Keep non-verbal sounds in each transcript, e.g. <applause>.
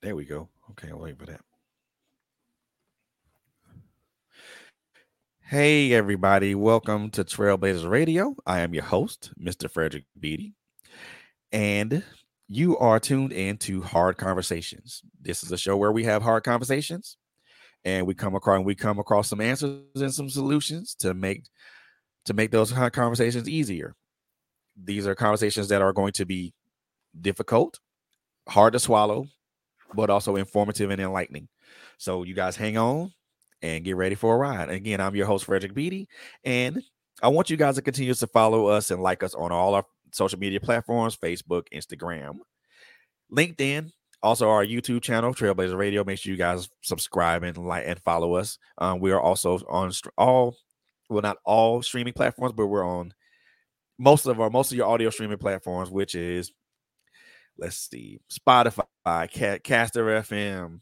There we go. Okay, I'll wait for that. Hey, everybody. Welcome to Trailblazers Radio. I am your host, Mr. Frederick Beaty. And you are tuned into Hard Conversations. This is a show where we have hard conversations and we come across and we come across some answers and some solutions to make to make those conversations easier. These are conversations that are going to be difficult, hard to swallow, but also informative and enlightening. So you guys hang on and get ready for a ride. Again, I'm your host, Frederick Beaty, and I want you guys to continue to follow us and like us on all our social media platforms Facebook, Instagram, LinkedIn, also our YouTube channel, Trailblazer Radio. Make sure you guys subscribe and like and follow us. Um, we are also on all, well, not all streaming platforms, but we're on most of our most of your audio streaming platforms, which is let's see, Spotify, Caster FM,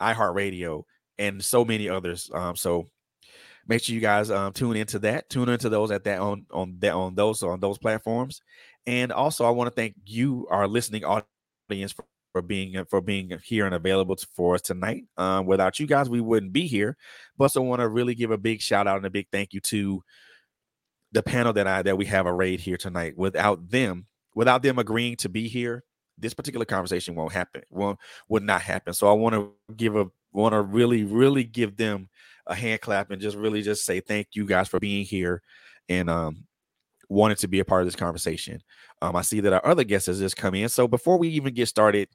iHeartRadio, and so many others. Um, so make sure you guys um, tune into that. Tune into those at that on on that on those on those platforms. And also, I want to thank you, our listening audience, for, for being for being here and available for us tonight. Um, without you guys, we wouldn't be here. But I want to really give a big shout out and a big thank you to the panel that I that we have arrayed here tonight. Without them, without them agreeing to be here, this particular conversation won't happen. Won't would not happen. So I want to give a want to really, really give them a hand clap and just really just say thank you guys for being here and um wanted to be a part of this conversation. Um, I see that our other guests has just come in. So before we even get started,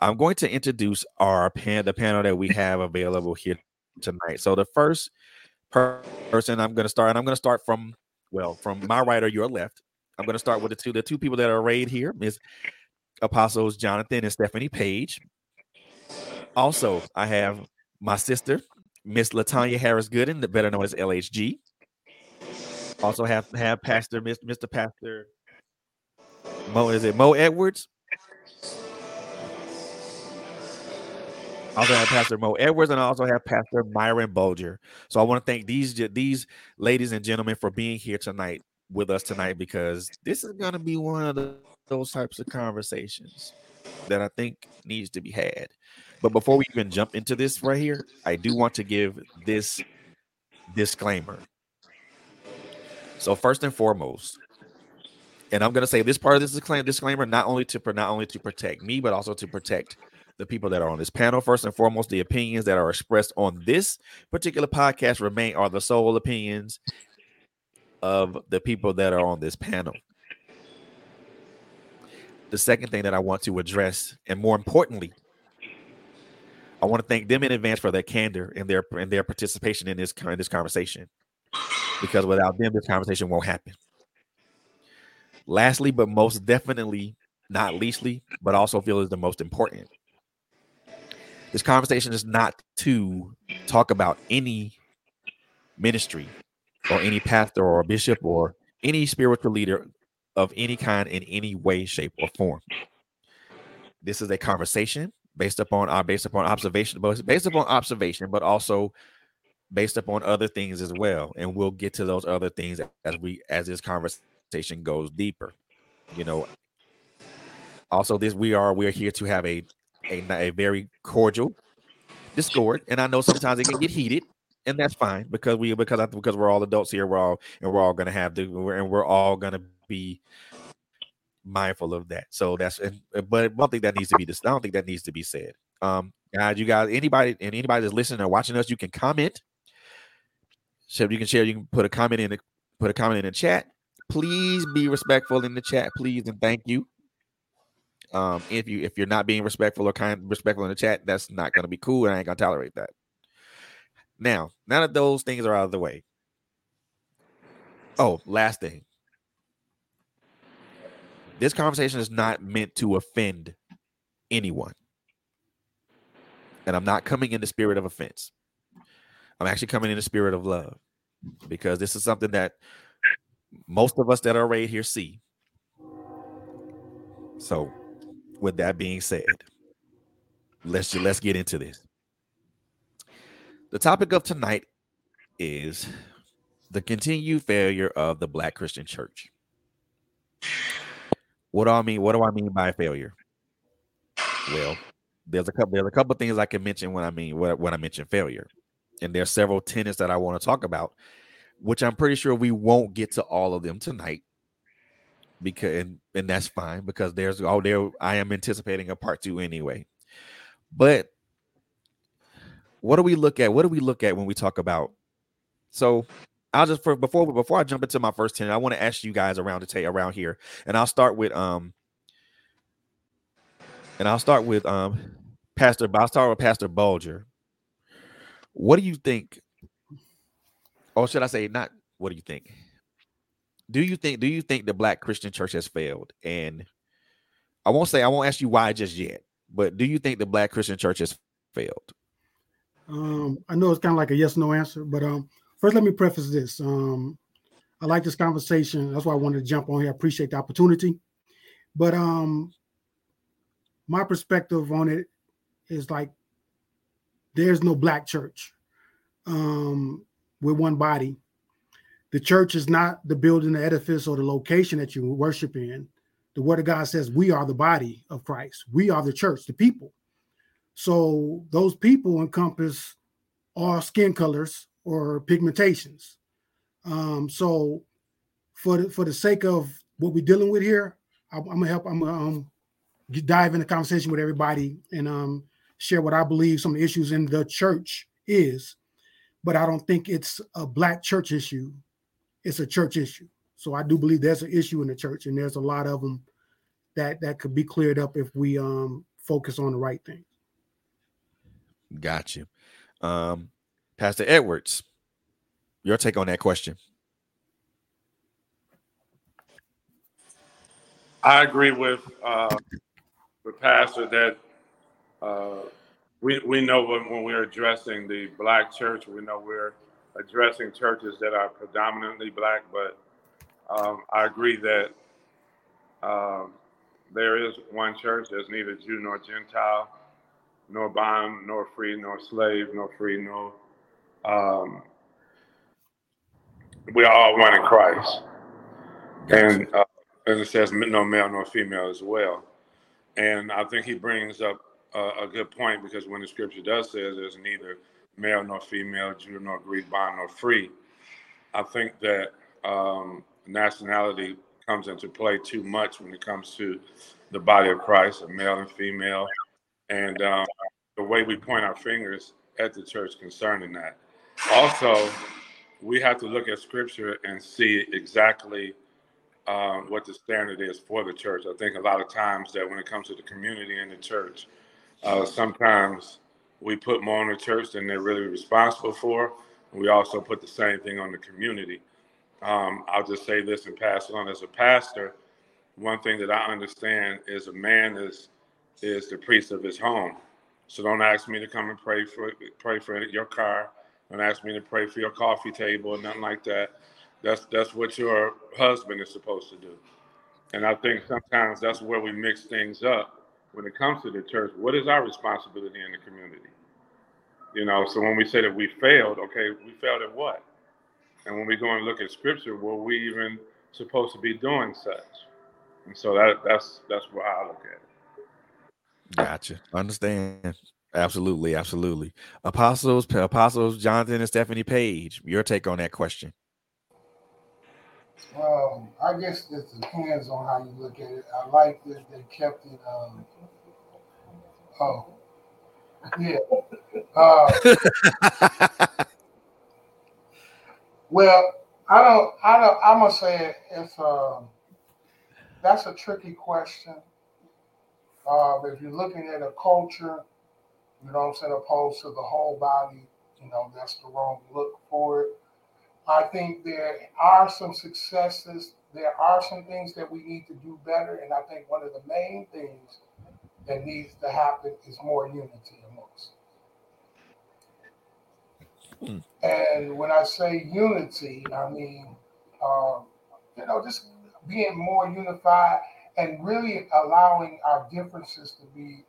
I'm going to introduce our pan the panel that we have available here tonight. So the first per- person I'm going to start, and I'm going to start from well, from my right or your left. I'm going to start with the two the two people that are arrayed here is Apostles Jonathan and Stephanie Page. Also, I have my sister, Miss Latanya Harris Gooden, better known as LHG. Also have have Pastor Mr. Pastor Moe. Is it Moe Edwards? Also have Pastor Moe Edwards, and I also have Pastor Myron Bulger. So I want to thank these these ladies and gentlemen for being here tonight with us tonight because this is going to be one of the, those types of conversations that I think needs to be had. But before we even jump into this right here, I do want to give this disclaimer. So first and foremost, and I'm going to say this part of this disclaimer not only to not only to protect me, but also to protect the people that are on this panel. First and foremost, the opinions that are expressed on this particular podcast remain are the sole opinions of the people that are on this panel. The second thing that I want to address, and more importantly, I want to thank them in advance for their candor and their and their participation in this in this conversation. Because without them, this conversation won't happen. Lastly, but most definitely not leastly, but also feel is the most important. This conversation is not to talk about any ministry or any pastor or bishop or any spiritual leader of any kind in any way, shape, or form. This is a conversation based upon our uh, based upon observation, based upon observation, but also based upon other things as well. And we'll get to those other things as we as this conversation goes deeper. You know, also this we are we're here to have a a, a very cordial discord, and I know sometimes it can get heated, and that's fine because we because I, because we're all adults here. We're all and we're all gonna have to and we're all gonna be mindful of that. So that's but one thing that needs to be this. I don't think that needs to be said. Um, guys, you guys, anybody and anybody that's listening or watching us, you can comment. So you can share. You can put a comment in the put a comment in the chat. Please be respectful in the chat, please, and thank you. Um, if you if you're not being respectful or kind respectful in the chat, that's not gonna be cool, and I ain't gonna tolerate that. Now, now that those things are out of the way. Oh, last thing. This conversation is not meant to offend anyone. And I'm not coming in the spirit of offense. I'm actually coming in the spirit of love because this is something that most of us that are right here see. So, with that being said, let's let's get into this. The topic of tonight is the continued failure of the Black Christian Church. What do I mean? What do I mean by failure? Well, there's a couple there's a couple things I can mention when I mean when, I mention failure, and there's several tenets that I want to talk about, which I'm pretty sure we won't get to all of them tonight. Because and, and that's fine because there's oh there I am anticipating a part two anyway. But what do we look at? What do we look at when we talk about? So I'll just for before before I jump into my first ten, I want to ask you guys around the table around here, and I'll start with um, and I'll start with um, Pastor. I'll start with Pastor Bulger. What do you think? Or should I say, not what do you think? Do you think? Do you think the Black Christian Church has failed? And I won't say I won't ask you why just yet, but do you think the Black Christian Church has failed? Um, I know it's kind of like a yes no answer, but um, First, let me preface this. Um, I like this conversation. That's why I wanted to jump on here. I appreciate the opportunity. But um, my perspective on it is like there's no black church. Um, one body. The church is not the building, the edifice, or the location that you worship in. The word of God says we are the body of Christ. We are the church, the people. So those people encompass all skin colors, or pigmentations. Um, so for the, for the sake of what we're dealing with here, I, am gonna help. I'm gonna um, dive in the conversation with everybody and um, share what I believe some issues in the church is. But I don't think it's a black church issue. It's a church issue. So I do believe there's an issue in the church, and there's a lot of them that that could be cleared up if we um, focus on the right things. Gotcha. Um, Pastor Edwards, your take on that question. I agree with uh, with Pastor that uh, we we know when, when we're addressing the black church, we know we're addressing churches that are predominantly black. But um, I agree that um, there is one church. There's neither Jew nor Gentile, nor bond, nor free, nor slave, nor free, nor um, we are all one in Christ. And uh, as it says, no male nor female as well. And I think he brings up a, a good point because when the scripture does say there's neither male nor female, Jew nor Greek, bond nor free, I think that um, nationality comes into play too much when it comes to the body of Christ, a male and female, and um, the way we point our fingers at the church concerning that. Also, we have to look at scripture and see exactly um, what the standard is for the church. I think a lot of times that when it comes to the community and the church, uh, sometimes we put more on the church than they're really responsible for. We also put the same thing on the community. Um, I'll just say this and pass it on as a pastor. One thing that I understand is a man is is the priest of his home. So don't ask me to come and pray for pray for your car. Don't ask me to pray for your coffee table or nothing like that. That's that's what your husband is supposed to do. And I think sometimes that's where we mix things up when it comes to the church. What is our responsibility in the community? You know, so when we say that we failed, okay, we failed at what? And when we go and look at scripture, were we even supposed to be doing such? And so that that's that's where I look at it. Gotcha. Understand. Absolutely, absolutely. Apostles, apostles, Jonathan and Stephanie Page. Your take on that question? Um, I guess it depends on how you look at it. I like that they kept it. Um, oh, yeah. Uh, <laughs> well, I don't. I don't. I'm gonna say it's. Um, that's a tricky question uh, if you're looking at a culture, you know what I'm saying, opposed to the whole body, you know, that's the wrong look for it. I think there are some successes. There are some things that we need to do better. And I think one of the main things that needs to happen is more unity amongst. And when I say unity, I mean, um, you know, just being more unified and really allowing our differences to be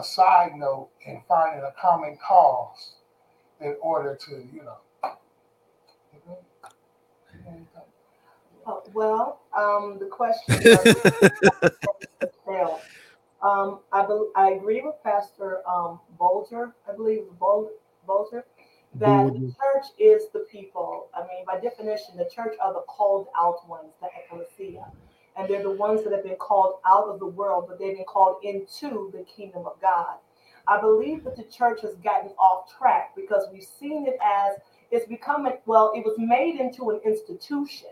a side note and finding a common cause in order to, you know. Uh, well, um, the question Um, I, be, I agree with Pastor um, Bolger, I believe Bol- Bolger, that Bolger. the church is the people. I mean, by definition, the church are the called out ones, the ecclesia. And they're the ones that have been called out of the world, but they've been called into the kingdom of God. I believe that the church has gotten off track because we've seen it as it's becoming, well, it was made into an institution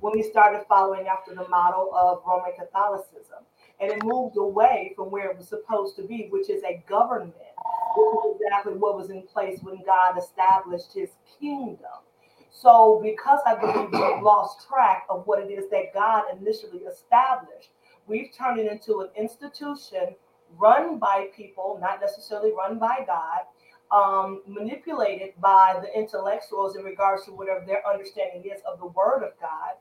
when we started following after the model of Roman Catholicism and it moved away from where it was supposed to be, which is a government, which is exactly what was in place when God established his kingdom. So, because I believe we've lost track of what it is that God initially established, we've turned it into an institution run by people, not necessarily run by God, um, manipulated by the intellectuals in regards to whatever their understanding is of the Word of God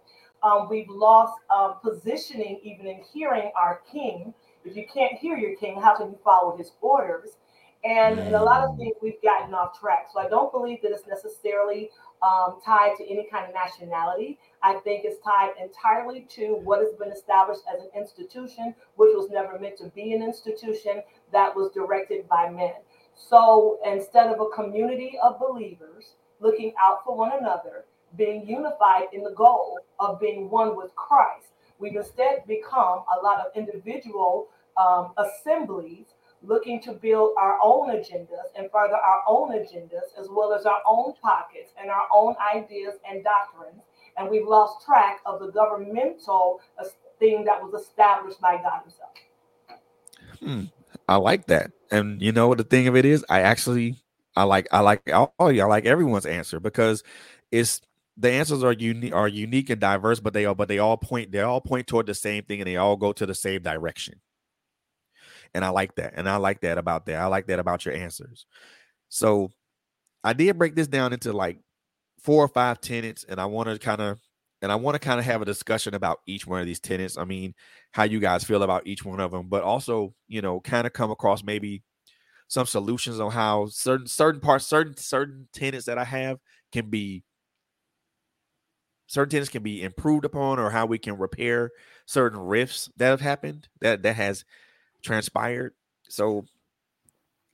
um, we've lost um, positioning even in hearing our king. If you can't hear your king, how can you follow his orders? And, and a lot of things we've gotten off track. So I don't believe that it's necessarily um, tied to any kind of nationality. I think it's tied entirely to what has been established as an institution, which was never meant to be an institution that was directed by men. So instead of a community of believers looking out for one another, being unified in the goal of being one with Christ. We've instead become a lot of individual um, assemblies looking to build our own agendas and further our own agendas, as well as our own pockets and our own ideas and doctrines. And we've lost track of the governmental thing that was established by God Himself. Hmm. I like that. And you know what the thing of it is, I actually I like I like all you I like everyone's answer because it's the answers are unique are unique and diverse, but they are but they all point they all point toward the same thing and they all go to the same direction. And I like that. And I like that about that. I like that about your answers. So I did break this down into like four or five tenants, and I want to kind of and I want to kind of have a discussion about each one of these tenants. I mean, how you guys feel about each one of them, but also, you know, kind of come across maybe some solutions on how certain certain parts, certain certain tenants that I have can be certain tenants can be improved upon or how we can repair certain rifts that have happened that that has transpired. So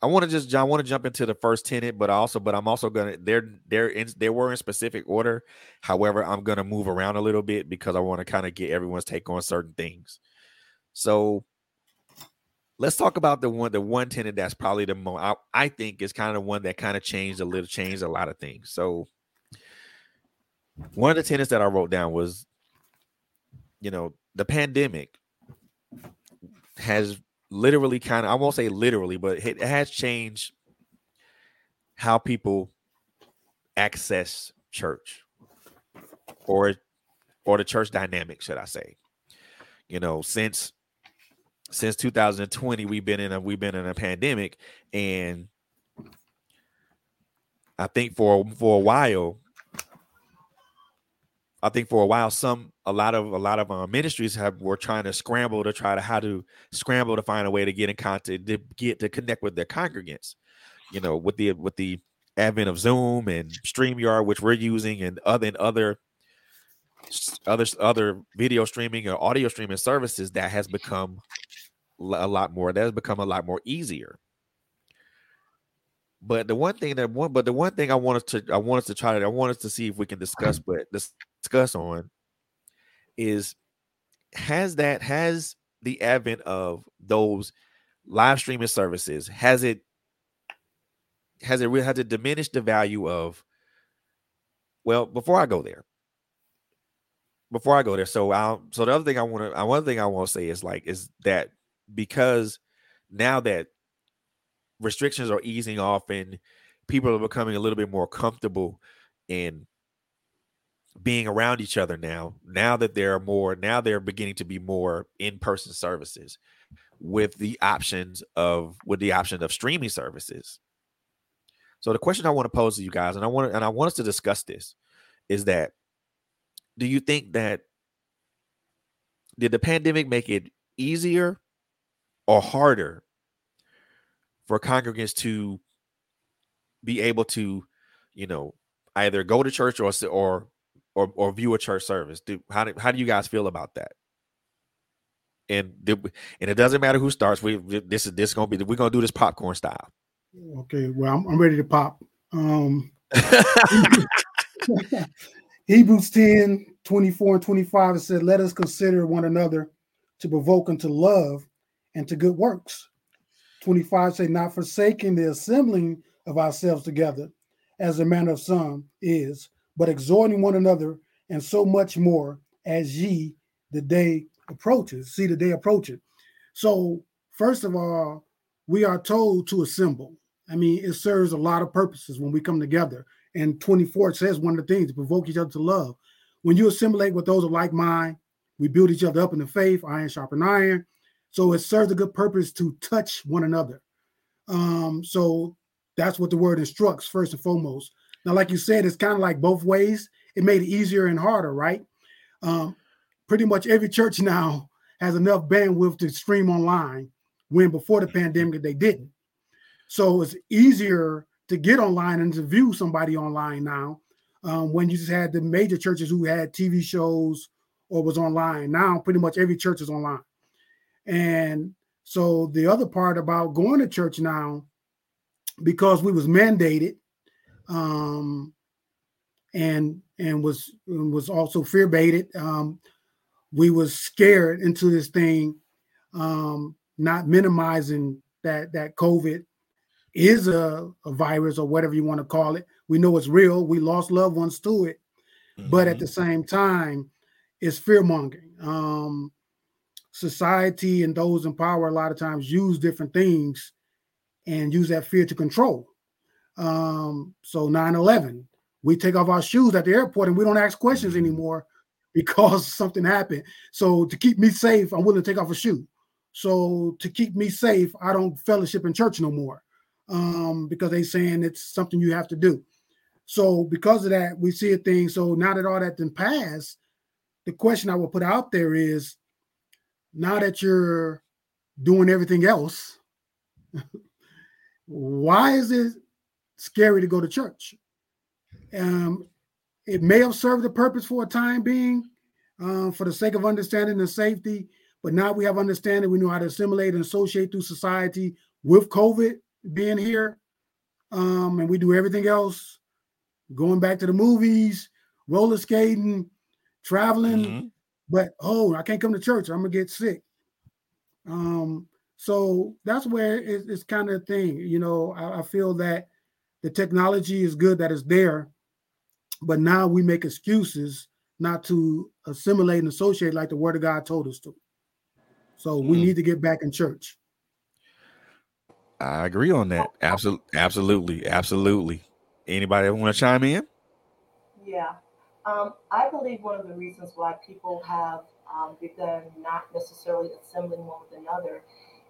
i want to just i want to jump into the first tenant but also but i'm also gonna they're they're in they were in specific order. However i'm gonna move around a little bit because i want to kind of get everyone's take on certain things. So let's talk about the one the one tenant that's probably the most I, I think is kind of one that kind of changed a little changed a lot of things. So one of the tenants that I wrote down was, you know, the pandemic has literally kind of, I won't say literally, but it has changed how people access church or or the church dynamic, should I say. You know, since since 2020 we've been in a we've been in a pandemic and I think for for a while I think for a while, some a lot of a lot of uh, ministries have were trying to scramble to try to how to scramble to find a way to get in contact to get to connect with their congregants. You know, with the with the advent of Zoom and StreamYard, which we're using, and other and other other other video streaming or audio streaming services, that has become a lot more. That has become a lot more easier. But the one thing that one, but the one thing I want us to, I want us to try to, I want us to see if we can discuss, but discuss on is has that has the advent of those live streaming services has it has it really had to diminish the value of well before i go there before i go there so i'll so the other thing i want to uh, one thing i want to say is like is that because now that restrictions are easing off and people are becoming a little bit more comfortable in being around each other now now that there are more now they're beginning to be more in-person services with the options of with the option of streaming services. So the question i want to pose to you guys and i want and i want us to discuss this is that do you think that did the pandemic make it easier or harder for congregants to be able to you know either go to church or or or, or view a church service. Do how do how do you guys feel about that? and and it doesn't matter who starts. We this is this is gonna be we're gonna do this popcorn style. Okay, well I'm, I'm ready to pop. Um, <laughs> <laughs> Hebrews 10, 24 and 25 it said, Let us consider one another to provoke unto love and to good works. 25 say, Not forsaking the assembling of ourselves together, as the manner of some is, but exhorting one another, and so much more as ye the day approaches. See the day approaching. So, first of all, we are told to assemble. I mean, it serves a lot of purposes when we come together. And 24 says one of the things to provoke each other to love. When you assimilate with those of like mind, we build each other up in the faith, iron sharpen iron. So it serves a good purpose to touch one another. Um, so that's what the word instructs first and foremost. Now, like you said, it's kind of like both ways. It made it easier and harder, right? Um, pretty much every church <laughs> now has enough bandwidth to stream online when before the pandemic they didn't. So it's easier to get online and to view somebody online now um, when you just had the major churches who had TV shows or was online. Now, pretty much every church is online. And so the other part about going to church now, because we was mandated, um, and and was and was also fear baited. Um, we was scared into this thing, um, not minimizing that that COVID is a, a virus or whatever you want to call it. We know it's real. We lost loved ones to it, mm-hmm. but at mm-hmm. the same time, it's fear mongering. Um, society and those in power a lot of times use different things and use that fear to control. Um, so 9-11, we take off our shoes at the airport and we don't ask questions mm-hmm. anymore <laughs> because something happened. So to keep me safe, I'm willing to take off a shoe. So to keep me safe, I don't fellowship in church no more um, because they saying it's something you have to do. So because of that, we see a thing. So now that all that then passed, the question I will put out there is, now that you're doing everything else, <laughs> why is it scary to go to church? Um, it may have served the purpose for a time being, uh, for the sake of understanding and safety. But now we have understanding. We know how to assimilate and associate through society with COVID being here. Um, and we do everything else, going back to the movies, roller skating, traveling. Mm-hmm. But oh, I can't come to church. I'm gonna get sick. Um, so that's where it's, it's kind of a thing. You know, I, I feel that the technology is good that is there, but now we make excuses not to assimilate and associate like the word of God told us to. So we mm. need to get back in church. I agree on that. Absolutely, absolutely, absolutely. Anybody want to chime in? Yeah, um, I believe one of the reasons why people have um, begun not necessarily assembling one with another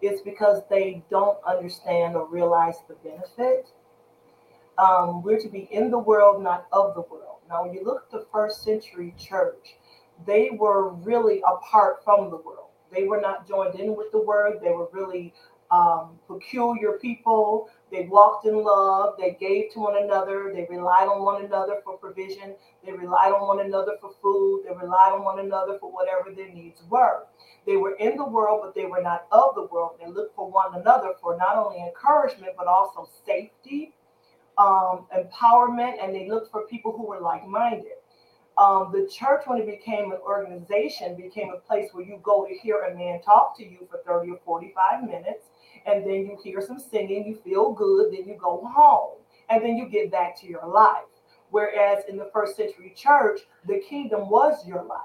is because they don't understand or realize the benefit. Um, we're to be in the world, not of the world. Now, when you look at the first century church, they were really apart from the world. They were not joined in with the word. They were really um, peculiar people. They walked in love. They gave to one another. They relied on one another for provision. They relied on one another for food. They relied on one another for whatever their needs were. They were in the world, but they were not of the world. They looked for one another for not only encouragement, but also safety, um, empowerment, and they looked for people who were like minded. Um, the church, when it became an organization, became a place where you go to hear a man talk to you for 30 or 45 minutes and then you hear some singing, you feel good, then you go home, and then you get back to your life. Whereas in the first century church, the kingdom was your life.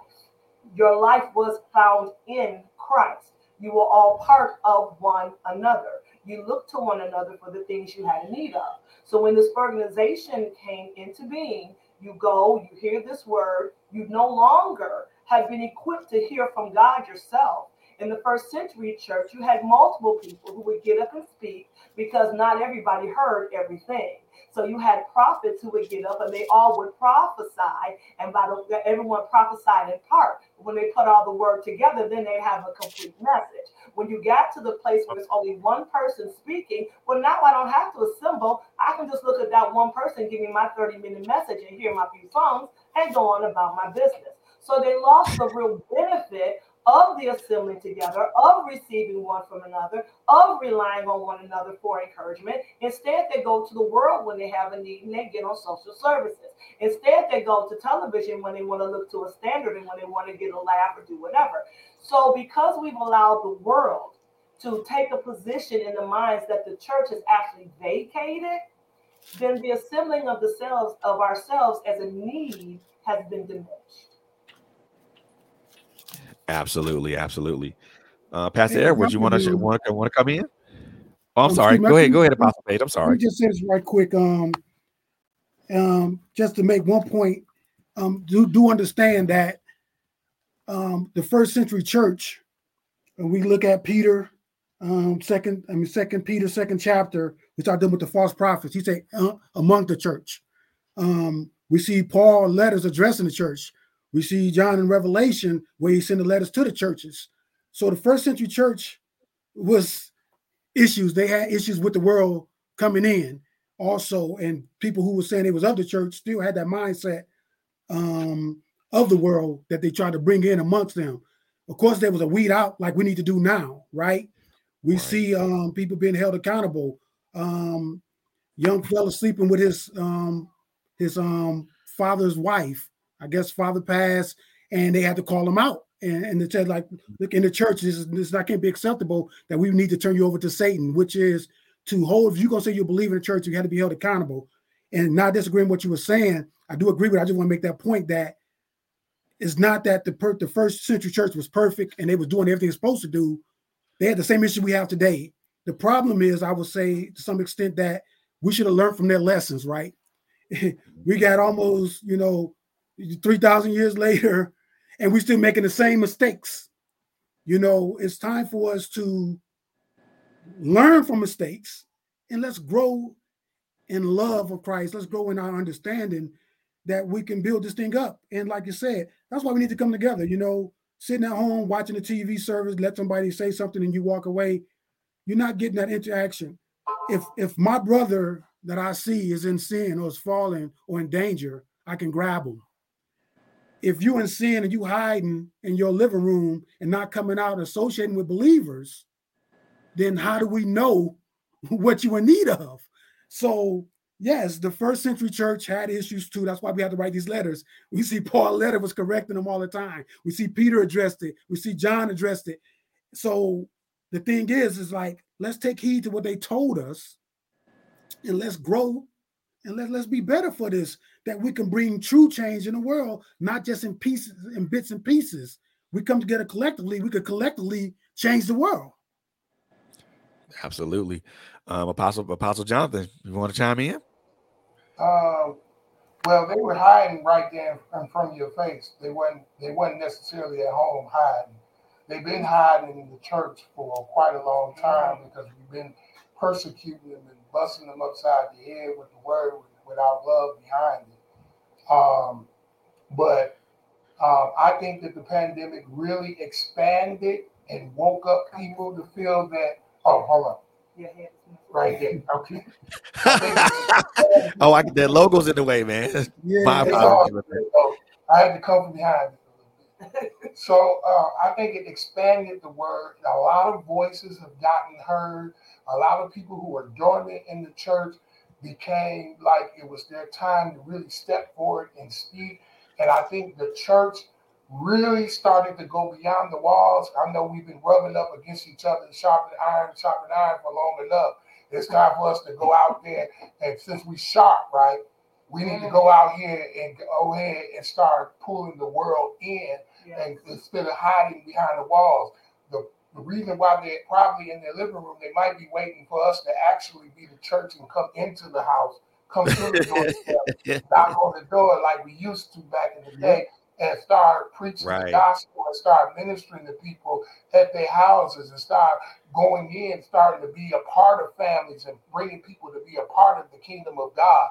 Your life was found in Christ. You were all part of one another. You looked to one another for the things you had need of. So when this organization came into being, you go, you hear this word, you no longer have been equipped to hear from God yourself in the first century church, you had multiple people who would get up and speak because not everybody heard everything. So you had prophets who would get up and they all would prophesy, and by the everyone prophesied in part. When they put all the word together, then they have a complete message. When you got to the place where it's only one person speaking, well, now I don't have to assemble. I can just look at that one person, give me my 30 minute message, and hear my few songs, and go on about my business. So they lost the real benefit of the assembling together, of receiving one from another, of relying on one another for encouragement. Instead, they go to the world when they have a need and they get on social services. Instead, they go to television when they want to look to a standard and when they want to get a laugh or do whatever. So, because we've allowed the world to take a position in the minds that the church has actually vacated, then the assembling of the selves of ourselves as a need has been diminished. Absolutely, absolutely. Uh, Pastor Hey, Edwards, you want to want to want to come in? Oh, I'm Um, sorry. Go ahead. Go ahead, Apostle Page. I'm Let sorry. me just say this right quick. Um, um, just to make one point, um, do do understand that um, the first century church, when we look at Peter, um, second, I mean, second Peter, second chapter, we start dealing with the false prophets. He say uh, among the church. Um, we see Paul letters addressing the church. We see John in Revelation where he sent the letters to the churches. So the first century church was issues. They had issues with the world coming in also, and people who were saying they was of the church still had that mindset um, of the world that they tried to bring in amongst them. Of course, there was a weed out like we need to do now, right? We Right. see um, people being held accountable. Um, young fella sleeping with his um, his um, father's wife. I guess father passed, and they had to call him out. And, and they said, like, look, in the church, this is this not can't be acceptable that we need to turn you over to Satan, which is to hold. If you're gonna say you believe in the church, you had to be held accountable. And not disagreeing with what you were saying, I do agree with. it. I just want to make that point that it's not that the per, the first century church was perfect and they was doing everything it's supposed to do. They had the same issue we have today. The problem is, I would say to some extent that we should have learned from their lessons, right? <laughs> we got almost, you know, 3,000 years later, and we're still making the same mistakes. You know, it's time for us to learn from mistakes and let's grow in love of Christ. Let's grow in our understanding that we can build this thing up. And like you said, that's why we need to come together. You know, sitting at home watching the TV service, let somebody say something and you walk away, you're not getting that interaction. If if my brother that I see is in sin or is falling or in danger, I can grab him. If you're in sin and you hiding in your living room and not coming out associating with believers, then how do we know <laughs> what you in need of? So yes, the first century church had issues too. That's why we had to write these letters. We see Paul letter was correcting them all the time. We see Peter addressed it. We see John addressed it. So the thing is, is like let's take heed to what they told us, and let's grow, and let let's be better for this. That we can bring true change in the world, not just in pieces, in bits and pieces. We come together collectively. We could collectively change the world. Absolutely. Um, Apostle Apostle Jonathan, you want to chime in? Um, well, they were hiding right there in front of your face. They weren't. They weren't necessarily at home hiding. They've been hiding in the church for quite a long time because we've been persecuting them and busting them upside the head with the word without love behind it. Um, but um, I think that the pandemic really expanded and woke up people to feel that. Oh, hold on, Your head is moving. right there. Okay. <laughs> oh, I that logo's in the way, man. Yeah, <laughs> It's apologies. all- so I had to come from behind it a little bit. <laughs> So uh, I think it expanded the word. A lot of voices have gotten heard. A lot of people who were dormant in the church became like it was their time to really step forward and speak. And I think the church really started to go beyond the walls. I know we've been rubbing up against each other, sharpening iron, sharpening iron for long enough. It's time for us to go out there and since we sharp, right? We need to go mm-hmm. out here and go ahead and start pulling the world in Yeah. and instead of hiding behind the walls. The, reason why they're probably in their living room, they might be waiting for us to actually be the church and come into the house, come through the door, <laughs> knock on the door like we used to back in the day, and start preaching Right. the gospel and start ministering to people at their houses and start going in, starting to be a part of families and bringing people to be a part of the kingdom of God.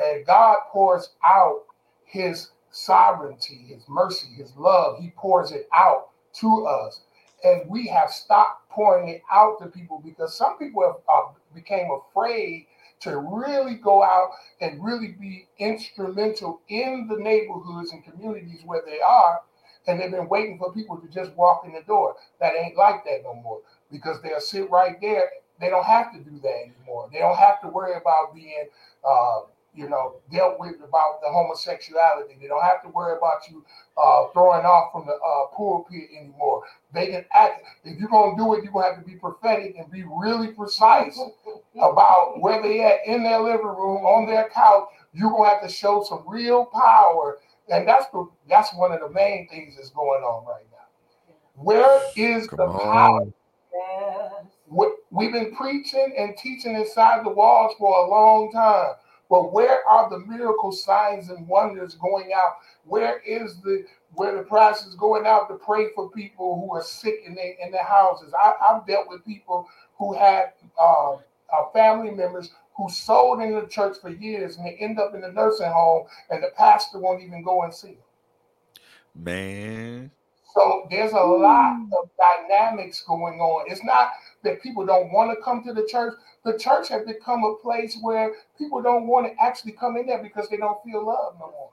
And God pours out his sovereignty, his mercy, his love. He pours it out to us. And we have stopped pouring it out to people because some people have uh, became afraid to really go out and really be instrumental in the neighborhoods and communities where they are and they've been waiting for people to just walk in the door. That ain't like that no more because they'll sit right there. They don't have to do that anymore. They don't have to worry about being uh, you know, dealt with about the homosexuality. They don't have to worry about you uh, throwing off from the uh, pulpit anymore. They can act. If you're gonna do it, you're gonna have to be prophetic and be really precise about where they at in their living room, on their couch. You're gonna have to show some real power, and that's the that's one of the main things that's going on right now. Where is Come the on. power? Yes. We've been preaching and teaching inside the walls for a long time. But where are the miracle signs and wonders going out? Where is the where the price is going out to pray for people who are sick in their in their houses? I, I've dealt with people who had uh, uh, family members who sold in the church for years and they end up in the nursing home and the pastor won't even go and see them. Man. So there's a lot of dynamics going on. It's not that people don't want to come to the church. The church has become a place where people don't want to actually come in there because they don't feel love no more.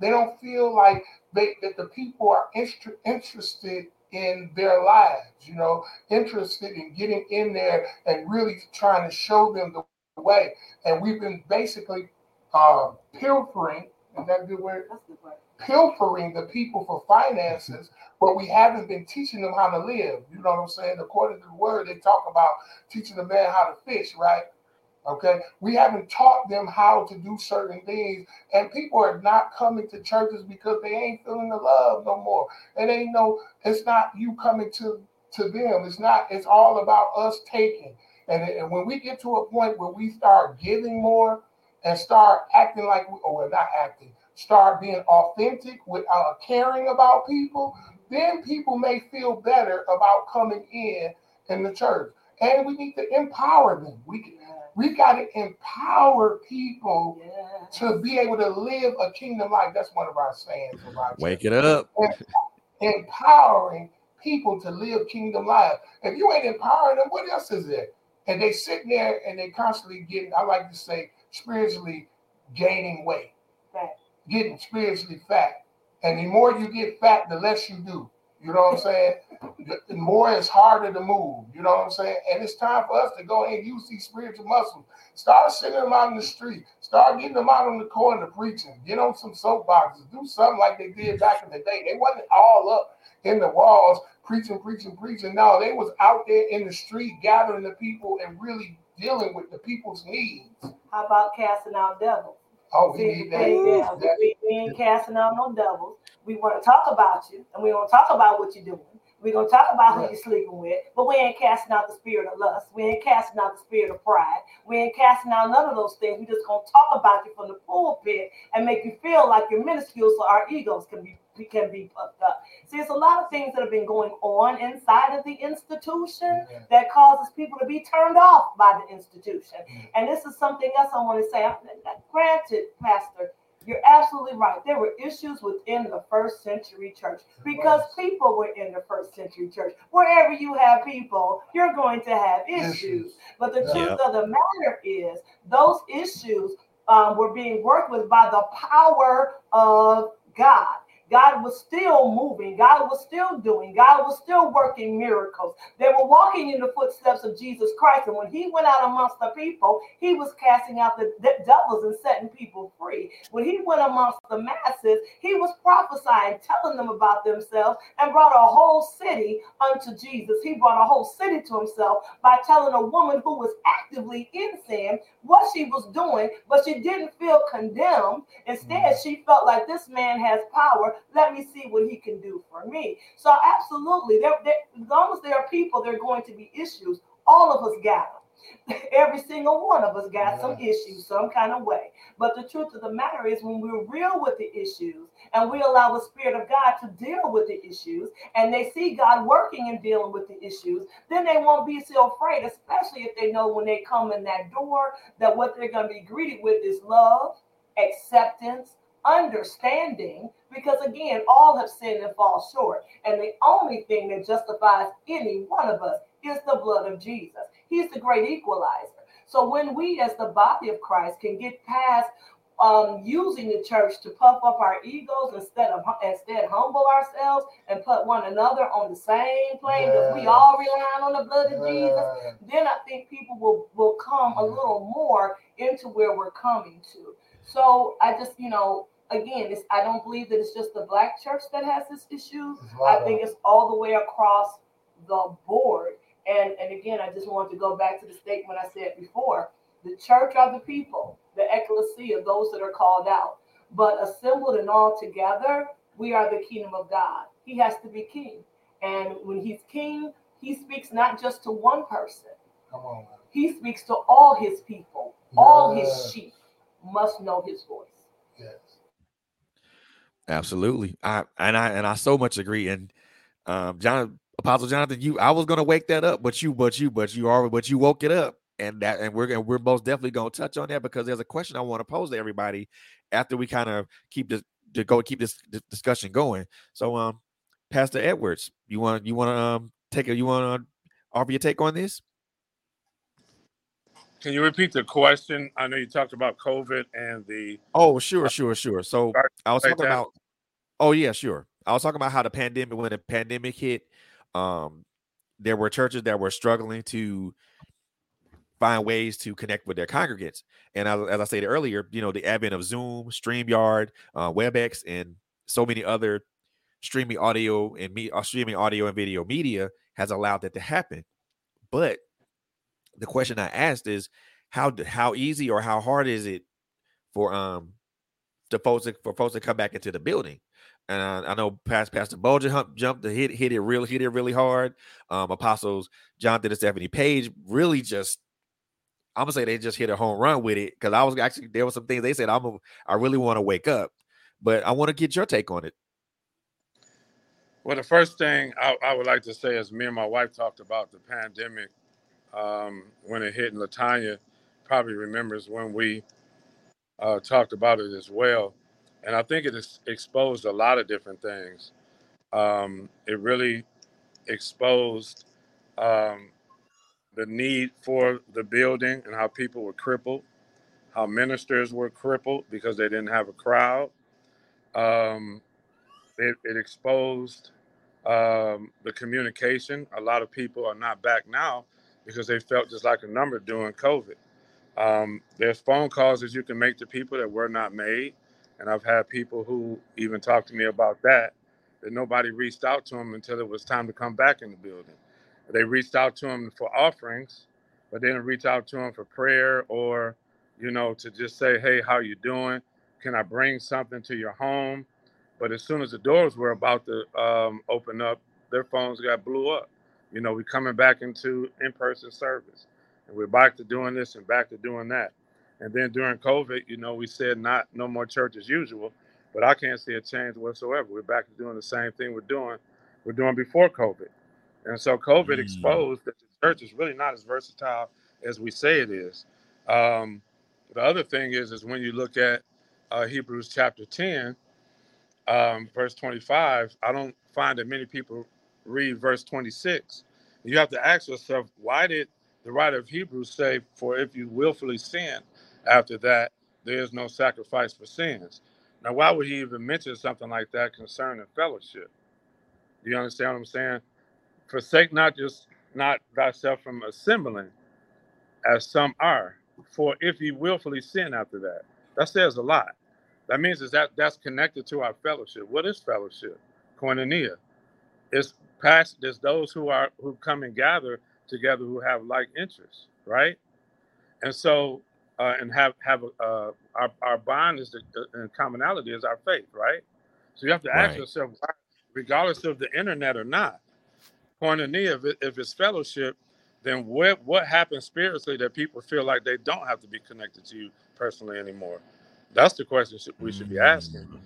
They don't feel like they that the people are inter- interested in their lives, you know, interested in getting in there and really trying to show them the way. And we've been basically uh, pilfering, is that a good word? That's the word. Pilfering the people for finances, but we haven't been teaching them how to live. You know what I'm saying? According to the word, they talk about teaching the man how to fish, right? Okay. We haven't taught them how to do certain things, and people are not coming to churches because they ain't feeling the love no more. It ain't no, it's not you coming to to them. It's not, it's all about us taking. And, and when we get to a point where we start giving more and start acting like we, oh, or we're not acting, start being authentic with uh, caring about people, then people may feel better about coming in in the church. And we need to empower them. We we got to empower people Yes. to be able to live a kingdom life. That's one of our sayings of our Wake church. it up. Empowering people to live kingdom life. If you ain't empowering them, what else is there? And they sitting there and they constantly getting, I like to say, spiritually gaining weight Fat. Getting spiritually fat. And the more you get fat, the less you do. You know what I'm saying? The, more it's harder to move. You know what I'm saying? And it's time for us to go and use these spiritual muscles. Start sending them out in the street. Start getting them out on the corner preaching. Get on some soapboxes. Do something like they did back in the day. They wasn't all up in the walls preaching, preaching, preaching. No, they was out there in the street gathering the people and really dealing with the people's needs. How about casting out devils? Oh, we need that. yeah, we, That- we, we ain't casting out no devils. We want to talk about you, and we want to talk about what you're doing. We're gonna talk about who you're sleeping with, but we ain't casting out the spirit of lust. We ain't casting out the spirit of pride. We ain't casting out none of those things. We just gonna talk about you from the pulpit and make you feel like you're minuscule, so our egos can be can be puffed up. See, it's a lot of things that have been going on inside of the institution Yeah. that causes people to be turned off by the institution. Mm. And this is something else I want to say. Granted, Pastor, you're absolutely right. There were issues within the first century church because people were in the first century church. Wherever you have people, you're going to have issues. Issues. But the Yeah. truth of the matter is, those issues um, were being worked with by the power of God. God was still moving. God was still doing. God was still working miracles. They were walking in the footsteps of Jesus Christ. And when he went out amongst the people, he was casting out the de- devils and setting people free. When he went amongst the masses, he was prophesying, telling them about themselves, and brought a whole city unto Jesus. He brought a whole city to himself by telling a woman who was actively in sin what she was doing, but she didn't feel condemned. Instead, she felt like this man has power. Let me see what he can do for me. So, absolutely, there, there, as long as there are people, there are going to be issues. All of us got them. <laughs> Every single one of us got some issues, some kind of way. But the truth of the matter is, when we're real with the issues and we allow the Spirit of God to deal with the issues, and they see God working and dealing with the issues, then they won't be so afraid, especially if they know when they come in that door that what they're going to be greeted with is love, acceptance, understanding, because again, all have sinned and fall short. And the only thing that justifies any one of us is the blood of Jesus. He's the great equalizer. So when we, as the body of Christ, can get past um, using the church to puff up our egos instead of instead humble ourselves and put one another on the same plane because yeah. we all rely on the blood of yeah. Jesus, then I think people will will come a little more into where we're coming to. So I just, you know, again, it's, I don't believe that it's just the black church that has this issue. I think it's all the way across the board. And and again, I just wanted to go back to the statement I said before. The church are the people, the ecclesia, of those that are called out. But assembled and all together, we are the kingdom of God. He has to be king. And when he's king, he speaks not just to one person. Come on. He speaks to all his people, yeah. all his sheep must know his voice. Absolutely. I and I and I so much agree. And um John Apostle Jonathan, you I was gonna wake that up, but you, but you, but you are but you woke it up. And that and we're and we're most definitely gonna touch on that because there's a question I want to pose to everybody after we kind of keep this to go keep this, this discussion going. So um Pastor Edwards, you want you want to um take a you want to offer your take on this? Can you repeat the question? I know you talked about COVID and the. Oh, sure, sure, sure. So I was talking about. Oh yeah, sure. I was talking about how the pandemic, when the pandemic hit, um, there were churches that were struggling to find ways to connect with their congregants. And as, as I said earlier, you know, the advent of Zoom, StreamYard, uh, WebEx, and so many other streaming audio and me, uh, streaming audio and video media has allowed that to happen. But the question I asked is how how easy or how hard is it for um the folks to, for folks to come back into the building? And I, I know past Pastor Bulger hump, jumped to hit hit it real hit it really hard. Um, Apostles Jonathan and Stephanie Page really just I'm gonna say they just hit a home run with it because I was actually there were some things they said I'm a, I really want to wake up, but I want to get your take on it. Well, the first thing I, I, would like to say is me and my wife talked about the pandemic um, when it hit, and Latanya probably remembers when we uh, talked about it as well. And I think it has exposed a lot of different things. Um, it really exposed um, the need for the building and how people were crippled, how ministers were crippled because they didn't have a crowd. Um, it, it, exposed um, the communication. A lot of people are not back now because they felt just like a number during COVID. Um, there's phone calls that you can make to people that were not made. And I've had people who even talked to me about that, that nobody reached out to them until it was time to come back in the building. They reached out to them for offerings, but they didn't reach out to them for prayer or, you know, to just say, hey, how you doing? Can I bring something to your home? But as soon as the doors were about to um, open up, their phones got blew up. You know, we're coming back into in-person service, and we're back to doing this and back to doing that. And then during COVID, you know, we said not no more church as usual, but I can't see a change whatsoever. We're back to doing the same thing we're doing, we're doing before COVID. And so COVID mm. exposed that the church is really not as versatile as we say it is. Um, the other thing is, is when you look at uh, Hebrews chapter 10, um, verse 25, I don't find that many people read verse 26, you have to ask yourself, why did the writer of Hebrews say, For if you willfully sin, after that, there is no sacrifice for sins? Now, why would he even mention something like that concerning fellowship? Do you understand what I'm saying? Forsake not just not thyself from assembling, as some are. For if you willfully sin after that, that says a lot. That means is that that's connected to our fellowship. What is fellowship? Koinonia. It's past there's those who are who come and gather together who have like interests, right? And so uh, and have have uh, our our bond is the commonality is our faith, right? So you have to ask right. yourself, regardless of the internet or not, koinonia, if, it, if it's fellowship, then what what happens spiritually that people feel like they don't have to be connected to you personally anymore? That's the question we should be asking. Mm.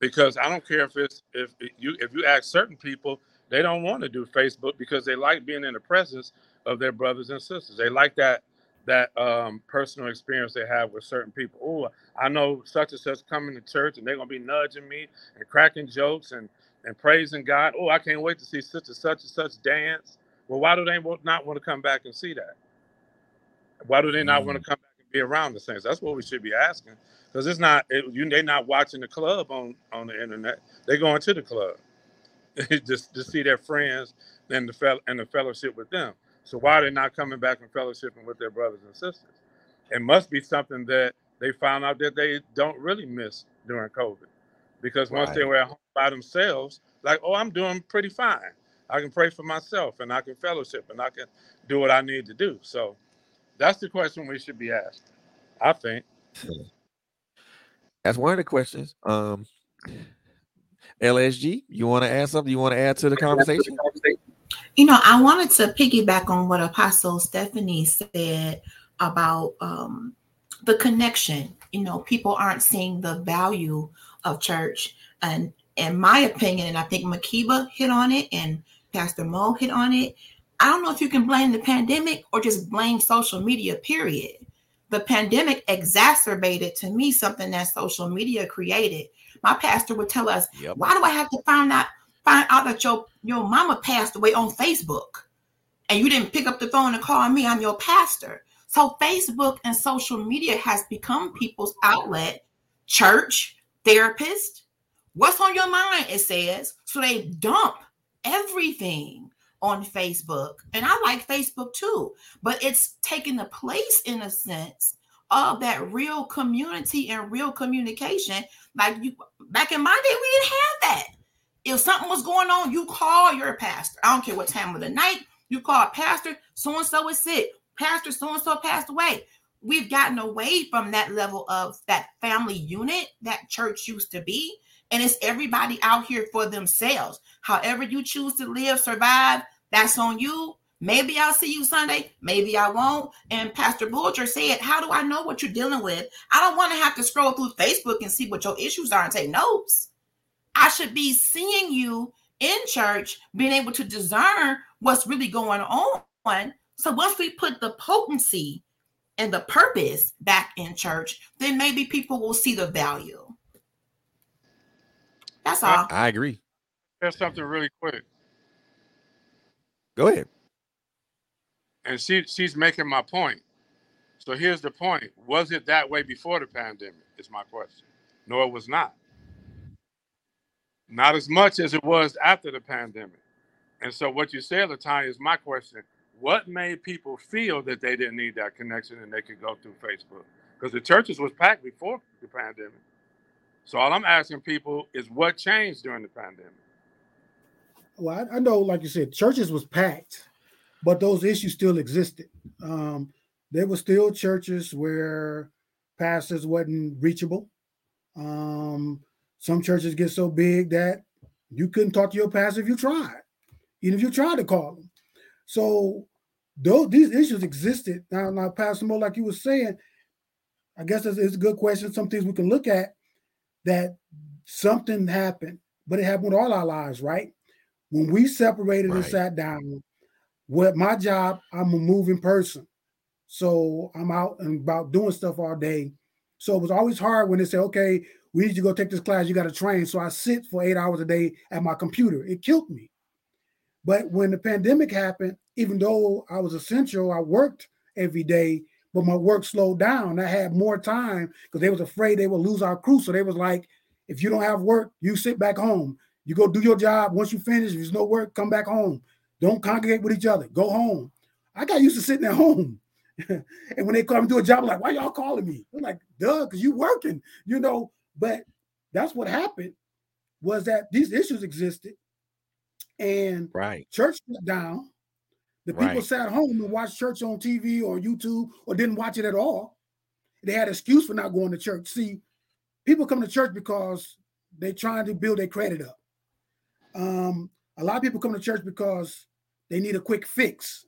Because I don't care if it's if you if you ask certain people they don't want to do Facebook because they like being in the presence of their brothers and sisters. They like that that um, personal experience they have with certain people. Oh, I know such and such coming to church and they're gonna be nudging me and cracking jokes and and praising God. Oh, I can't wait to see such and such and such dance. Well, why do they not want to come back and see that? Why do they not mm. want to come back and be around the saints? That's what we should be asking. Because it's not it, you they're not watching the club on on the internet. They're going to the club <laughs> just to see their friends and the fel- and the fellowship with them. So why are they not coming back and fellowshipping with their brothers and sisters? It must be something that they found out that they don't really miss during COVID. Because once they were at home by themselves, like, oh, I'm doing pretty fine. I can pray for myself and I can fellowship and I can do what I need to do. So that's the question we should be asked. I think. That's one of the questions. Um, LSG, you want to add something? You want to add to the conversation? You know, I wanted to piggyback on what Apostle Stephanie said about um, the connection. You know, people aren't seeing the value of church. And in my opinion, and I think Makiba hit on it and Pastor Moe hit on it. I don't know if you can blame the pandemic or just blame social media, period. The pandemic exacerbated to me something that social media created. My pastor would tell us, Yep. why do I have to find out find out that your your mama passed away on Facebook and you didn't pick up the phone and call me? I'm your pastor. So Facebook and social media has become people's outlet, church, therapist. What's on your mind? It says. So they dump everything on Facebook. And I like Facebook too, but it's taking the place in a sense of that real community and real communication. Like you back in my day, we didn't have that. If something was going on, you call your pastor. I don't care what time of the night, you call a pastor, so and so is sick. Pastor so and so passed away. We've gotten away from that level of that family unit that church used to be. And it's everybody out here for themselves. However, you choose to live, survive, that's on you. Maybe I'll see you Sunday, maybe I won't. And Pastor Bulger said, How do I know what you're dealing with? I don't want to have to scroll through Facebook and see what your issues are and take notes. I should be seeing you in church, being able to discern what's really going on. So once we put the potency and the purpose back in church, then maybe people will see the value. That's all. I agree. There's something really quick. Go ahead. And she she's making my point. So here's the point. Was it that way before the pandemic? Is my question. No, it was not. Not as much as it was after the pandemic. And so what you said, Latanya, is my question. What made people feel that they didn't need that connection and they could go through Facebook? Because the churches was packed before the pandemic. So all I'm asking people is what changed during the pandemic? Well, I, I know, like you said, churches was packed, but those issues still existed. Um, there were still churches where pastors wasn't reachable. Um, some churches get so big that you couldn't talk to your pastor if you tried, even if you tried to call them. So those these issues existed. Now, now, Pastor Moe, like you were saying, I guess it's, it's a good question. Some things we can look at that something happened, but it happened with all our lives, right? When we separated and sat down, what my job, I'm a moving person. So I'm out and about doing stuff all day. So it was always hard when they say, okay, we need you to go take this class, you got to train. So I sit for eight hours a day at my computer. It killed me. But when the pandemic happened, even though I was essential, I worked every day, but my work slowed down. I had more time because they was afraid they would lose our crew. So they was like, if you don't have work, you sit back home. You go do your job. Once you finish, if there's no work, come back home. Don't congregate with each other. Go home. I got used to sitting at home. <laughs> and when they come do a job, I'm like, why y'all calling me? They're like, duh, because you working, you know. But that's what happened was that these issues existed and Right. church shut down. The people Right. sat home and watched church on TV or YouTube or didn't watch it at all. They had excuse for not going to church. See, people come to church because they're trying to build their credit up. Um, a lot of people come to church because they need a quick fix.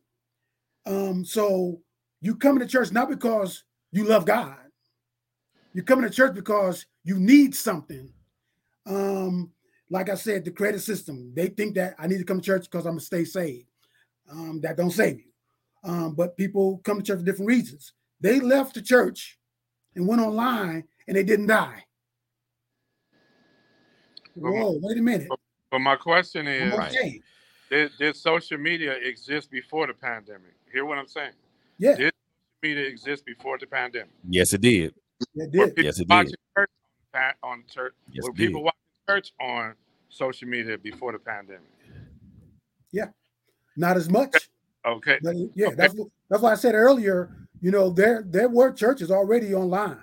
Um, so you come to church not because you love God. You come to church because you need something. Um, like I said, the credit system, they think that I need to come to church because I'm gonna stay saved. Um, that don't save you. Um, but people come to church for different reasons. They left the church and went online and they didn't die. Whoa, wait a minute. But my question is, Right. Okay. did, did social media exist before the pandemic? Hear what I'm saying? Yeah. Did social media exist before the pandemic? Yes, it did. It did. Yes, it watching did. church on, on church? Yes, were it people did. watching church on social media before the pandemic? Yeah, not as much. Okay. But yeah, Okay. that's that's why I said earlier. You know, there there were churches already online.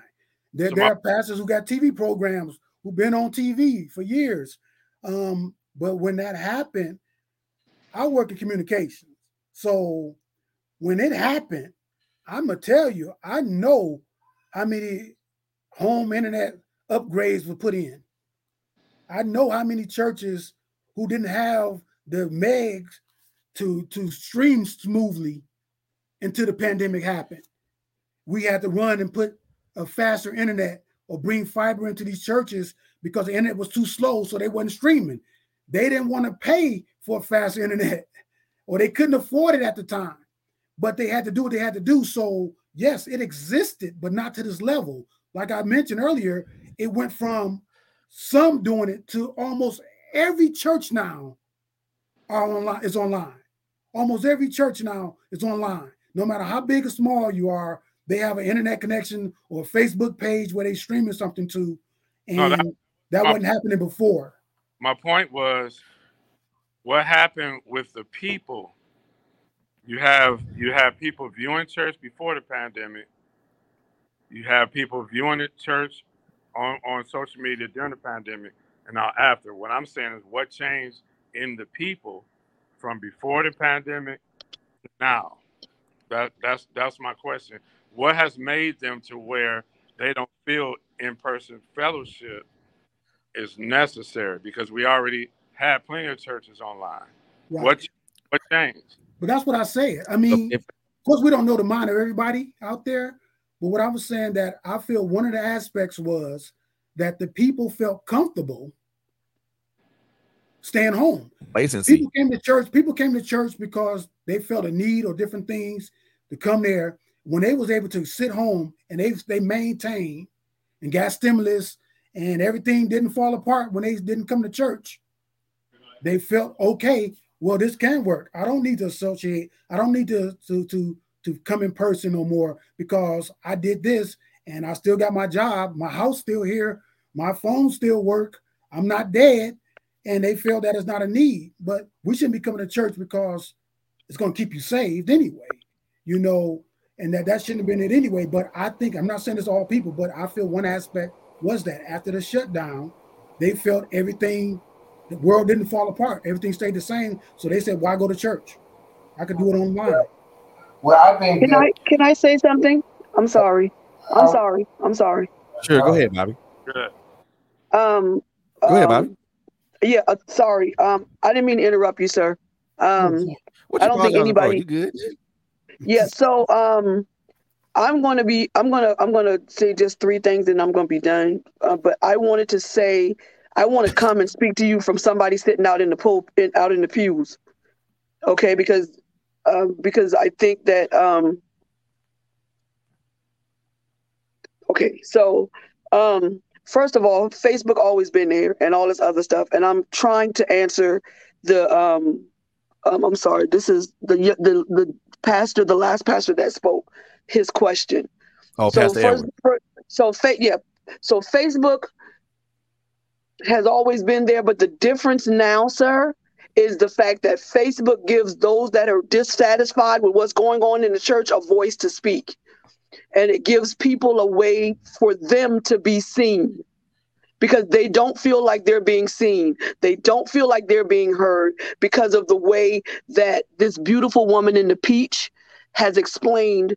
There, So there my- are pastors who got TV programs who've been on TV for years. Um, but when that happened, I work in communications. So when it happened, I'm gonna tell you, I know how many home internet upgrades were put in. I know how many churches who didn't have the megs to to stream smoothly until the pandemic happened. We had to run and put a faster internet or bring fiber into these churches because the internet was too slow, so they wasn't streaming. They didn't want to pay for a faster internet, or they couldn't afford it at the time. But they had to do what they had to do. So yes, it existed, but not to this level. Like I mentioned earlier, it went from some doing it to almost every church now are online is online. Almost every church now is online. No matter how big or small you are, they have an internet connection or a Facebook page where they streaming something to, and No, that, that- wasn't happening before. My point was, what happened with the people? You have you have people viewing church before the pandemic. You have people viewing the church on, on social media during the pandemic and now after. What I'm saying is what changed in the people from before the pandemic to now. That that's that's my question. What has made them to where they don't feel in-person fellowship is necessary because we already had plenty of churches online. Right. What what changed? But that's what I said. I mean, if- of course, we don't know the mind of everybody out there. But what I was saying that I feel one of the aspects was that the people felt comfortable staying home. Complacency. People came to church. People came to church because they felt a need or different things to come there. When they was able to sit home and they they maintained and got stimulus and everything didn't fall apart when they didn't come to church, they felt okay. Well, this can work. I don't need to associate. I don't need to to to to come in person no more because I did this and I still got my job. My house still here. My phone still work. I'm not dead and they feel that it's not a need. But we shouldn't be coming to church because it's going to keep you saved anyway, you know, and that that shouldn't have been it anyway. But I think I'm not saying it's all people, but I feel one aspect was that after the shutdown, they felt everything, the world didn't fall apart, everything stayed the same. So they said, "Why go to church? I could do it online." Well, I think Can that, I can I say something? I'm sorry. I'm uh, sorry. I'm sorry. Sure, go ahead, Bobby. Good. Um Go ahead, um, Bobby. Yeah, uh, sorry. Um I didn't mean to interrupt you, sir. Um What I don't think anybody- You good? yeah, so um I'm going to be I'm going to I'm going to say just three things and I'm going to be done. Uh, but I wanted to say I want to come and speak to you from somebody sitting out in the pul- in, out in the pews. Okay, because um because I think that um Okay, so um first of all, Facebook always been there and all this other stuff and I'm trying to answer the um um, I'm sorry. This is the the the pastor, the last pastor that spoke, his question. Oh, so Pastor first, Edward. so fa- yeah, so Facebook has always been there, but the difference now, sir, is the fact that Facebook gives those that are dissatisfied with what's going on in the church a voice to speak, and it gives people a way for them to be seen because they don't feel like they're being seen. They don't feel like they're being heard because of the way that this beautiful woman in the peach has explained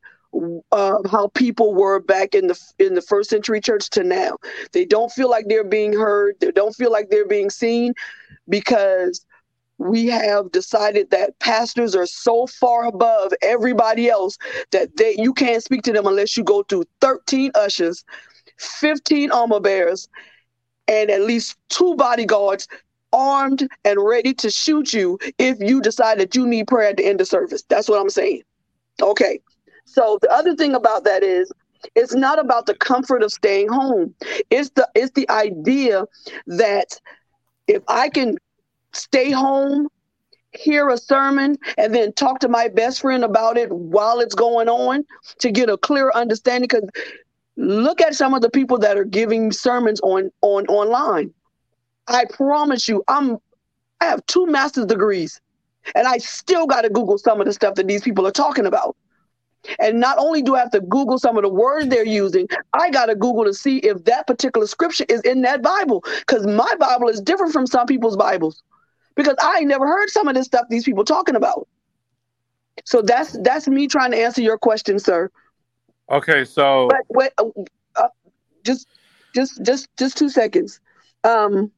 uh, how people were back in the in the first century church to now. They don't feel like they're being heard. They don't feel like they're being seen because we have decided that pastors are so far above everybody else that they you can't speak to them unless you go through 13 ushers, 15 armor bearers, and at least two bodyguards armed and ready to shoot you if you decide that you need prayer at the end of service. That's what I'm saying. Okay. So the other thing about that is it's not about the comfort of staying home. It's the it's the idea that if I can stay home hear a sermon and then talk to my best friend about it while it's going on to get a clear understanding because look at some of the people that are giving sermons on on online i promise you i'm i have two master's degrees and i still got to google some of the stuff that these people are talking about and not only do I have to Google some of the words they're using, I got to Google to see if that particular scripture is in that Bible because my Bible is different from some people's Bibles because I never heard some of this stuff these people talking about. So that's that's me trying to answer your question, sir. Okay, so but wait, uh, uh, just just just just two seconds. Um,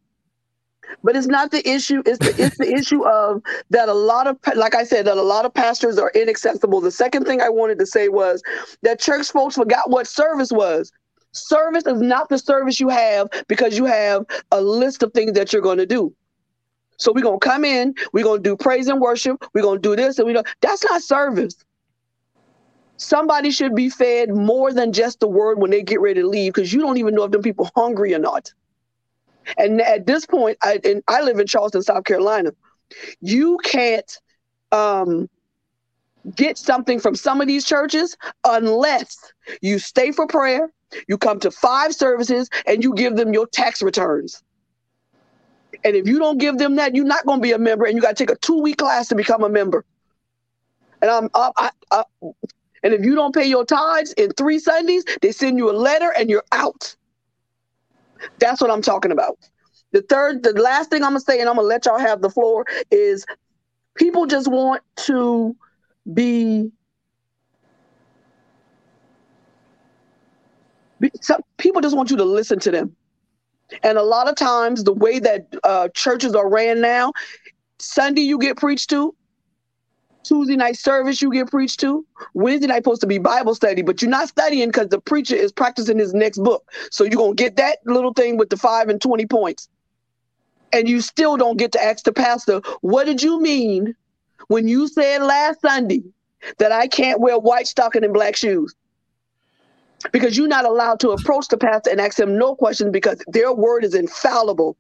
but it's not the issue. It's the it's the issue of that a lot of like I said that a lot of pastors are inaccessible. The second thing I wanted to say was that church folks forgot what service was. Service is not the service you have because you have a list of things that you're going to do. So we're gonna come in, we're gonna do praise and worship, we're gonna do this, and we don't that's not service. Somebody should be fed more than just the word when they get ready to leave, because you don't even know if them people hungry or not. And at this point, I and I live in Charleston, South Carolina. You can't um, get something from some of these churches unless you stay for prayer, you come to five services, and you give them your tax returns. And if you don't give them that, you're not going to be a member, and you got to take a two week class to become a member. And I'm. I, I, and if you don't pay your tithes in three Sundays, they send you a letter, and you're out. That's what I'm talking about. The third, the last thing I'm gonna say, and I'm gonna let y'all have the floor, is people just want to be. some, people just want you to listen to them. And a lot of times, the way that uh, churches are ran now, Sunday you get preached to, Tuesday night service you get preached to. Wednesday night supposed to be Bible study, but you're not studying because the preacher is practicing his next book. So you're gonna get that little thing with the five and twenty points. And you still don't get to ask the pastor, what did you mean when you said last Sunday that I can't wear white stocking and black shoes? Because you're not allowed to approach the pastor and ask him no questions because their word is infallible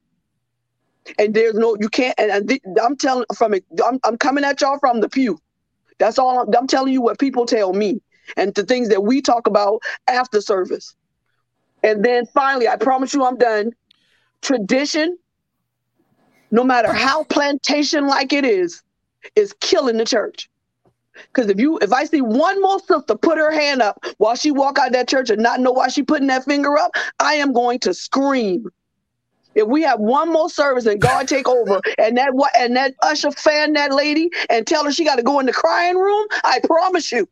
and there's no you can't and, and i'm telling from it I'm, I'm coming at y'all from the pew. That's all I'm, I'm telling you what people tell me and the things that we talk about after service. And then finally i promise you i'm done. Tradition no matter how plantation like it is is killing the church. Because if you if i see one more sister put her hand up while she walk out that church and not know why she putting that finger up i am going to scream if we have one more service and God take over, and that what and that usher fan that lady and tell her she got to go in the crying room, I promise you.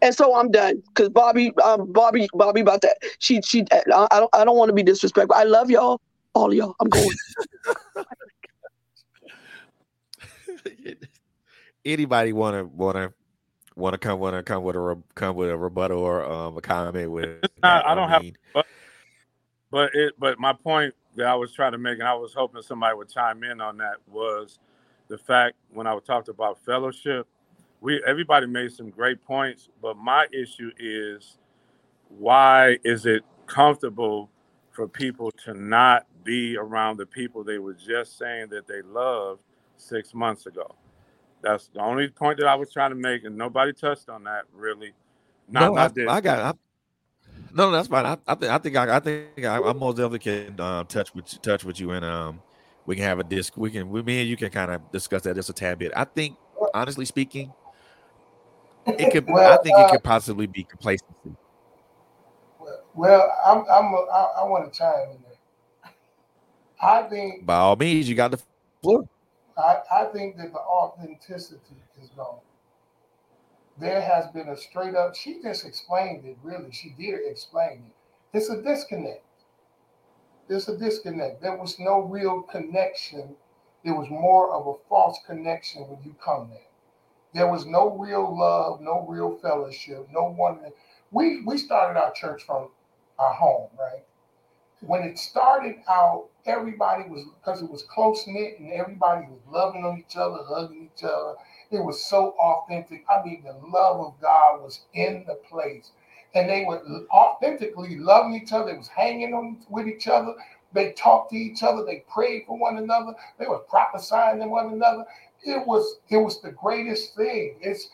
And so I'm done because Bobby, um, Bobby, Bobby, about that. She, she. I, I don't, I don't want to be disrespectful. I love y'all, all y'all. I'm going. <laughs> Anybody want to want to want to come want to come with a come with a rebuttal or um, a comment with? I, I don't mean, have, but, but it. But my point that I was trying to make, and I was hoping somebody would chime in on that, was the fact when I was talked about fellowship, we everybody made some great points, but my issue is why is it comfortable for people to not be around the people they were just saying that they loved six months ago? That's the only point that I was trying to make, and nobody touched on that really. Not, no, not I, I got. I, no, no, that's fine. I, I think I think I, I think I, I most definitely can uh, touch with touch with you, and um, we can have a disc. We can, we, me and you can kind of discuss that just a tad bit. I think, honestly speaking, it could. well, I think uh, it could possibly be complacency. Well, I'm, I'm, a, I, I want to chime in there. I think, by all means, you got the floor. I, I think that the authenticity is gone there has been a straight up, she just explained it really. She did explain it. It's a disconnect. It's a disconnect. There was no real connection. It was more of a false connection when you come there. There was no real love, no real fellowship, no one. We we started our church from our home, right? When it started out, everybody was because it was close knit and everybody was loving on each other, hugging each other, it was so authentic. I mean, the love of God was in the place. And they were authentically loving each other. They was hanging on with each other. They talked to each other. They prayed for one another. They were prophesying to one another. it was it was the greatest thing. It's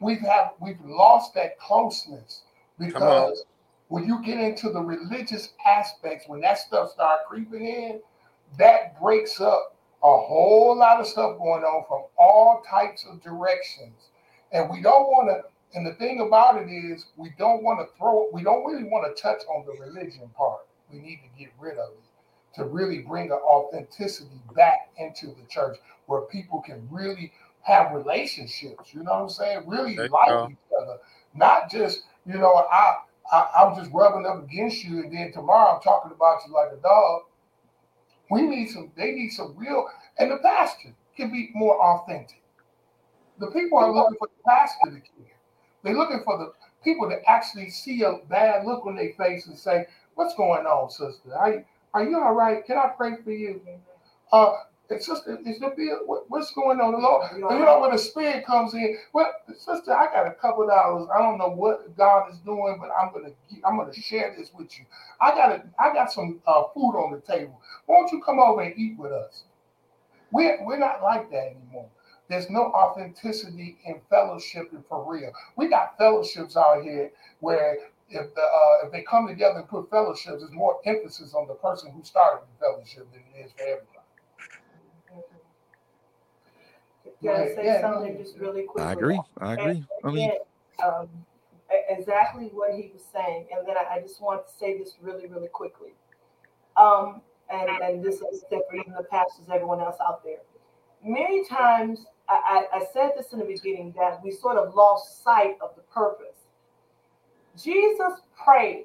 we've have we've lost that closeness because when you get into the religious aspects, when that stuff start creeping in, that breaks up a whole lot of stuff going on from all types of directions. And we don't want to, and the thing about it is, we don't want to throw, we don't really want to touch on the religion part. We need to get rid of it to really bring an authenticity back into the church where people can really have relationships. You know what I'm saying? Really There like go. each other, not just you know I, I I'm just rubbing up against you, and then tomorrow I'm talking about you like a dog. We need some. They need some real, and the pastor can be more authentic. The people are looking for the pastor to care. They're looking for the people to actually see a bad look on their face and say, "What's going on, sister? Are you, are you all right? Can I pray for you?" Uh, and sister, is the bill? What, what's going on, Lord? You know, when the spirit comes in, well, sister, I got a couple dollars. I don't know what God is doing, but I'm gonna I'm gonna share this with you. I got a, I got some uh, food on the table. Won't you come over and eat with us? We're we're not like that anymore. There's no authenticity in fellowship and for real. We got fellowships out here where if the uh, if they come together and put fellowships, there's more emphasis on the person who started the fellowship than it is for everybody. Can I Right, say yeah, something no. just really quickly? I agree. I agree. And I mean, um, exactly what he was saying, and then I, I just want to say this really, really quickly. Um, and and this is for even the pastors, everyone else out there. Many times, I, I, I said this in the beginning that we sort of lost sight of the purpose. Jesus prayed,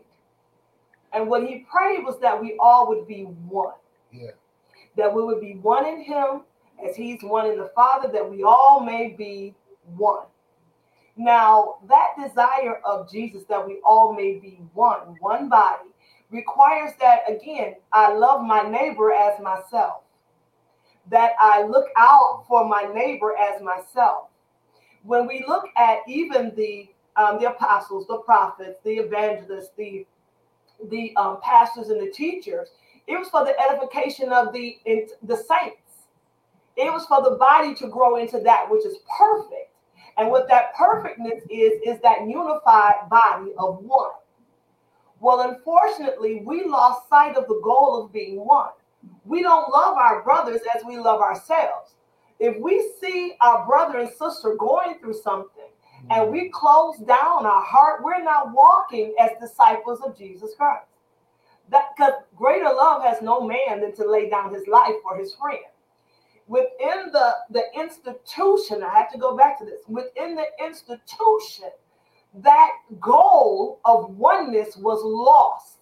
and what he prayed was that we all would be one. Yeah. That we would be one in him as he's one in the Father, that we all may be one. Now, that desire of Jesus that we all may be one, one body, requires that, again, I love my neighbor as myself, that I look out for my neighbor as myself. When we look at even the um, the apostles, the prophets, the evangelists, the the um, pastors and the teachers, it was for the edification of the the saints. It was for the body to grow into that which is perfect. And what that perfectness is, is that unified body of one. Well, unfortunately, we lost sight of the goal of being one. We don't love our brothers as we love ourselves. If we see our brother and sister going through something and we close down our heart, we're not walking as disciples of Jesus Christ. That because greater love has no man than to lay down his life for his friend within the the institution i have to go back to this within the institution that goal of oneness was lost.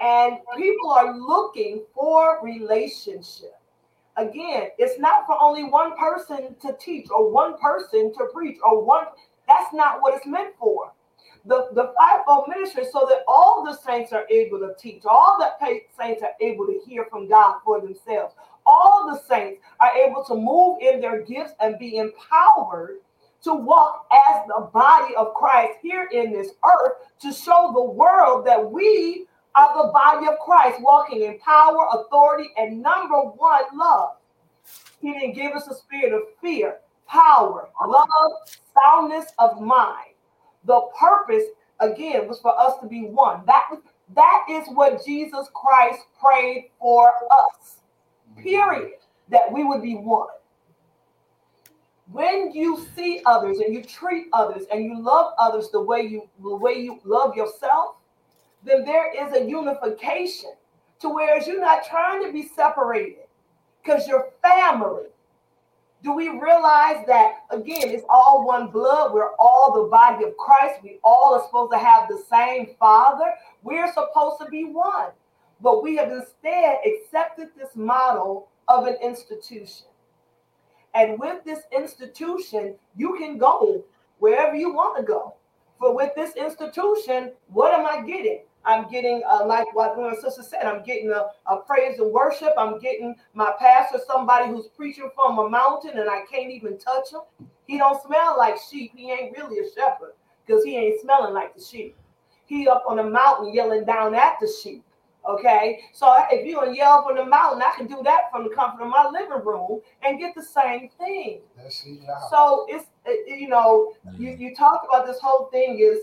And people are looking for relationship. Again it's not for only one person to teach or one person to preach or one that's not what it's meant for. The, the fivefold ministry so that all the saints are able to teach all the saints are able to hear from god for themselves all the saints are able to move in their gifts and be empowered to walk as the body of Christ here in this earth to show the world that we are the body of Christ, walking in power, authority, and number one, love. He didn't give us a spirit of fear, power, love, soundness of mind. The purpose, again, was for us to be one. That, that is what Jesus Christ prayed for us period, that we would be one. When you see others and you treat others and you love others the way you the way you love yourself, then there is a unification to whereas you're not trying to be separated because you're family. Do we realize that again, it's all one blood? We're all the body of Christ. We all are supposed to have the same father. We're supposed to be one. But we have instead accepted this model of an institution. And with this institution, you can go wherever you want to go. But with this institution, what am I getting? I'm getting, uh, like what my sister said, I'm getting a, a praise and worship. I'm getting my pastor, somebody who's preaching from a mountain and I can't even touch him. He don't smell like sheep. He ain't really a shepherd because he ain't smelling like the sheep. He up on a mountain yelling down at the sheep. Okay, so if you're gonna yell from the mountain, I can do that from the comfort of my living room and get the same thing. So it's you know you you talked about this whole thing is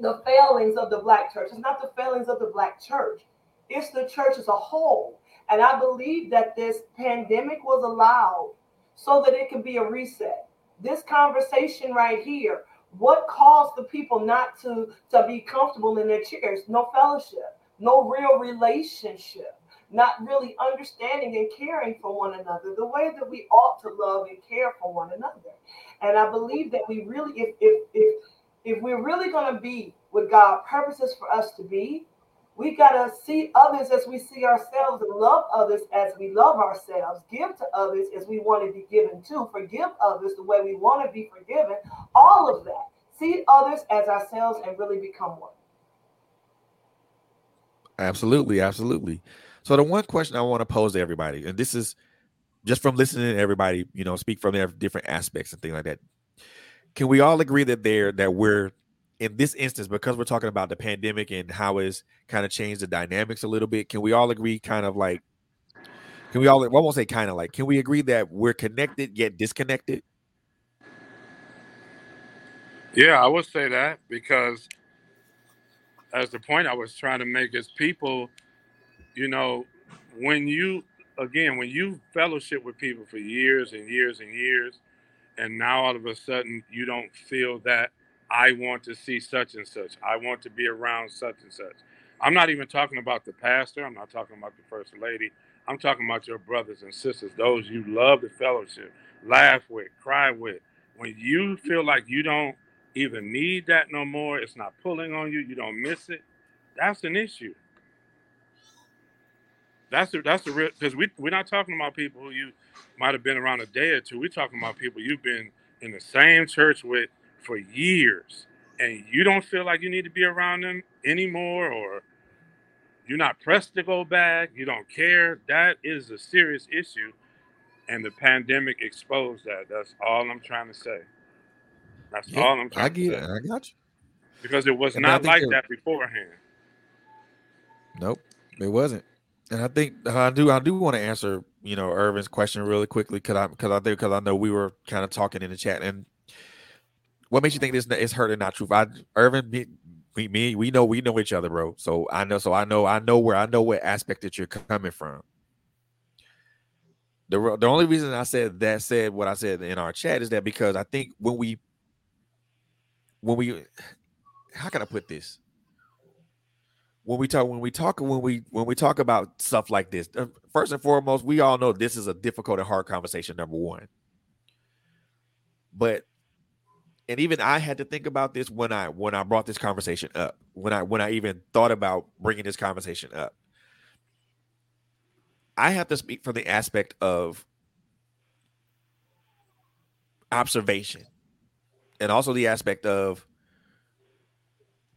the failings of the black church. It's not the failings of the black church. It's the church as a whole. And I believe that this pandemic was allowed so that it can be a reset. This conversation right here, what caused the people not to, to be comfortable in their chairs? No fellowship, no real relationship, not really understanding and caring for one another the way that we ought to love and care for one another. And I believe that we really, if if if if we're really going to be what God purposes for us to be, we got to see others as we see ourselves and love others as we love ourselves, give to others as we want to be given to, forgive others the way we want to be forgiven, all of that. See others as ourselves and really become one. Absolutely, absolutely. So the one question I want to pose to everybody, and this is just from listening to everybody, you know, speak from their different aspects and things like that. Can we all agree that there that we're in this instance, because we're talking about the pandemic and how it's kind of changed the dynamics a little bit, can we all agree kind of like can we all well, I won't say kind of like can we agree that we're connected yet disconnected? Yeah, I would say that because as the point I was trying to make is people, you know, when you again, when you fellowship with people for years and years and years, and now all of a sudden you don't feel that I want to see such and such. I want to be around such and such. I'm not even talking about the pastor. I'm not talking about the first lady. I'm talking about your brothers and sisters, those you love the fellowship, laugh with, cry with. When you feel like you don't even need that no more, it's not pulling on you, you don't miss it, that's an issue. That's the that's the real because we we're not talking about people who you might have been around a day or two. We're talking about people you've been in the same church with for years and you don't feel like you need to be around them anymore or you're not pressed to go back, you don't care, that is a serious issue. And the pandemic exposed that. That's all I'm trying to say. That's yeah, all I'm trying I get to say. It. I got you. Because it was and not like it, that beforehand. Nope, it wasn't. And I think uh, I do. I do want to answer, you know, Irvin's question really quickly because I because I think because I know we were kind of talking in the chat, and what makes you think this is hurt and not true? I Irvin, me, me, me, we know we know each other, bro. So I know, so I know, I know where I know what aspect that you're coming from. The the only reason I said that said what I said in our chat is that because I think when we when we how can I put this? When we talk when we talk when we when we talk about stuff like this, uh, first and foremost, we all know this is a difficult and hard conversation. Number one, but and even I had to think about this when I when I brought this conversation up. When I when I even thought about bringing this conversation up. I have to speak from the aspect of observation and also the aspect of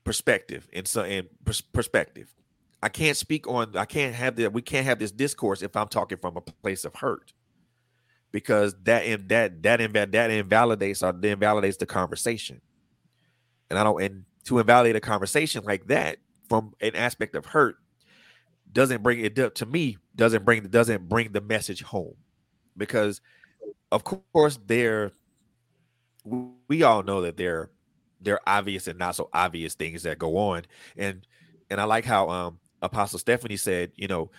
perspective and so and pers- perspective. I can't speak on I can't have the we can't have this discourse if I'm talking from a place of hurt because that that that inv- that invalidates uh, or invalidates the conversation. And I don't and to invalidate a conversation like that from an aspect of hurt doesn't bring it up to me doesn't bring doesn't bring the message home because of course there we all know that there there are obvious and not so obvious things that go on and and I like how um Apostle Stephanie said you know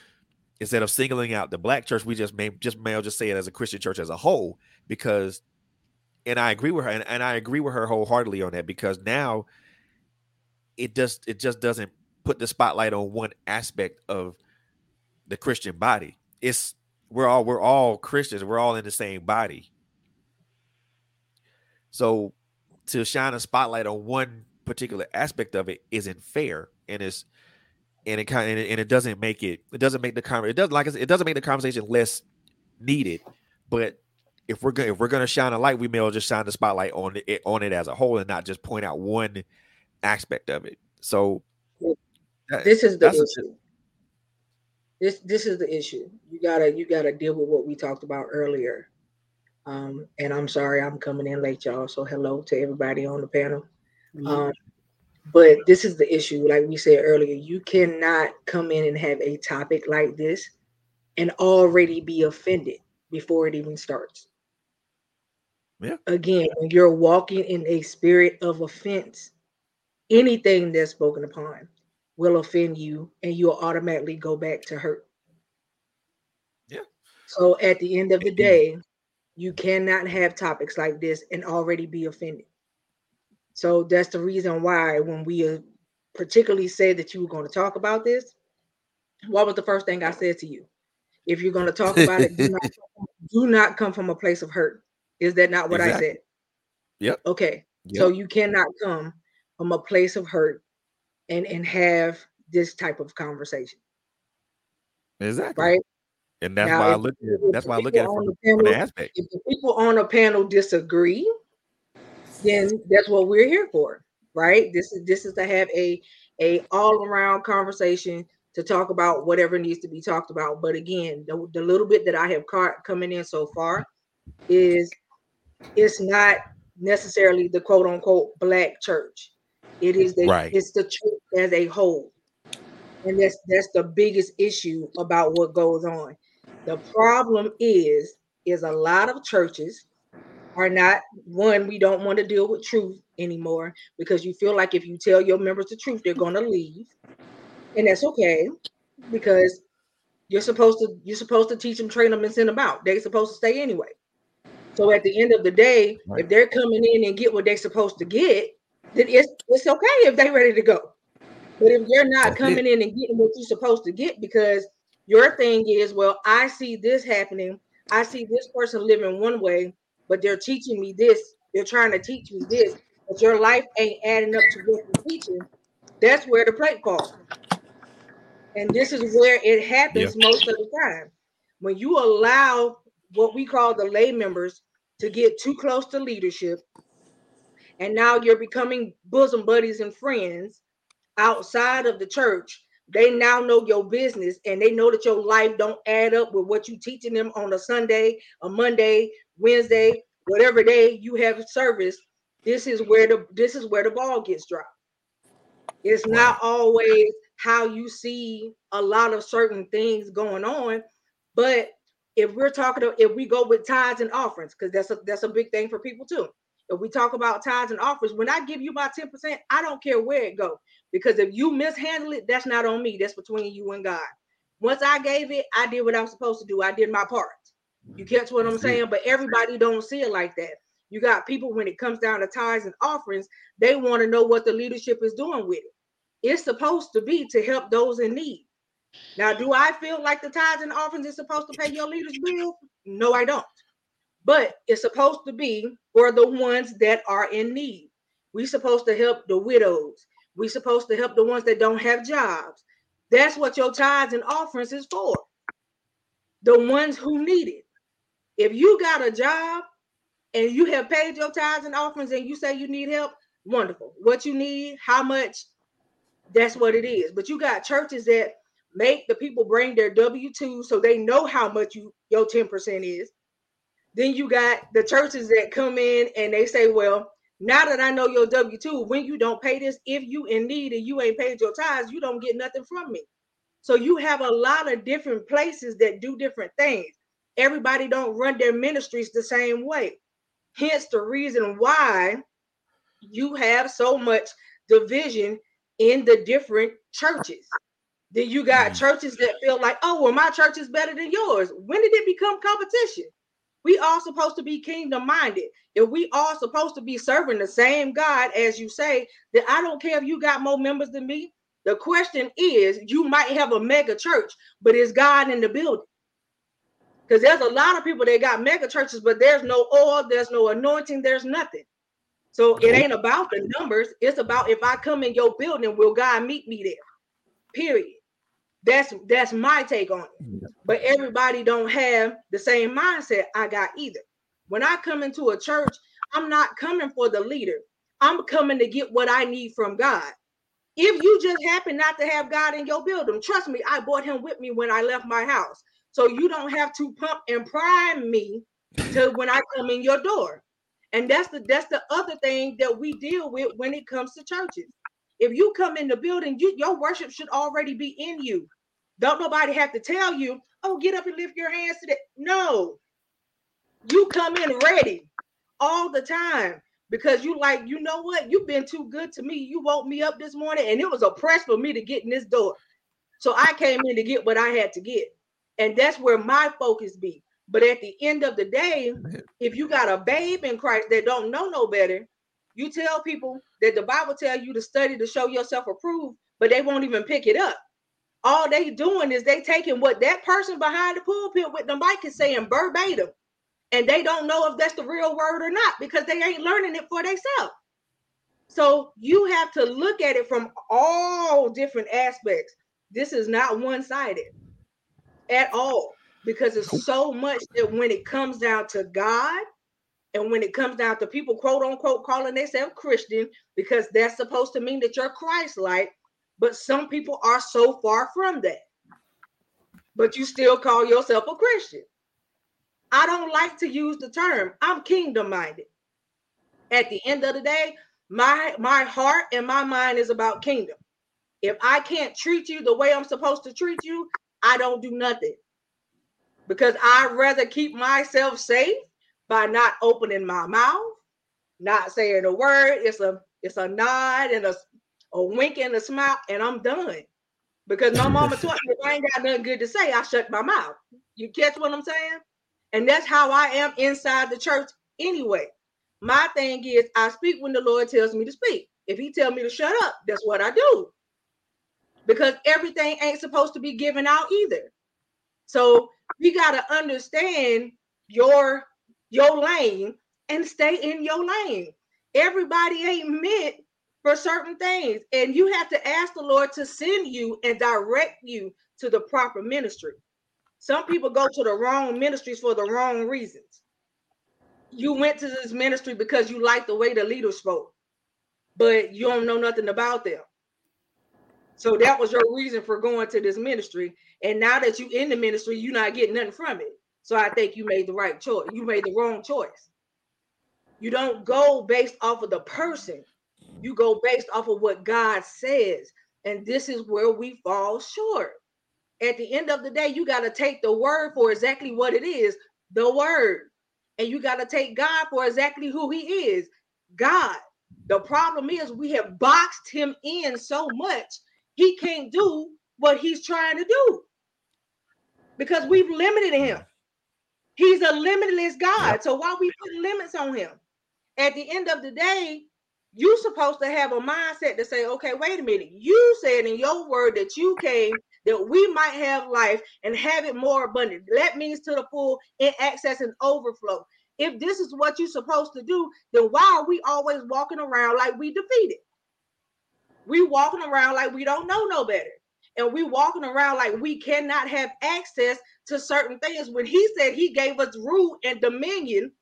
instead of singling out the black church, we just may just may just say it as a Christian church as a whole, because and I agree with her, and, and I agree with her wholeheartedly on that because now it just it just doesn't put the spotlight on one aspect of the Christian body. It's we're all we're all Christians, we're all in the same body. So to shine a spotlight on one particular aspect of it isn't fair and it's and it kind of, and it doesn't make it it doesn't make the conversation it doesn't like it doesn't make the conversation less needed. But if we're gonna if we're gonna shine a light we may well just shine the spotlight on it on it as a whole and not just point out one aspect of it. So this is the issue. This this is the issue. You gotta you gotta deal with what we talked about earlier um and i'm sorry i'm coming in late y'all so hello to everybody on the panel um But this is the issue, like we said earlier, you cannot come in and have a topic like this and already be offended before it even starts. Yeah. Again, when you're walking in a spirit of offense, anything that's spoken upon will offend you and you'll automatically go back to hurt. Yeah. So at the end of the day, you cannot have topics like this and already be offended. So that's the reason why when we uh, particularly said that you were going to talk about this, what was the first thing I said to you? If you're going to talk about it, do not, <laughs> do not come from a place of hurt. Is that not what exactly. I said? Yep. Okay. Yep. So you cannot come from a place of hurt and and have this type of conversation. Exactly. Right. And that's now, why I look at it, that's why I look at it from, the, panel, from the aspect. If the people on a panel disagree, then that's what we're here for, right? This is this is to have a a all around conversation to talk about whatever needs to be talked about. But again, the, the little bit that I have caught coming in so far is it's not necessarily the quote unquote black church. It is the right. it's the church as a whole. And that's that's the biggest issue about what goes on. The problem is is a lot of churches are not one we don't want to deal with truth anymore because you feel like if you tell your members the truth they're going to leave. And that's okay because you're supposed to you're supposed to teach them, train them and send them out. They're supposed to stay anyway. So at the end of the day, right. if they're coming in and get what they're supposed to get, then it's it's okay if they're ready to go. But if you're not coming in and getting what you're supposed to get because your thing is, well, I see this happening, I see this person living one way, but they're teaching me this, they're trying to teach me this, but your life ain't adding up to what you're teaching. That's where the plate falls. And this is where it happens yeah. most of the time. When you allow what we call the lay members to get too close to leadership. And now you're becoming bosom buddies and friends outside of the church. They now know your business and they know that your life don't add up with what you teaching them on a Sunday, a Monday, Wednesday, whatever day you have service. This is where the this is where the ball gets dropped. It's not always how you see a lot of certain things going on, but if we're talking to, if we go with tithes and offerings, because that's a that's a big thing for people too. If we talk about tithes and offers, when I give you my 10%, I don't care where it go. Because if you mishandle it, that's not on me. That's between you and God. Once I gave it, I did what I'm supposed to do. I did my part. You catch what I'm saying? But everybody don't see it like that. You got people when it comes down to tithes and offerings, they want to know what the leadership is doing with it. It's supposed to be to help those in need. Now, do I feel like the tithes and offerings is supposed to pay your leaders' bill? No, I don't. But it's supposed to be for the ones that are in need. We're supposed to help the widows. We supposed to help the ones that don't have jobs. That's what your tithes and offerings is for. The ones who need it. If you got a job and you have paid your tithes and offerings and you say you need help, wonderful. What you need, how much, that's what it is. But you got churches that make the people bring their W2 so they know how much you your 10% is. Then you got the churches that come in and they say, Well, now that I know your W2, when you don't pay this, if you in need and you ain't paid your tithes, you don't get nothing from me. So you have a lot of different places that do different things. Everybody don't run their ministries the same way. Hence the reason why you have so much division in the different churches. Then you got mm. churches that feel like, oh, well, my church is better than yours. When did it become competition? We all supposed to be kingdom minded. If we all supposed to be serving the same God as you say, then I don't care if you got more members than me. The question is, you might have a mega church, but is God in the building? Because there's a lot of people that got mega churches, but there's no oil, there's no anointing, there's nothing. So it ain't about the numbers. It's about if I come in your building, will God meet me there? Period. That's that's my take on it. But everybody don't have the same mindset I got either. When I come into a church, I'm not coming for the leader. I'm coming to get what I need from God. If you just happen not to have God in your building, trust me, I brought him with me when I left my house. So you don't have to pump and prime me to when I come in your door. And that's the that's the other thing that we deal with when it comes to churches. If you come in the building, you, your worship should already be in you. Don't nobody have to tell you, oh, get up and lift your hands today. No, you come in ready all the time because you like, you know what? You've been too good to me. You woke me up this morning, and it was a press for me to get in this door. So I came in to get what I had to get. And that's where my focus be. But at the end of the day, if you got a babe in Christ that don't know no better, you tell people that the Bible tell you to study to show yourself approved, but they won't even pick it up. All they doing is they taking what that person behind the pulpit with the mic is saying verbatim, and they don't know if that's the real word or not because they ain't learning it for themselves. So you have to look at it from all different aspects. This is not one-sided at all because it's so much that when it comes down to God and when it comes down to people quote unquote calling themselves Christian because that's supposed to mean that you're Christ-like, but some people are so far from that. But you still call yourself a Christian. I don't like to use the term. I'm kingdom minded. At the end of the day, my my heart and my mind is about kingdom. If I can't treat you the way I'm supposed to treat you, I don't do nothing. Because I'd rather keep myself safe by not opening my mouth, not saying a word. It's a it's a nod and a, a wink and a smile, and I'm done. Because my mama <laughs> taught me if I ain't got nothing good to say, I shut my mouth. You catch what I'm saying? And that's how I am inside the church anyway. My thing is I speak when the Lord tells me to speak. If he tell me to shut up, that's what I do. Because everything ain't supposed to be given out either. So you got to understand your your lane and stay in your lane. Everybody ain't meant for certain things, and you have to ask the Lord to send you and direct you to the proper ministry. Some people go to the wrong ministries for the wrong reasons. You went to this ministry because you like the way the leader spoke, but you don't know nothing about them. So that was your reason for going to this ministry. And now that you're in the ministry, you're not getting nothing from it. So I think you made the right choice. You made the wrong choice. You don't go based off of the person. You go based off of what God says. And this is where we fall short. At the end of the day, you got to take the word for exactly what it is, the word. And you got to take God for exactly who he is, God. The problem is we have boxed him in so much he can't do what he's trying to do because we've limited him. He's a limitless God. So why we put limits on him? At the end of the day, you're supposed to have a mindset to say, okay, wait a minute. You said in your word that you came that we might have life and have it more abundant. That means to the full in access and overflow. If this is what you're supposed to do, then why are we always walking around like we defeated? We walking around like we don't know no better. And we walking around like we cannot have access to certain things when he said he gave us rule and dominion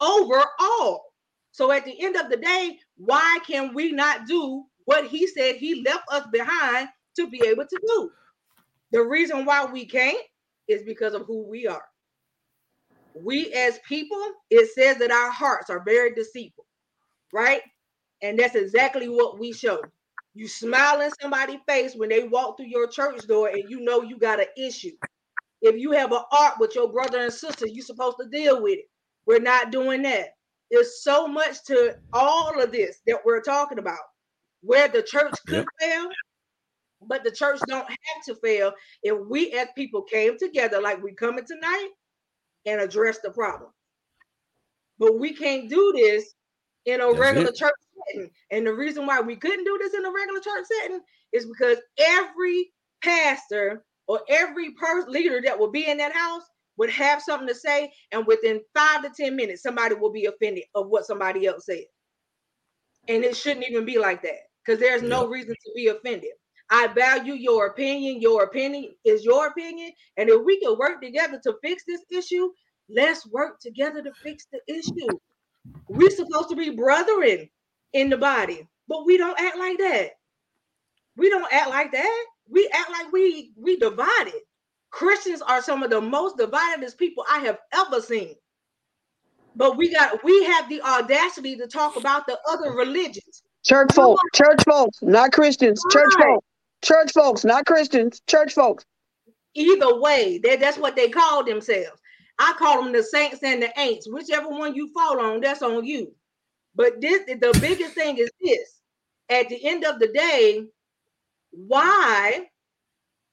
over all. So at the end of the day, why can we not do what he said he left us behind to be able to do? The reason why we can't is because of who we are. We as people, it says that our hearts are very deceitful, right? And that's exactly what we show. You smile in somebody's face when they walk through your church door and you know you got an issue. If you have an art with your brother and sister, you're supposed to deal with it. We're not doing that. There's so much to all of this that we're talking about where the church could yep. fail, but the church don't have to fail if we as people came together like we coming tonight and address the problem. But we can't do this in a That's regular it. church setting. And the reason why we couldn't do this in a regular church setting is because every pastor or every person leader that will be in that house would have something to say, and within five to ten minutes, somebody will be offended of what somebody else said. And it shouldn't even be like that because there's no reason to be offended. I value your opinion. Your opinion is your opinion. And if we can work together to fix this issue, let's work together to fix the issue. We're supposed to be brethren in the body, but we don't act like that. We don't act like that. We act like we we divided. Christians are some of the most divided people I have ever seen. But we got we have the audacity to talk about the other religions Church folks, church folks, not Christians. Church Right. folks, church folks, not Christians. Church folks. Either way, that, that's what they call themselves. I call them the saints and the ain'ts. Whichever one you fall on, that's on you. But this the biggest thing is this. At the end of the day, why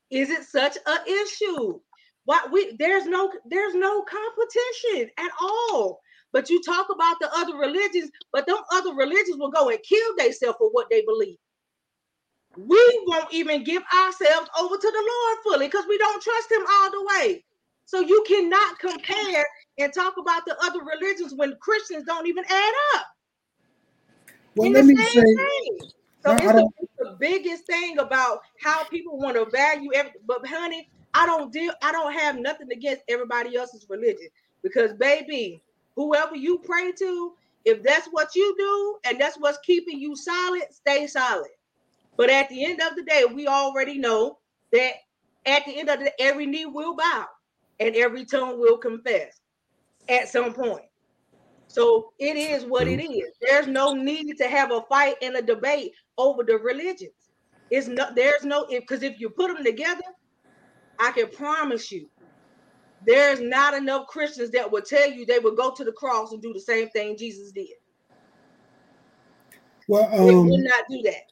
is it such a issue? Why we there's no there's no competition at all. But you talk about the other religions, but them other religions will go and kill themselves for what they believe. We won't even give ourselves over to the Lord fully because we don't trust Him all the way. So you cannot compare and talk about the other religions when Christians don't even add up. Well, let the me same say, thing. So it's it's the biggest thing about how people want to value every but honey, I don't deal, I don't have nothing against everybody else's religion because baby, whoever you pray to, if that's what you do and that's what's keeping you solid, stay solid. But at the end of the day, we already know that at the end of the day, every knee will bow and every tongue will confess at some point. So it is what it is. There's no need to have a fight and a debate over the religions. It's not there's no if because if you put them together, I can promise you there's not enough Christians that will tell you they would go to the cross and do the same thing Jesus did. well, They um, will not do that.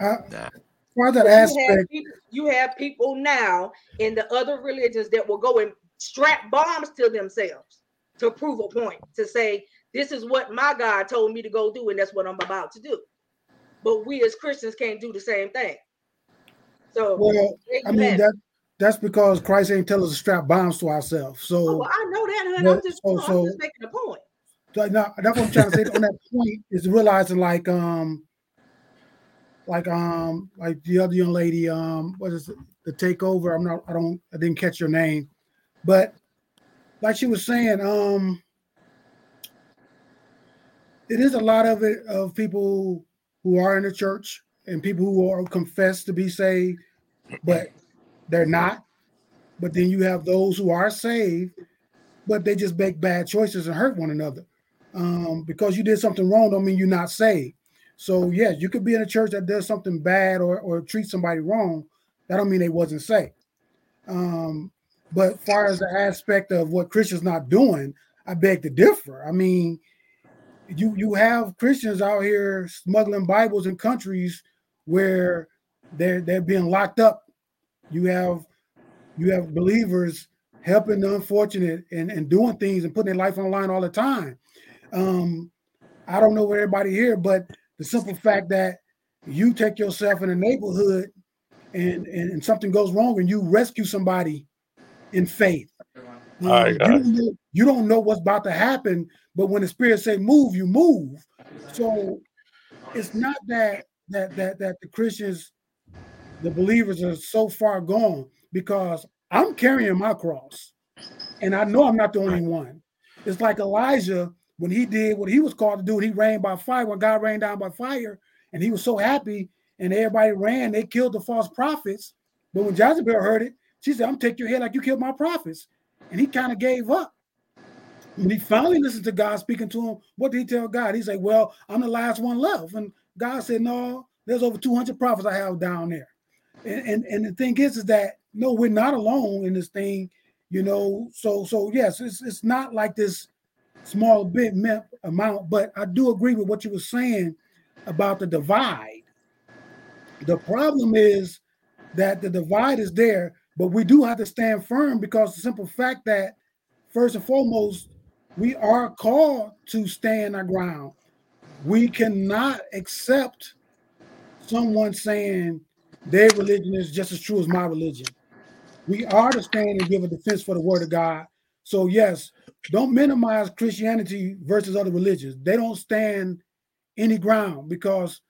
I, Nah. for that You have, aspect, people, you have people now in the other religions that will go and strap bombs to themselves to prove a point to say this is what my God told me to go do, and that's what I'm about to do. But we as Christians can't do the same thing. So well, I mean that that's because Christ ain't tell us to strap bombs to ourselves. Oh, So, well, I know that, honey. Well, I'm just, so- I'm just making a point. so now that's what I'm trying to say. on that point is realizing like um like um like the other young lady um what is it the takeover i'm not i don't i didn't catch your name but like she was saying um it is a lot of it of people who are in the church and people who are confessed to be saved but they're not but then you have those who are saved but they just make bad choices and hurt one another um because you did something wrong don't mean you're not saved so yes, you could be in a church that does something bad or or treat somebody wrong. That don't mean they wasn't saved. Um, but far as the aspect of what Christians not doing, I beg to differ. I mean, you you have Christians out here smuggling Bibles in countries where they're they're being locked up. You have you have believers helping the unfortunate and, and doing things and putting their life online all the time. Um, I don't know where everybody here, but the simple fact that you take yourself in a neighborhood and, and, and something goes wrong and you rescue somebody in faith. Um, right, you, don't know, you don't know what's about to happen, but when the spirit say move, you move. So it's not that that that that the Christians, the believers are so far gone because I'm carrying my cross. And I know I'm not the only one. It's like Elijah when he did what he was called to do, he rained by fire when God rained down by fire, and he was so happy, and everybody ran, they killed the false prophets. But when Jezebel heard it, she said, I'm taking your head like you killed my prophets. And he kind of gave up. When he finally listened to God speaking to him, what did he tell God? He said, Well, I'm the last one left. And God said, No, there's over 200 prophets I have down there. And, and, and the thing is, is that no, we're not alone in this thing, you know. So, so yes, it's it's not like this small bit amount, but I do agree with what you were saying about the divide. The problem is that the divide is there, but we do have to stand firm because the simple fact that first and foremost, we are called to stand our ground. We cannot accept someone saying their religion is just as true as my religion. We are to stand and give a defense for the word of God. So, yes, don't minimize Christianity versus other religions. They don't stand any ground because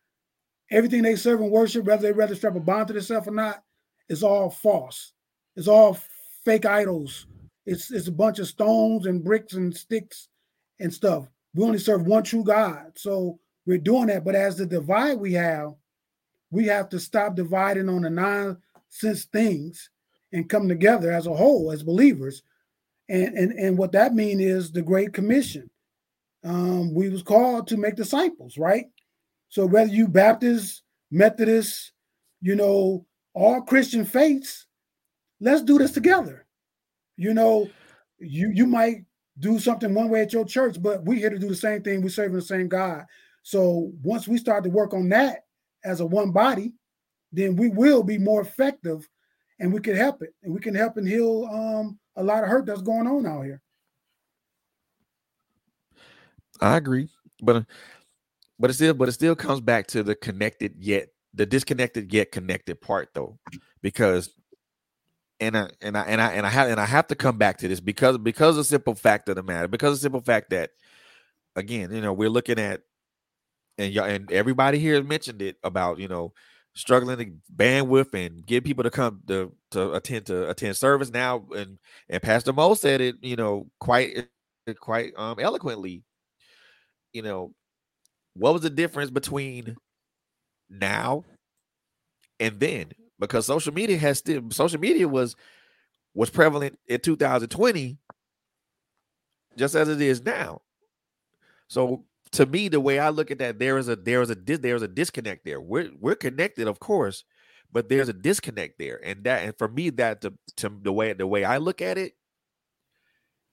everything they serve and worship, whether they rather strap a bond to themselves or not, is all false. It's all fake idols. It's it's a bunch of stones and bricks and sticks and stuff. We only serve one true God. So we're doing that. But as the divide we have, we have to stop dividing on the nonsense things and come together as a whole, as believers. And and, and what that means is the Great Commission. Um, we was called to make disciples, right? So whether you Baptist, Methodist, you know, all Christian faiths, let's do this together. You know, you you might do something one way at your church, but we here to do the same thing. We're serving the same God. So once we start to work on that as a one body, then we will be more effective and we can help it. And we can help and heal um, a lot of hurt that's going on out here. I agree, but but it still but it still comes back to the connected yet the disconnected yet connected part though, because and I and I and I and I have and I have to come back to this because because of the simple fact of the matter, because of the simple fact that again, you know, we're looking at and y'all and everybody here mentioned it about you know struggling to bandwidth and get people to come to to attend to attend service now. And and Pastor Moe said it you know quite quite um eloquently. You know what was the difference between now and then because social media has still social media was was prevalent in 2020 just as it is now. So to me the way i look at that there is a there is a there's a disconnect there. We're we're connected of course but there's a disconnect there. And that and for me that to, to the way the way i look at it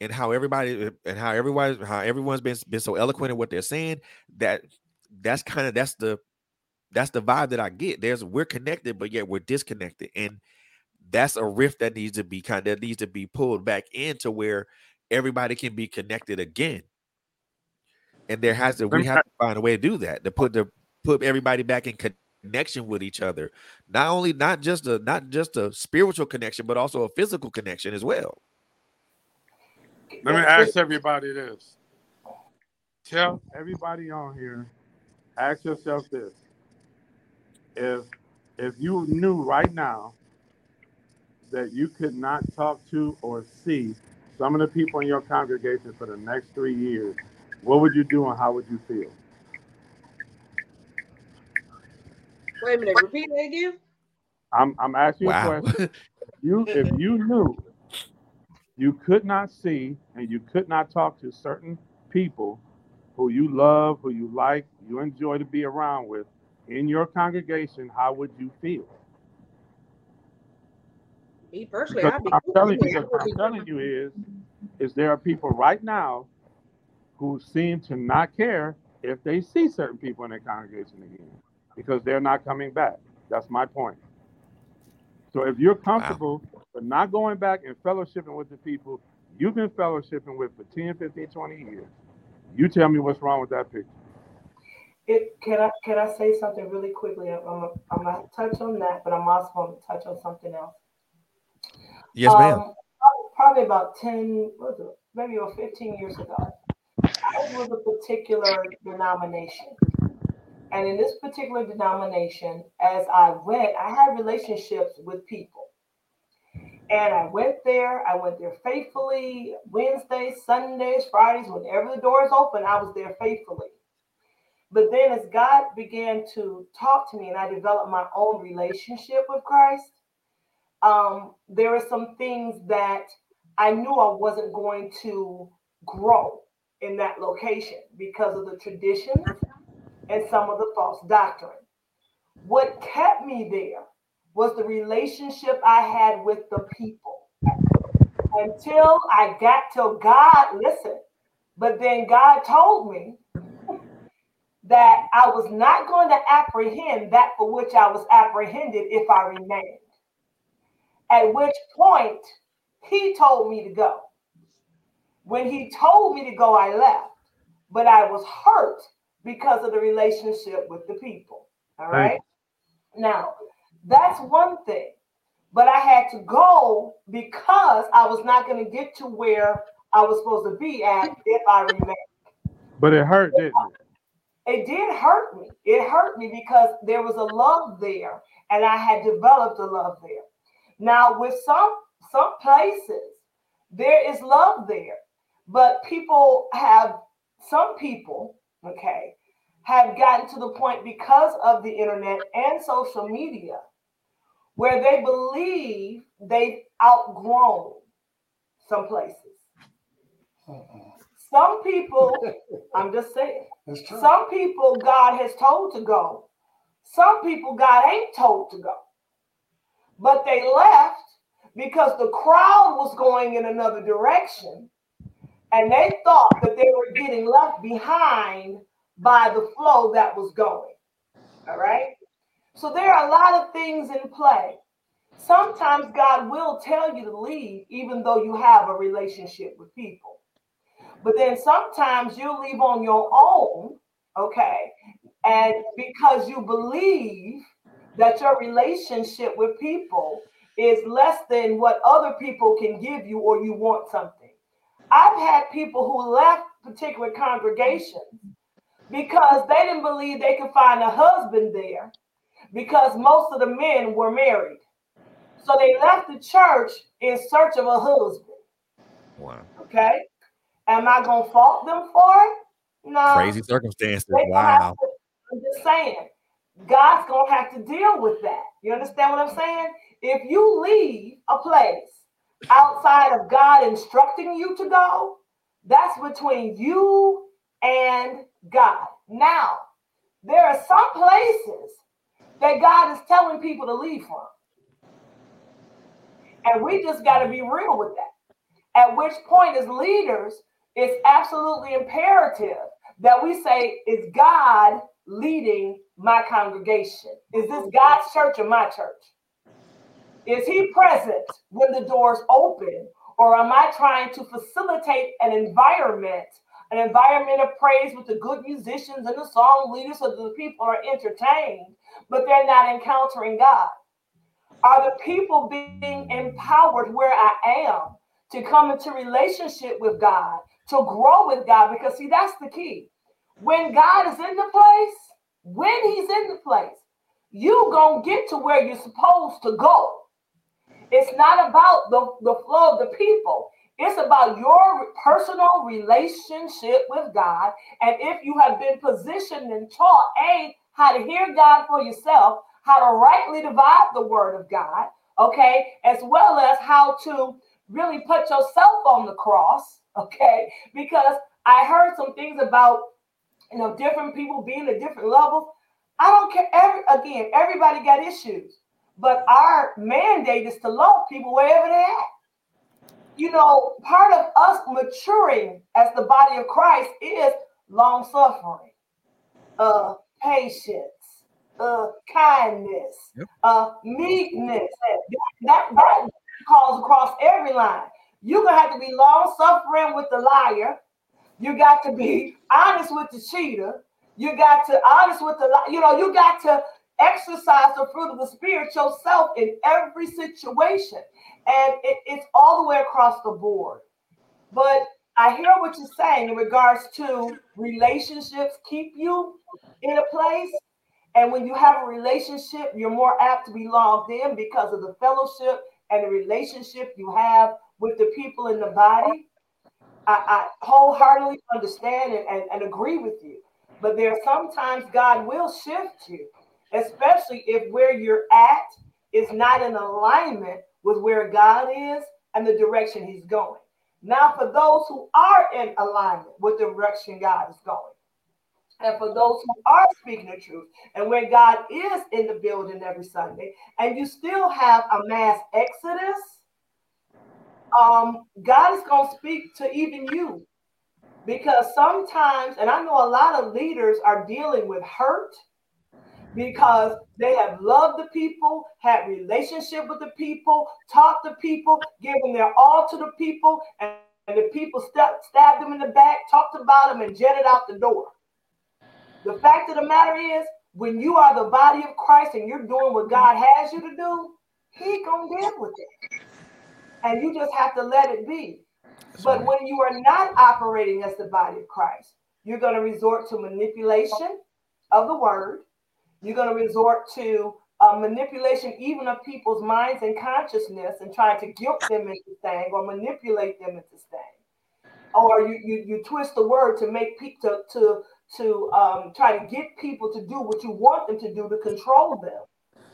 and how everybody and how everyone how everyone's been been so eloquent in what they're saying that that's kind of that's the that's the vibe that I get. There's we're connected, but yet we're disconnected, and that's a rift that needs to be kind of needs to be pulled back into where everybody can be connected again. And there has to we have to find a way to do that to put the put everybody back in connection with each other. Not only not just a not just a spiritual connection, but also a physical connection as well. Let me ask everybody this. Tell everybody on here, ask yourself this if if you knew right now that you could not talk to or see some of the people in your congregation for the next three years, what would you do and how would you feel? Wait a minute, repeat that again. I'm I'm asking wow. you a question. you if you knew you could not see and you could not talk to certain people who you love, who you like, you enjoy to be around with, in your congregation, how would you feel? Me personally, I'd be I'm cool. telling you, what I'm telling you is, is there are people right now who seem to not care if they see certain people in their congregation again because they're not coming back. That's my point. So if you're comfortable wow. with not going back and fellowshipping with the people you've been fellowshipping with for 10, 15, 20 years, you tell me what's wrong with that picture. It, can I can I say something really quickly? I'm I'm, I'm gonna touch on that, but I'm also going to touch on something else. Yes, ma'am. Um, probably about ten, it, maybe about fifteen years ago, I was with a particular denomination, and in this particular denomination, as I went, I had relationships with people, and I went there. I went there faithfully. Wednesdays, Sundays, Fridays, whenever the doors open, I was there faithfully but then as God began to talk to me and I developed my own relationship with Christ, um, there were some things that I knew I wasn't going to grow in that location because of the traditions and some of the false doctrine. What kept me there was the relationship I had with the people. Until I got to God, listen, but then God told me that I was not going to apprehend that for which I was apprehended if I remained. At which point, he told me to go. When he told me to go, I left, but I was hurt because of the relationship with the people. All right. right. Now, that's one thing, but I had to go because I was not going to get to where I was supposed to be at if I remained. But it hurt, didn't it? It did hurt me. It hurt me because there was a love there, and I had developed a love there. Now, with some some places, there is love there, but people have some people, okay, have gotten to the point because of the internet and social media where they believe they've outgrown some places. Some people, <laughs> I'm just saying, some people God has told to go. Some people God ain't told to go. But they left because the crowd was going in another direction. And they thought that they were getting left behind by the flow that was going. All right. So there are a lot of things in play. Sometimes God will tell you to leave, even though you have a relationship with people. But then sometimes you leave on your own, okay? And because you believe that your relationship with people is less than what other people can give you, or you want something. I've had people who left particular congregations because they didn't believe they could find a husband there because most of the men were married. So they left the church in search of a husband. Wow. Okay. Am I gonna fault them for it? No. Crazy circumstances. Wow. to- I'm just saying, God's gonna have to deal with that. You understand what I'm saying? If you leave a place outside of God instructing you to go, that's between you and God. Now, there are some places that God is telling people to leave from. And we just got to be real with that. At which point, as leaders, it's absolutely imperative that we say, Is God leading my congregation? Is this God's church or my church? Is He present when the doors open? Or am I trying to facilitate an environment, an environment of praise with the good musicians and the song leaders so that the people are entertained, but they're not encountering God? Are the people being empowered where I am to come into relationship with God, to grow with God? Because, see, that's the key. When God is in the place, when He's in the place, you to get to where you're supposed to go. It's not about the, the flow of the people. It's about your personal relationship with God. And if you have been positioned and taught, A, how to hear God for yourself, how to rightly divide the word of God, okay, as well as how to really put yourself on the cross, okay, because I heard some things about, you know, different people being at different levels. I don't care. Every again, everybody got issues, but our mandate is to love people wherever they're at. You know, part of us maturing as the body of Christ is long suffering, uh, patience, uh, kindness, Yep. uh, meekness. That, that that calls across every line. You're gonna have to be long suffering with the liar. You got to be <laughs> honest with the cheater. You got to honest with the you know. You got to exercise the fruit of the spirit yourself in every situation, and it, it's all the way across the board. But I hear what you're saying in regards to relationships keep you in a place. And when you have a relationship, you're more apt to be logged in because of the fellowship and the relationship you have with the people in the body. I, I wholeheartedly understand and, and, and agree with you. But there are sometimes God will shift you, especially if where you're at is not in alignment with where God is and the direction He's going. Now, for those who are in alignment with the direction God is going, and for those who are speaking the truth, and where God is in the building every Sunday, and you still have a mass exodus, um, God is going to speak to even you. Because sometimes, and I know a lot of leaders are dealing with hurt because they have loved the people, had relationship with the people, talked to people, given their all to the people, and, and the people stabbed them in the back, talked about them, and jetted out the door. The fact of the matter is, when you are the body of Christ and you're doing what God has you to do, He gonna deal with it, and you just have to let it be. But when you are not operating as the body of Christ, you're going to resort to manipulation of the word. You're going to resort to uh, manipulation even of people's minds and consciousness and trying to guilt them into staying or manipulate them into staying. Or you, you, you twist the word to make people to, to, to um, try to get people to do what you want them to do to control them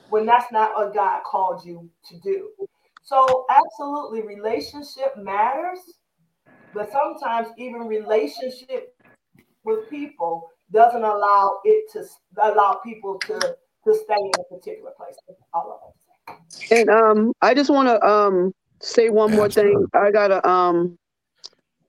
when that's not what God called you to do. So, absolutely, relationship matters. But sometimes even relationship with people doesn't allow it to allow people to to stay in a particular place. All of And um, I just want to um say one more thing. I gotta um,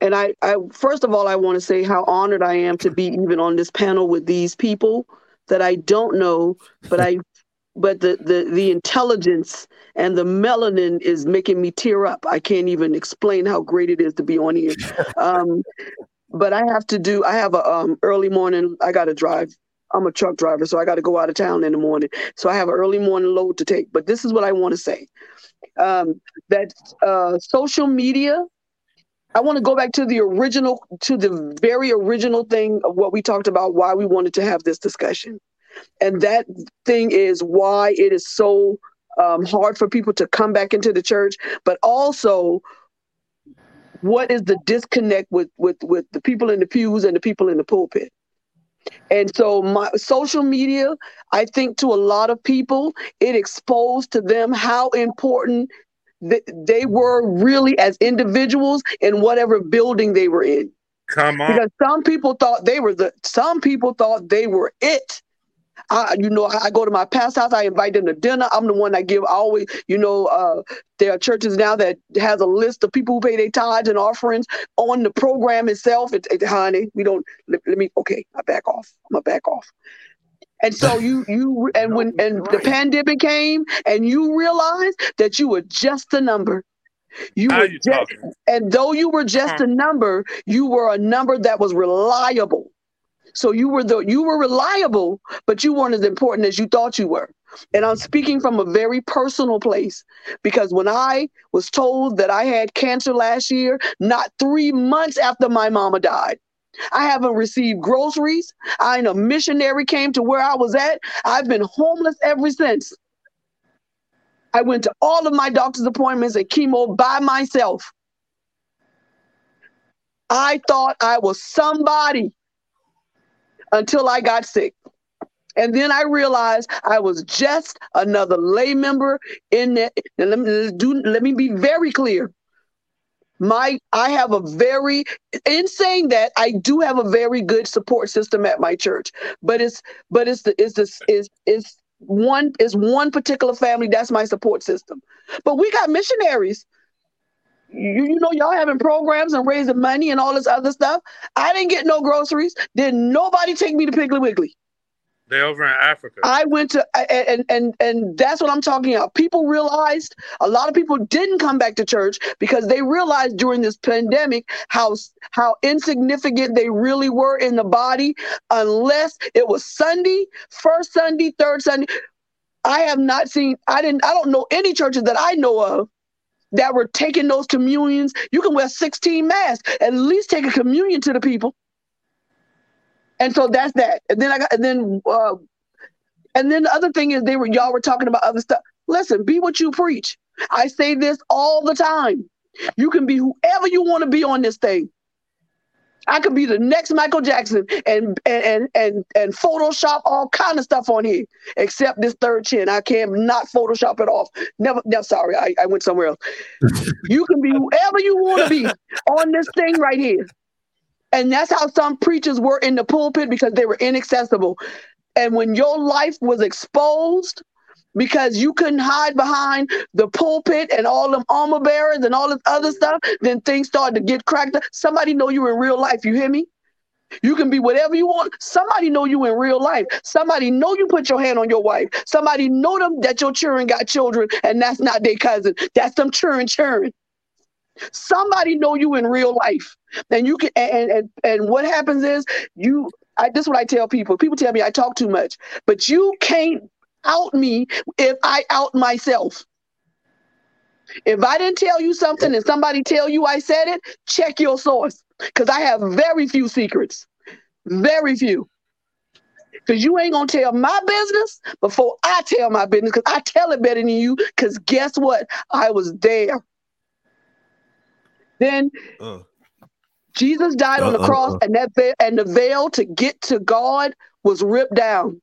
and I I first of all I want to say how honored I am to be even on this panel with these people that I don't know, but I <laughs> but the the the intelligence and the melanin is making me tear up. I can't even explain how great it is to be on here. <laughs> Um, but I have to do. I have a um, early morning. I got to drive. I'm a truck driver, so I got to go out of town in the morning. So I have an early morning load to take. But this is what I want to say: um, that uh, social media. I want to go back to the original, to the very original thing of what we talked about. Why we wanted to have this discussion, and that thing is why it is so um, hard for people to come back into the church, but also what is the disconnect with with with the people in the pews and the people in the pulpit and so my social media i think to a lot of people it exposed to them how important th- they were really as individuals in whatever building they were in come on because some people thought they were the some people thought they were it I, you know, I go to my past house. I invite them to dinner. I'm the one that give always, you know, uh, there are churches now that has a list of people who pay their tithes and offerings on the program itself. It, it, honey, we don't. Let, let me. Okay, I back off. I'm gonna back off. And so you you and when and the pandemic came and you realized that you were just a number. You How were you just, talking? and though you were just a number, you were a number that was reliable. So you were the you were reliable, but you weren't as important as you thought you were. And I'm speaking from a very personal place because when I was told that I had cancer last year, not three months after my mama died, I haven't received groceries. I ain't a missionary came to where I was at. I've been homeless ever since. I went to all of my doctor's appointments and chemo by myself. I thought I was somebody until I got sick. And then I realized I was just another lay member in that. Let me do let me be very clear. My I have a very in saying that I do have a very good support system at my church, but it's but it's the it's this is is one is one particular family that's my support system. But we got missionaries. You, you know y'all having programs and raising money and all this other stuff. I didn't get no groceries. Didn't nobody take me to Piggly Wiggly. They're over in Africa. I went to and and and that's what I'm talking about. People realized a lot of people didn't come back to church because they realized during this pandemic how how insignificant they really were in the body unless it was Sunday, first Sunday, third Sunday. I have not seen I didn't I don't know any churches that I know of that were taking those communions. You can wear 16 masks, at least take a communion to the people. And so that's that. And then I got, and then, uh, and then the other thing is they were y'all were talking about other stuff. Listen, be what you preach. I say this all the time. You can be whoever you want to be on this thing. I could be the next Michael Jackson and and and and, and Photoshop all kind of stuff on here, except this third chin. I can't not Photoshop it off. Never, no, sorry, I, I went somewhere else. you can be whoever you want to be <laughs> on this thing right here. And that's how some preachers were in the pulpit because they were inaccessible. And when your life was exposed, because you couldn't hide behind the pulpit and all them armor bearers and all this other stuff, then things started to get cracked. up. Somebody know you in real life. You hear me? You can be whatever you want. Somebody know you in real life. Somebody know you put your hand on your wife. Somebody know them that your children got children and that's not their cousin. That's them children children. Somebody know you in real life. And you can and and and what happens is you I this is what I tell people. People tell me I talk too much, but you can't out me if I out myself. If I didn't tell you something and somebody tell you I said it, check your source. Because I have very few secrets. Very few. Because you ain't gonna tell my business before I tell my business, because I tell it better than you. Because guess what? I was there. Then Uh, Jesus died on the Uh, uh, cross, and that veil, and the veil to get to God was ripped down.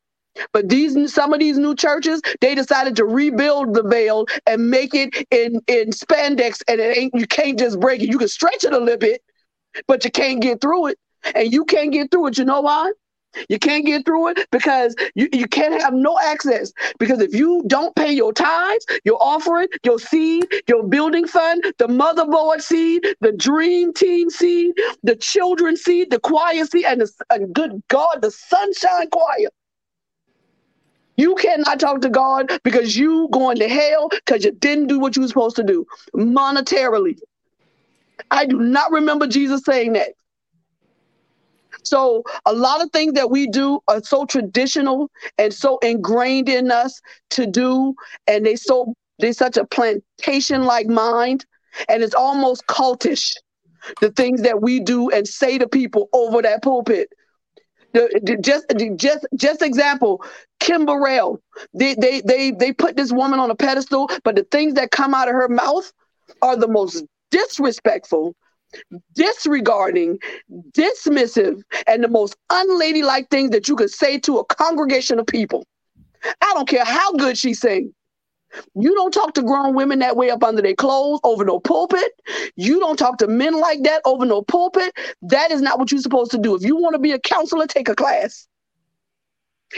But these some of these new churches, they decided to rebuild the veil and make it in in spandex, and it ain't you can't just break it. You can stretch it a little bit, but you can't get through it. And you can't get through it. You know why? You can't get through it because you, you can't have no access. Because if you don't pay your tithes, your offering, your seed, your building fund, the motherboard seed, the dream team seed, the children seed, the choir seed, and, the, and good God, the sunshine choir. You cannot talk to God because you going to hell because you didn't do what you were supposed to do monetarily. I do not remember Jesus saying that. So a lot of things that we do are so traditional and so ingrained in us to do, and they so they such a plantation like mind, and it's almost cultish. The things that we do and say to people over that pulpit. The, the, just just just example, Kim Burrell. They they they they put this woman on a pedestal, but the things that come out of her mouth are the most disrespectful disregarding, dismissive, and the most unladylike things that you could say to a congregation of people. I don't care how good she sings. You don't talk to grown women that way up under their clothes over no pulpit. You don't talk to men like that over no pulpit. That is not what you're supposed to do. If you want to be a counselor, take a class.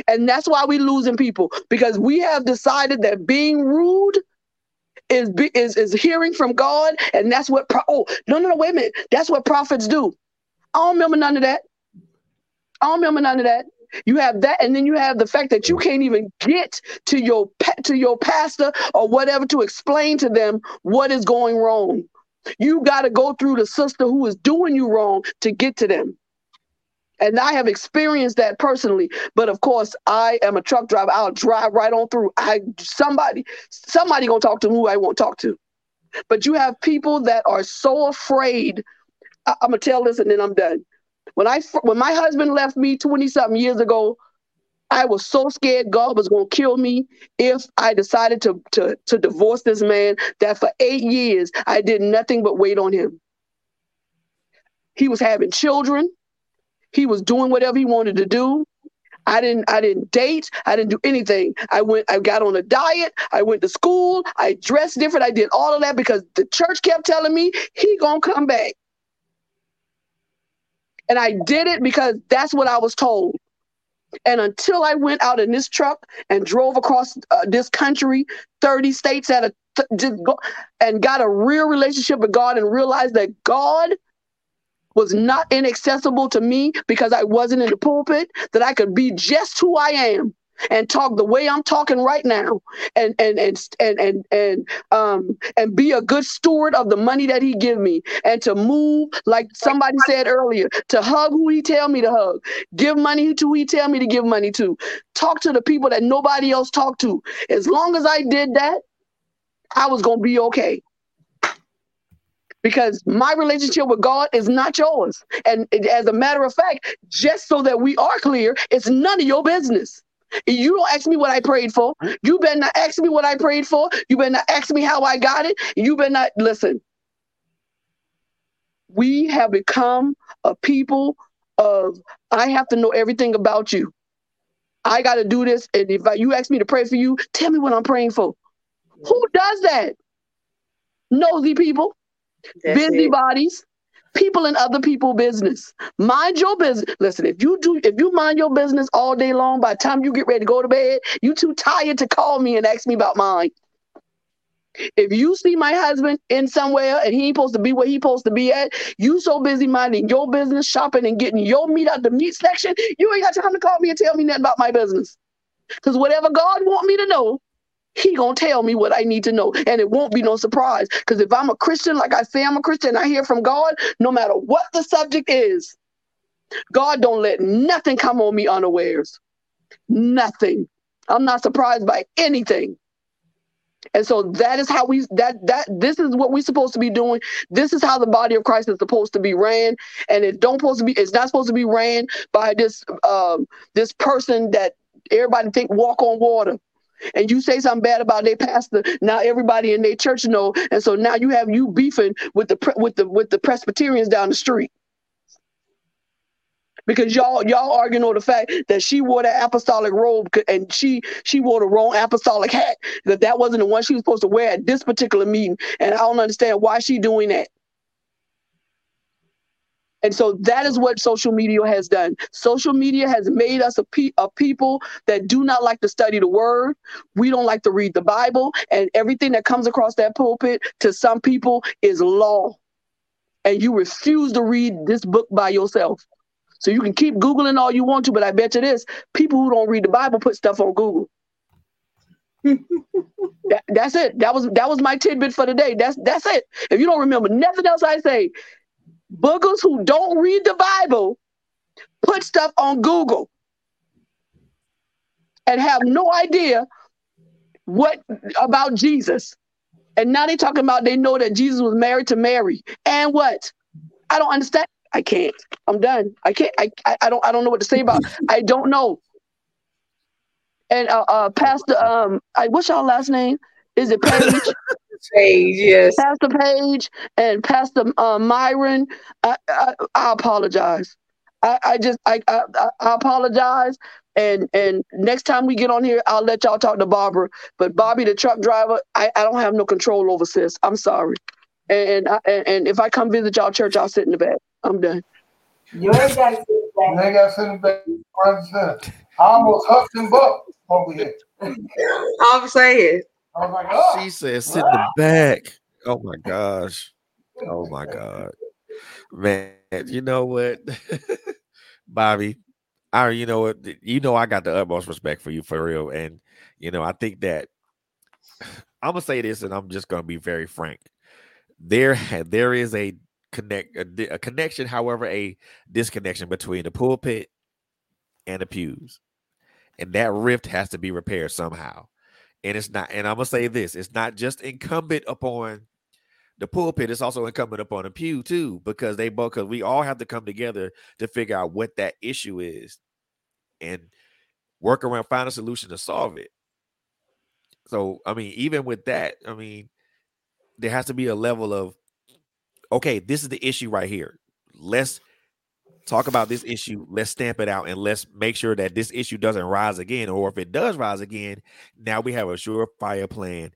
And that's why we're losing people because we have decided that being rude is is is hearing from God, and that's what. Pro- oh no no no wait a minute, that's what prophets do. I don't remember none of that. I don't remember none of that. You have that, and then you have the fact that you can't even get to your to your pastor or whatever to explain to them what is going wrong. You got to go through the sister who is doing you wrong to get to them. And I have experienced that personally. But of course, I am a truck driver. I'll drive right on through. I somebody, somebody gonna talk to who I won't talk to. But you have people that are so afraid. I, I'm gonna tell this and then I'm done. When I when my husband left me 20 something years ago, I was so scared God was gonna kill me if I decided to to to divorce this man that for eight years I did nothing but wait on him. He was having children. He was doing whatever he wanted to do. I didn't I didn't date. I didn't do anything. I went I got on a diet. I went to school. I dressed different. I did all of that because the church kept telling me he going to come back. And I did it because that's what I was told. And until I went out in this truck and drove across uh, this country, 30 states at a th- and got a real relationship with God and realized that God was not inaccessible to me because I wasn't in the pulpit, that I could be just who I am and talk the way I'm talking right now and and and and and and um and be a good steward of the money that he give me and to move like somebody said earlier to hug who he tell me to hug give money to who he tell me to give money to talk to the people that nobody else talked to. As long as I did that I was going to be okay because my relationship with God is not yours. And as a matter of fact, just so that we are clear, it's none of your business. You don't ask me what I prayed for. You better not ask me what I prayed for. You better not ask me how I got it. You better not listen. We have become a people of I have to know everything about you. I got to do this. And if I, you ask me to pray for you, tell me what I'm praying for. Who does that? Nosy people. Busybodies, people in other people's business. Mind your business. Listen, if you do, if you mind your business all day long, by the time you get ready to go to bed, you too tired to call me and ask me about mine. If you see my husband in somewhere and he ain't supposed to be where he supposed to be at, you so busy minding your business, shopping and getting your meat out the meat section, you ain't got time to call me and tell me nothing about my business. Because whatever God want me to know, he gonna tell me what I need to know, and it won't be no surprise. Because if I'm a Christian, like I say I'm a Christian, I hear from God, no matter what the subject is, God don't let nothing come on me unawares. Nothing. I'm not surprised by anything. And so that is how we that that this is what we're supposed to be doing. This is how the body of Christ is supposed to be ran, and it don't supposed to be. It's not supposed to be ran by this um this person that everybody think walk on water and you say something bad about their pastor, now everybody in their church know, and so now you have you beefing with the with the with the Presbyterians down the street. Because y'all y'all arguing over the fact that she wore that apostolic robe and she she wore the wrong apostolic hat that that wasn't the one she was supposed to wear at this particular meeting, and I don't understand why she doing that. And so that is what social media has done. Social media has made us a, pe- a people that do not like to study the word. We don't like to read the Bible. And everything that comes across that pulpit to some people is law. And you refuse to read this book by yourself. So you can keep Googling all you want to, but I bet you this people who don't read the Bible put stuff on Google. <laughs> that, that's it. That was that was my tidbit for today. That's that's it. If you don't remember nothing else I say, boogers who don't read the Bible put stuff on Google and have no idea what about Jesus. And now they talking about they know that Jesus was married to Mary. And what? I don't understand. I can't. I'm done. I can't. I, I, I don't. I don't know what to say about. <laughs> I don't know. And uh, uh Pastor, um, I what's y'all last name? Is it Page? <laughs> Page, yes. Pastor Page and Pastor uh, Myron. I, I, I apologize. I, I just I, I I apologize. And and next time we get on here, I'll let y'all talk to Barbara. But Bobby, the truck driver, I, I don't have no control over sis. I'm sorry. And I, and, and if I come visit y'all church, I'll sit in the back. I'm done. You ain't got to sit You back. ain't got to sit in the back. front and center. I almost huffed and bucked over here. I'm saying. I was like, oh. She said, sit in the back. Oh my gosh. Oh my <laughs> God. Man, you know what? <laughs> Bobby, I you know what you know I got the utmost respect for you for real. And you know, I think that <sighs> I'm gonna say this and I'm just gonna be very frank. There there is a connect a, a connection, however, a disconnection between the pulpit and the pews. And that rift has to be repaired somehow. And it's not, and I'm gonna say this: it's not just incumbent upon the pulpit; it's also incumbent upon the pew too, because they both, because we all have to come together to figure out what that issue is, and work around, find a solution to solve it. So, I mean, even with that, I mean, there has to be a level of, okay, this is the issue right here. Let's talk about this issue. Let's stamp it out and let's make sure that this issue doesn't rise again. Or if it does rise again, now we have a surefire plan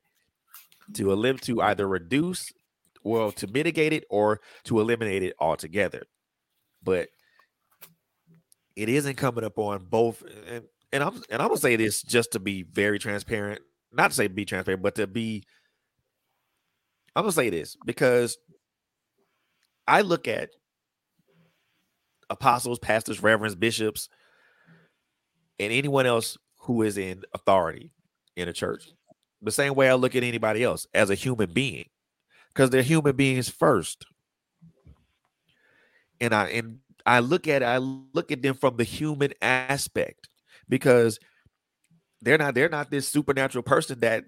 to elim- to either reduce, well, to mitigate it or to eliminate it altogether. But it is incumbent upon both, and, and I'm and I'm gonna say this just to be very transparent, not to say be transparent, but to be. I'm gonna say this because I look at apostles, pastors, reverends, bishops, and anyone else who is in authority in a church. The same way I look at anybody else as a human being, because they're human beings first. And I and I look at I look at them from the human aspect because they're not they're not this supernatural person that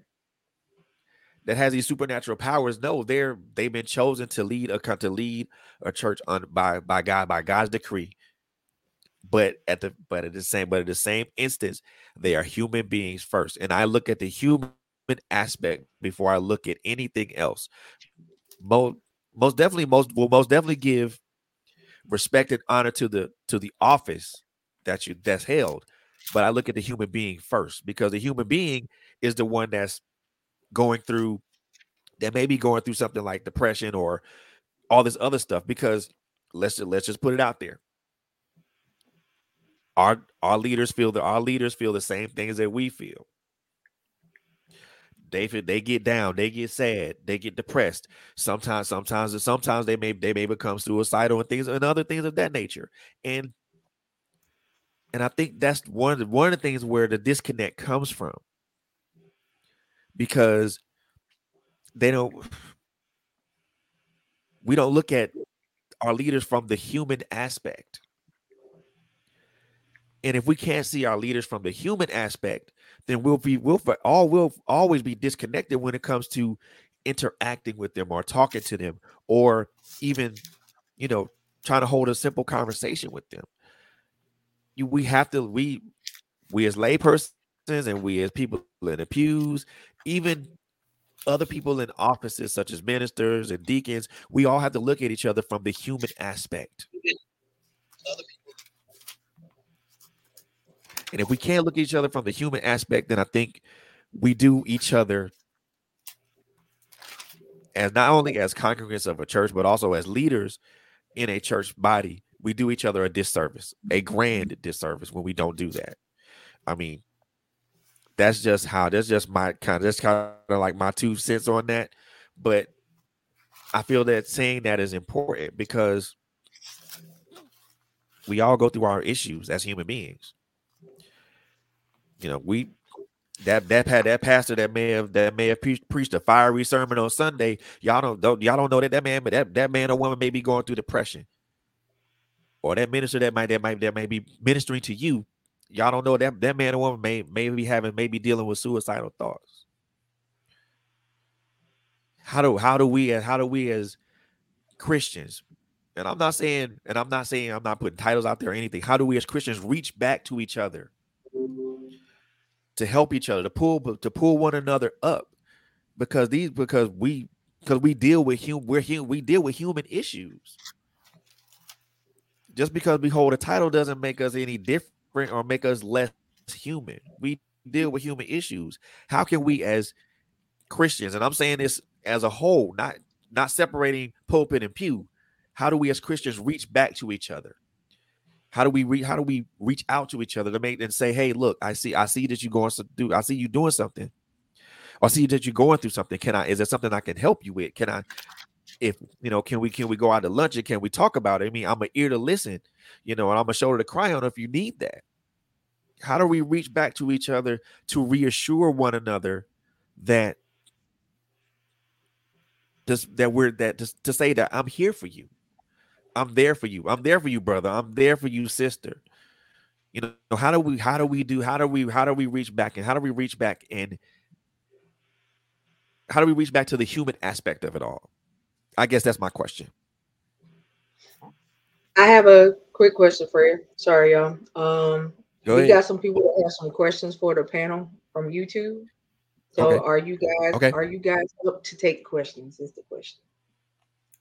that has these supernatural powers. No, they're they've been chosen to lead a to lead a church on by by God by God's decree. But at the but at the same but at the same instance, they are human beings first, and I look at the human aspect before I look at anything else. Most most definitely most will most definitely give respect and honor to the to the office that you that's held, but I look at the human being first because the human being is the one that's going through that may be going through something like depression or all this other stuff because let's just, let's just put it out there. Our our leaders feel that our leaders feel the same things that we feel. They feel they get down they get sad they get depressed. Sometimes sometimes sometimes they may they may become suicidal and things and other things of that nature. And and i think that's one of the one of the things where the disconnect comes from because they don't we don't look at our leaders from the human aspect. And if we can't see our leaders from the human aspect then we'll be we'll all will always be disconnected when it comes to interacting with them or talking to them or even you know trying to hold a simple conversation with them. You, we have to we we as laypersons and we as people in the pews even other people in offices such as ministers and deacons we all have to look at each other from the human aspect and if we can't look at each other from the human aspect then i think we do each other as not only as congregants of a church but also as leaders in a church body, we do each other a disservice, a grand disservice when we don't do that. I mean, that's just how that's just my kind of that's kind of like my two cents on that. But I feel that saying that is important because we all go through our issues as human beings. You know, we that that had that pastor that may have that may have pre- preached a fiery sermon on Sunday. Y'all don't, don't y'all don't know that that man, but that that man or woman may be going through depression, or that minister that might that might that may be ministering to you. Y'all don't know that that man or woman may may be having maybe dealing with suicidal thoughts. How do how do we how do we as Christians and I'm not saying, and I'm not saying I'm not putting titles out there or anything. How do we as Christians reach back to each other to help each other, to pull to pull one another up? Because these because we because we deal with human we're human we deal with human issues. Just because we hold a title doesn't make us any different or uh, make us less human. We deal with human issues. How can we as Christians, and I'm saying this as a whole, not not separating pulpit and pew, how do we as Christians reach back to each other? How do we re- how do we reach out to each other to make and say, hey, look, I see, I see that you're going to do, I see you doing something. I see that you're going through something. Can I, is there something I can help you with? Can I, if you know, can we can we go out to lunch and can we talk about it? I mean, I'm an ear to listen, you know, and I'm a shoulder to cry on if you need that. How do we reach back to each other to reassure one another that just that we're that just to say that I'm here for you. I'm there for you. I'm there for you, brother. I'm there for you, sister. You know, how do we how do we do how do we how do we reach back and how do we reach back and how do we reach back to the human aspect of it all? I guess that's my question. I have a quick question for you. Sorry, y'all. Um, Go we ahead. got some people that have some questions for the panel from YouTube. So, Okay. are you guys Okay. are you guys up to take questions? Is the question.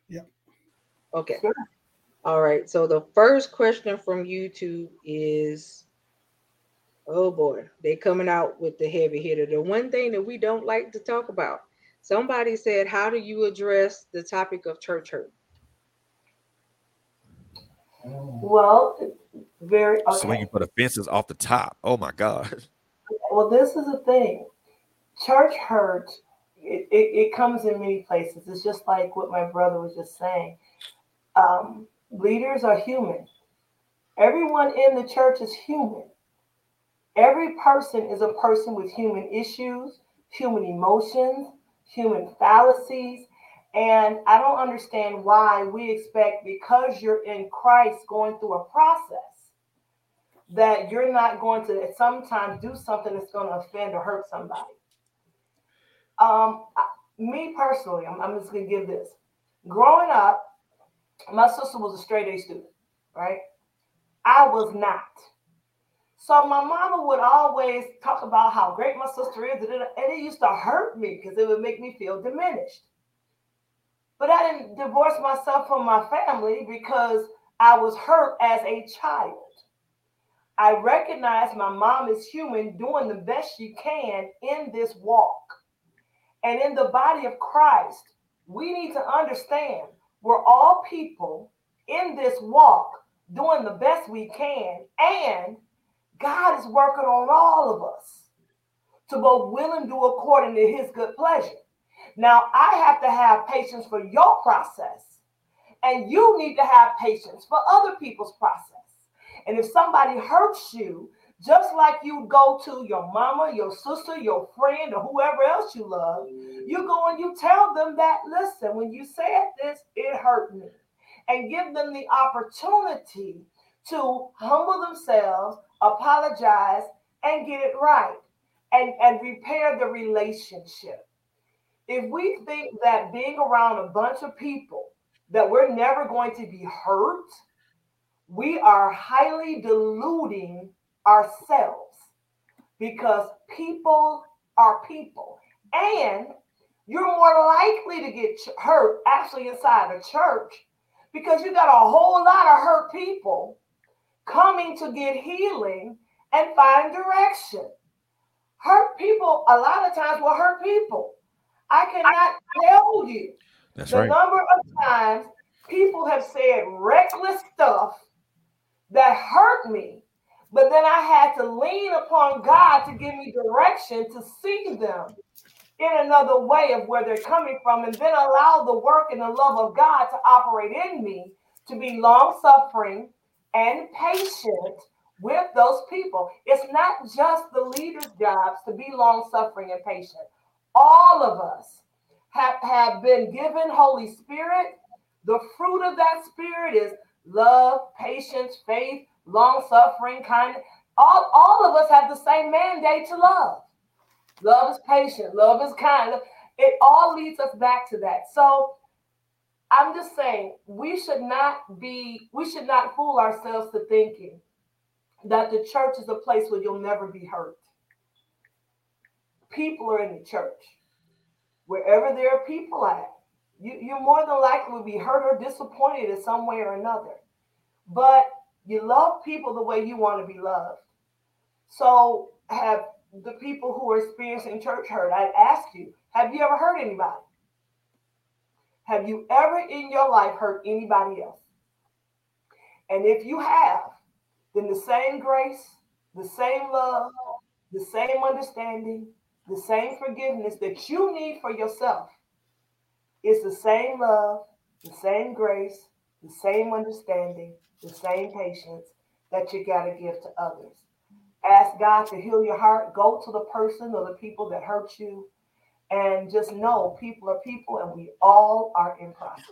Yep. Okay. All right. So the first question from YouTube is, oh boy, they coming out with the heavy hitter. The one thing that we don't like to talk about. Somebody said, "How do you address the topic of church hurt?" Well, very okay. Swinging for the fences off the top. Oh my God. Well, this is the thing. Church hurt, it, it, it comes in many places. It's just like what my brother was just saying. Um, leaders are human. Everyone in the church is human. Every person is a person with human issues, human emotions, human fallacies. And I don't understand why we expect because you're in Christ going through a process that you're not going to sometimes do something that's going to offend or hurt somebody. Um, I- me personally, I'm, I'm just going to give this. Growing up, my sister was a straight A student, right? I was not. So my mama would always talk about how great my sister is, and it, and it used to hurt me because it would make me feel diminished. But I didn't divorce myself from my family because I was hurt as a child. I recognize my mom is human, doing the best she can in this walk. And in the body of Christ, we need to understand we're all people in this walk doing the best we can. And God is working on all of us to both will and do according to his good pleasure. Now, I have to have patience for your process, and you need to have patience for other people's process. And if somebody hurts you, just like you go to your mama, your sister, your friend, or whoever else you love, you go and you tell them that, listen, when you said this, it hurt me. And give them the opportunity to humble themselves, apologize, and get it right and, and repair the relationship. If we think that being around a bunch of people that we're never going to be hurt, we are highly deluding ourselves because people are people. And you're more likely to get hurt actually inside a church because you got a whole lot of hurt people coming to get healing and find direction. Hurt people, a lot of times, will hurt people. I cannot tell you That's the right. number of times people have said reckless stuff that hurt me, but then I had to lean upon God to give me direction to see them in another way of where they're coming from, and then allow the work and the love of God to operate in me to be long suffering and patient with those people. It's not just the leader's jobs to be long suffering and patient. All of us have, have been given Holy Spirit. The fruit of that spirit is love, patience, faith, long suffering, kindness. All, all of us have the same mandate to love. Love is patient, love is kind. It all leads us back to that. So I'm just saying we should not be, we should not fool ourselves to thinking that the church is a place where you'll never be hurt. People are in the church. Wherever there are people at, you, you more than likely will be hurt or disappointed in some way or another. But you love people the way you want to be loved. So have the people who are experiencing church hurt, I'd ask you, have you ever hurt anybody? Have you ever in your life hurt anybody else? And if you have, then the same grace, the same love, the same understanding, the same forgiveness that you need for yourself is the same love, the same grace, the same understanding, the same patience that you got to give to others. Ask God to heal your heart. Go to the person or the people that hurt you. And just know people are people and we all are in process.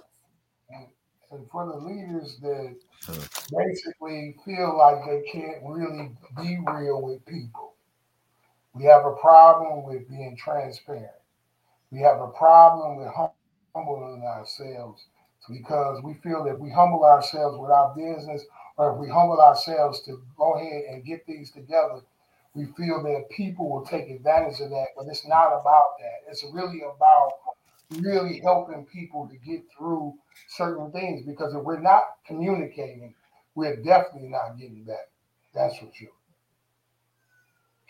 And for the leaders that basically feel like they can't really be real with people, we have a problem with being transparent. We have a problem with humbling ourselves because we feel that we humble ourselves with our business or if we humble ourselves to go ahead and get things together, we feel that people will take advantage of that. But it's not about that. It's really about really helping people to get through certain things because if we're not communicating, we're definitely not getting better. That's for sure.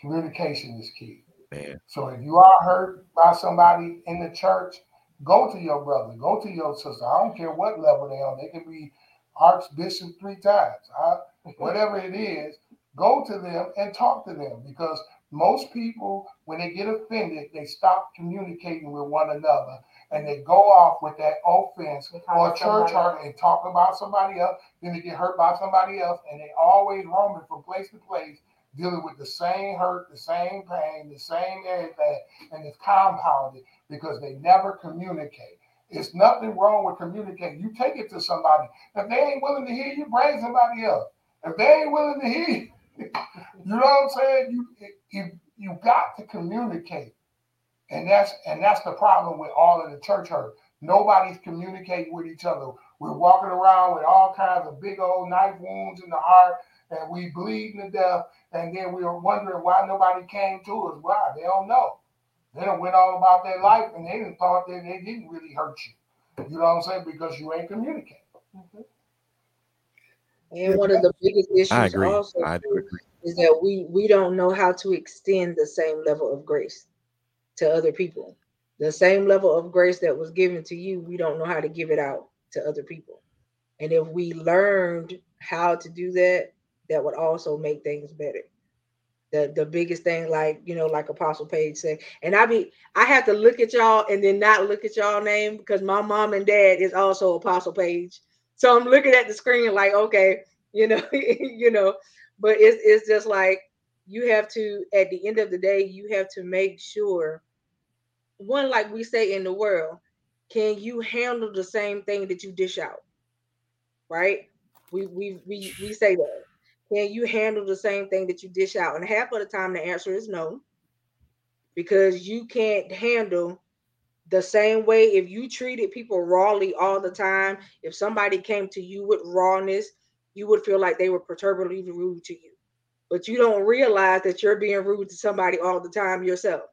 Communication is key. Man. So if you are hurt by somebody in the church, go to your brother, go to your sister. I don't care what level they are. They can be archbishop three times. I, <laughs> whatever it is, go to them and talk to them because most people, when they get offended, they stop communicating with one another and they go off with that offense or church hurt and talk about somebody else. Then they get hurt by somebody else and they always roaming from place to place dealing with the same hurt, the same pain, the same everything, and it's compounded because they never communicate. It's nothing wrong with communicating. You take it to somebody. If they ain't willing to hear you, bring somebody else. If they ain't willing to hear you, <laughs> you know what I'm saying? You you you got to communicate. And that's and that's the problem with all of the church hurt. Nobody's communicating with each other. We're walking around with all kinds of big old knife wounds in the heart, and we bleeding to death. And then we are wondering why nobody came to us. Why? They don't know. They don't went all about their life and they didn't thought that they didn't really hurt you. You know what I'm saying? Because you ain't communicating. Mm-hmm. And one of the biggest issues I agree. also I agree. is that we we don't know how to extend the same level of grace to other people. The same level of grace that was given to you, we don't know how to give it out to other people. And if we learned how to do that, that would also make things better. The the biggest thing like you know like apostle Page said and i be i have to look at y'all and then not look at y'all name because my mom and dad is also apostle Paige. So i'm looking at the screen like okay <laughs> you know <laughs> you know but it's, it's just like you have to at the end of the day you have to make sure one like we say in the world can you handle the same thing that you dish out? Right? We we we, we say that can you handle the same thing that you dish out? And half of the time, the answer is no, because you can't handle the same way if you treated people rawly all the time. If somebody came to you with rawness, you would feel like they were perturbably rude to you. But you don't realize that you're being rude to somebody all the time yourself,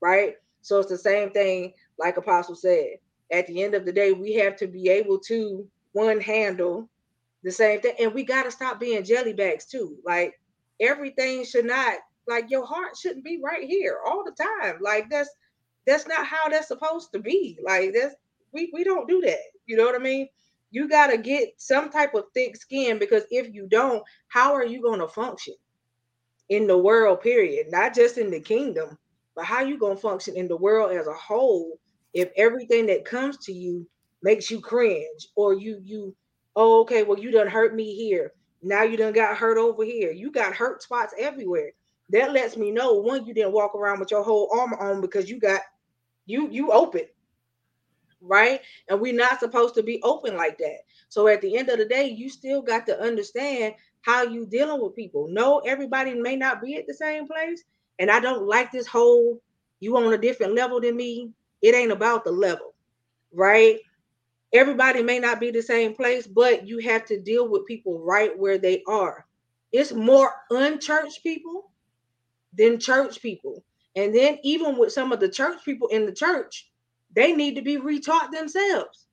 right? So it's the same thing, like Apostle said. At the end of the day, we have to be able to one handle the same thing. And we got to stop being jelly bags too. Like everything should not, like your heart shouldn't be right here all the time. Like that's that's not how that's supposed to be. Like that's we we don't do that. You know what I mean? You got to get some type of thick skin because if you don't, how are you going to function in the world, period? Not just in the kingdom, but how you going to function in the world as a whole if everything that comes to you makes you cringe or you, you, oh, okay, well, you done hurt me here. Now you done got hurt over here. You got hurt spots everywhere. That lets me know one, you didn't walk around with your whole armor on because you got you you open right? And we're not supposed to be open like that. So at the end of the day, you still got to understand how you dealing with people. No, everybody may not be at the same place. And I don't like this whole you on a different level than me. It ain't about the level, right? Everybody may not be the same place, but you have to deal with people right where they are. It's more unchurched people than church people. And then even with some of the church people in the church, they need to be retaught themselves.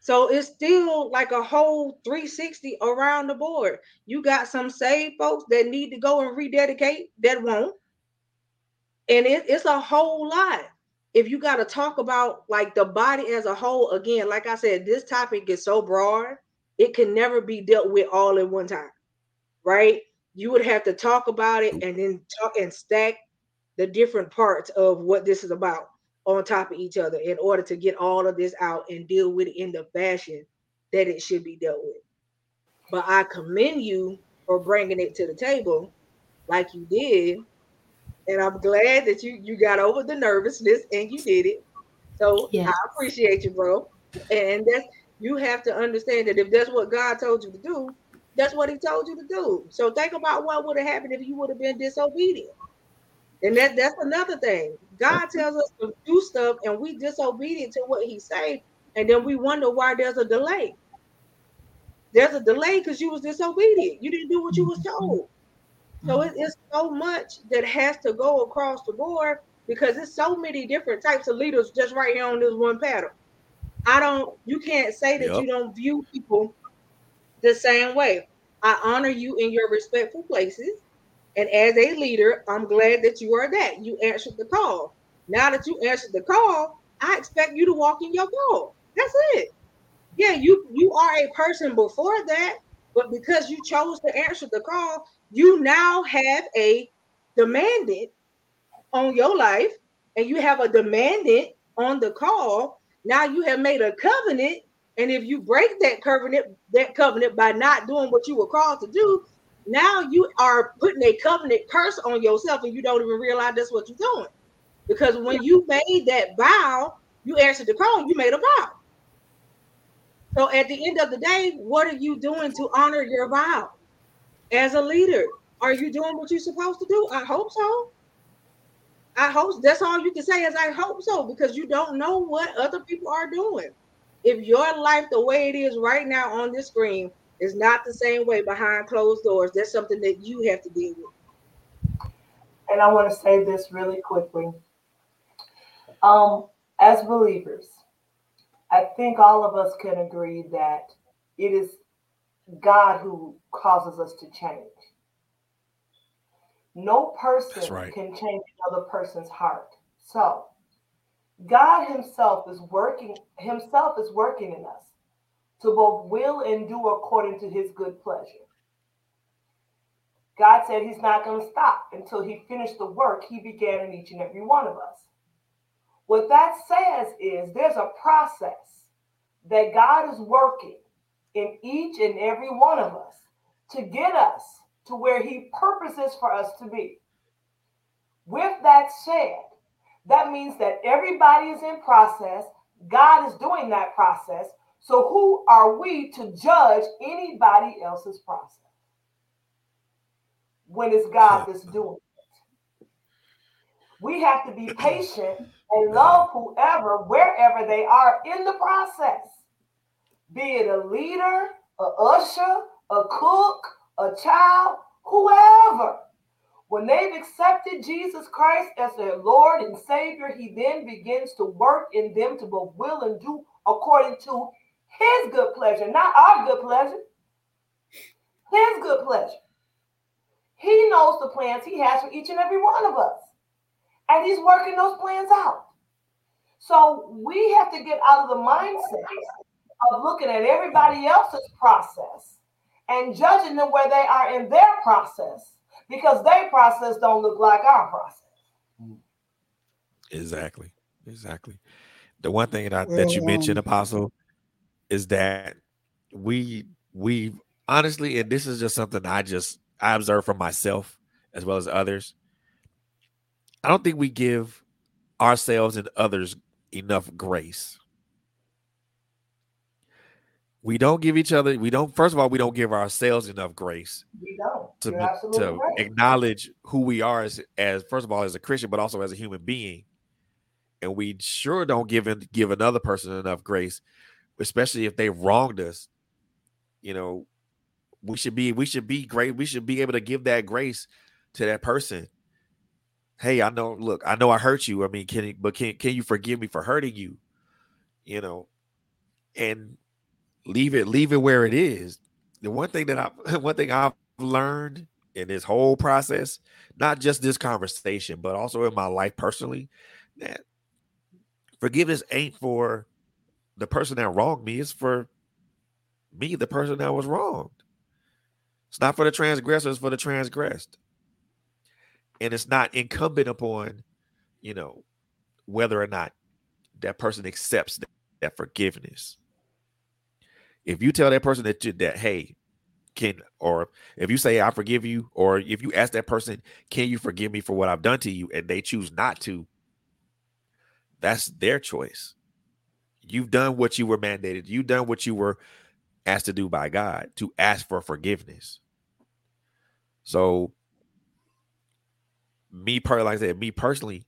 So it's still like a whole 360 around the board. You got some saved folks that need to go and rededicate that won't. And it, it's a whole lot. If you got to talk about like the body as a whole, again, like I said, this topic is so broad, it can never be dealt with all in one time, right? You would have to talk about it and then talk and stack the different parts of what this is about on top of each other in order to get all of this out and deal with it in the fashion that it should be dealt with. But I commend you for bringing it to the table like you did. And I'm glad that you you got over the nervousness and you did it. So yes. I appreciate you, bro. And that's you have to understand that if that's what God told you to do, that's what he told you to do. So think about what would have happened if you would have been disobedient. And that, that's another thing. God tells us to do stuff and we disobedient to what he say, and then we wonder why there's a delay. There's a delay because you was disobedient. You didn't do what you was told. So it, it's so much that has to go across the board because there's so many different types of leaders just right here on this one pattern. I don't, you can't say that yep. you don't view people the same way. I honor you in your respectful places. And as a leader, I'm glad that you are that. You answered the call. Now that you answered the call, I expect you to walk in your call. That's it. Yeah, you you are a person before that, but because you chose to answer the call, you now have a demandant on your life, and you have a demandant on the call. Now you have made a covenant, and if you break that covenant, that covenant by not doing what you were called to do, now you are putting a covenant curse on yourself and you don't even realize that's what you're doing. Because when you made that vow, you answered the call, you made a vow. So at the end of the day, what are you doing to honor your vow as a leader? Are you doing what you're supposed to do? I hope so. I hope that's all you can say is I hope so because you don't know what other people are doing. If your life the way it is right now on this screen is not the same way behind closed doors. That's something that you have to deal with. And I want to say this really quickly. Um, as believers, I think all of us can agree that it is God who causes us to change. No person right. can change another person's heart. So God Himself is working, Himself is working in us to both will and do according to his good pleasure. God said he's not going to stop until he finished the work he began in each and every one of us. What that says is there's a process that God is working in each and every one of us to get us to where he purposes for us to be. With that said, that means that everybody is in process. God is doing that process, so, who are we to judge anybody else's process when it's God that's doing it? We have to be patient and love whoever, wherever they are in the process, be it a leader, a usher, a cook, a child, whoever. When they've accepted Jesus Christ as their Lord and Savior, He then begins to work in them to both will and do according to his good pleasure, not our good pleasure. His good pleasure. He knows the plans he has for each and every one of us. And he's working those plans out. So we have to get out of the mindset of looking at everybody else's process and judging them where they are in their process because their process don't look like our process. Exactly. Exactly. The one thing that, I, that you mentioned, Apostle, is that we we honestly, and this is just something I just I observe from myself as well as others. I don't think we give ourselves and others enough grace. We don't give each other, we don't, first of all, we don't give ourselves enough grace We don't. to, You're be- absolutely to right. acknowledge who we are as, as first of all as a Christian, but also as a human being. And we sure don't give in, give another person enough grace, especially if they wronged us. You know, we should be we should be great. We should be able to give that grace to that person. Hey, I know. Look, I know I hurt you. I mean, can but can can you forgive me for hurting you? You know, and leave it leave it where it is. The one thing that I <laughs> one thing I've learned in this whole process, not just this conversation, but also in my life personally, that forgiveness ain't for the person that wronged me, it's for me, the person that was wronged. It's not for the transgressor, it's for the transgressed. And it's not incumbent upon, you know, whether or not that person accepts that, that forgiveness. If you tell that person that you, that hey, can or if you say I forgive you, or if you ask that person, can you forgive me for what I've done to you, and they choose not to, that's their choice. You've done what you were mandated. You've done what you were asked to do by God to ask for forgiveness. So, me per like I said, me personally,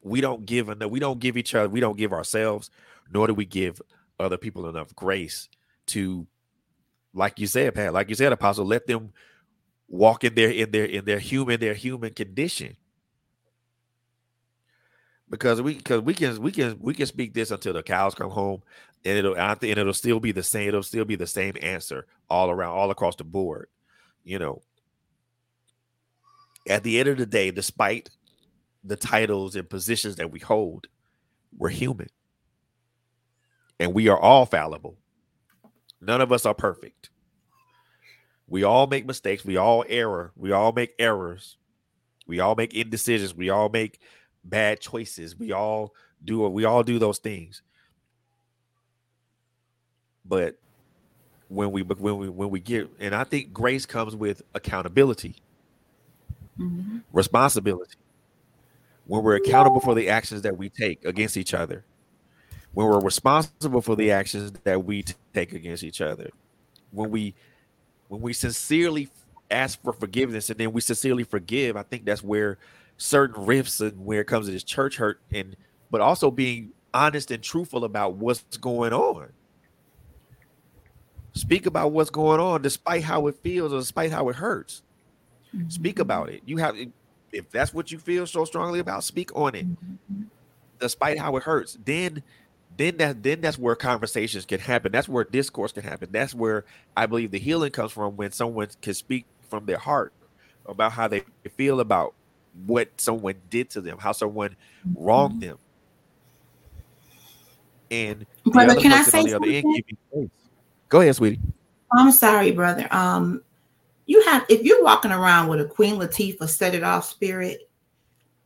we don't give enough. We don't give each other. We don't give ourselves, nor do we give other people enough grace to, like you said, Pat, like you said, Apostle, let them walk in their in their in their human their human condition. Because we because we can we can we can speak this until the cows come home, and it'll I think and it'll still be the same. It'll still be the same answer all around, all across the board. You know, at the end of the day, despite the titles and positions that we hold, we're human. And we are all fallible. None of us are perfect. We all make mistakes. We all error. We all make errors. We all make indecisions. We all make bad choices. We all do we all do those things. But when we when we when we get and I think grace comes with accountability, Mhm. responsibility. When we're accountable for the actions that we take against each other. When we're responsible for the actions that we t- take against each other. When we when we sincerely ask for forgiveness and then we sincerely forgive, I think that's where certain rifts and where it comes to this church hurt and but also being honest and truthful about what's going on. Speak about what's going on despite how it feels or despite how it hurts. Speak mm-hmm. about it. You have if that's what you feel so strongly about, speak on it. Mm-hmm. Despite how it hurts. Then then that then that's where conversations can happen. That's where discourse can happen. That's where I believe the healing comes from when someone can speak from their heart about how they feel about what someone did to them, how someone wronged them. And Brother, can I say on the other end something? grace. Go ahead, sweetie. I'm sorry, brother. Um, you have if you're walking around with a Queen Latifah set it off spirit,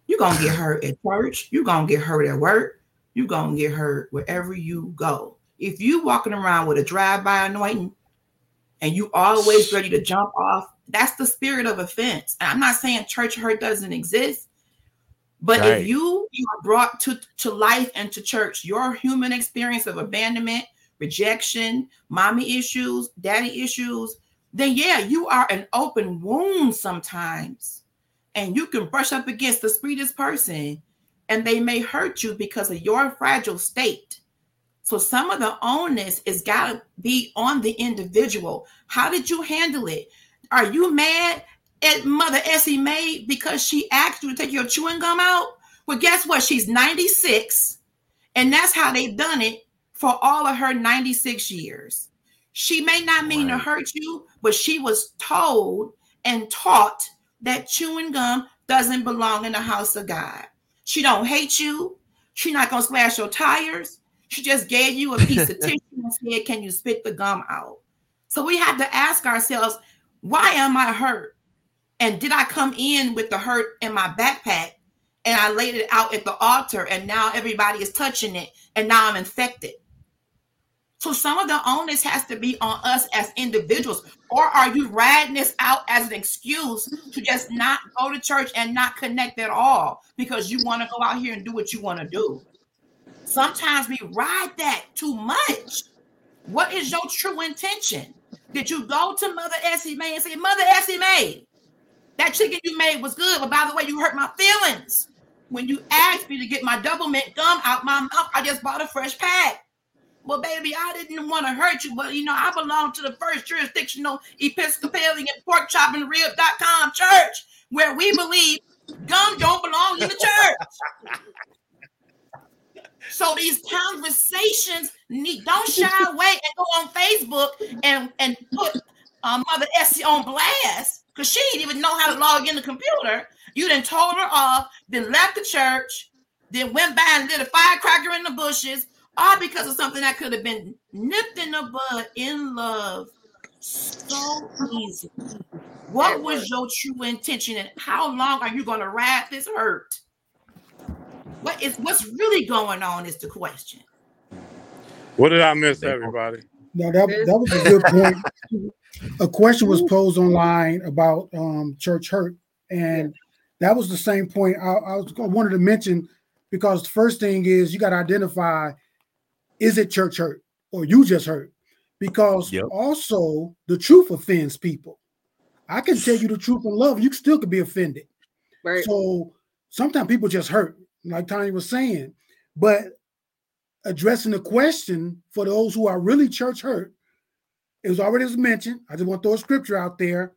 you're gonna get hurt at church, you're gonna get hurt at work, you're gonna get hurt wherever you go. If you walking around with a drive-by anointing and you always ready to jump off, that's the spirit of offense. And I'm not saying church hurt doesn't exist, but Right. if you you are brought to, to life and to church, your human experience of abandonment, rejection, mommy issues, daddy issues, then yeah, you are an open wound sometimes. And you can brush up against the sweetest person and they may hurt you because of your fragile state. So some of the onus is got to be on the individual. How did you handle it? Are you mad at Mother Essie Mae because she asked you to take your chewing gum out? Well, guess what? She's 96, and that's how they've done it for all of her 96 years. She may not mean to hurt you, but she was told and taught that chewing gum doesn't belong in the house of God. She don't hate you. She not gonna slash your tires. She just gave you a piece of <laughs> tissue and said, Can you spit the gum out? So we have to ask ourselves, why am I hurt? And did I come in with the hurt in my backpack and I laid it out at the altar and now everybody is touching it and now I'm infected? So some of the onus has to be on us as individuals. Or are you riding this out as an excuse to just not go to church and not connect at all because you want to go out here and do what you want to do? Sometimes we ride that too much. What is your true intention? Did you go to Mother Essie Mae and say, Mother Essie Mae, that chicken you made was good, but by the way, you hurt my feelings. When you asked me to get my Doublemint gum out my mouth, I just bought a fresh pack. Well, baby, I didn't want to hurt you, but you know, I belong to the first jurisdictional Episcopalian pork chopping rib.com church where we believe gum don't belong in the church. So these conversations need don't shy away and go on Facebook and and put um, Mother Essie on blast because she didn't even know how to log in the computer. You then told her off, then left the church, then went by and lit a firecracker in the bushes, all because of something that could have been nipped in the bud in love so easy. What was your true intention, and how long are you going to ride this hurt? What is what's really going on is the question. What did I miss, everybody? No, that, that was a good point. a question was posed online about um, church hurt, and that was the same point I, I, was, I wanted to mention because the first thing is you got to identify is it church hurt or you just hurt? Because yep. also the truth offends people. I can tell you the truth in love, you still could be offended. Right. So sometimes people just hurt like Tanya was saying. But addressing the question for those who are really church hurt, it was already mentioned. I just want to throw a scripture out there.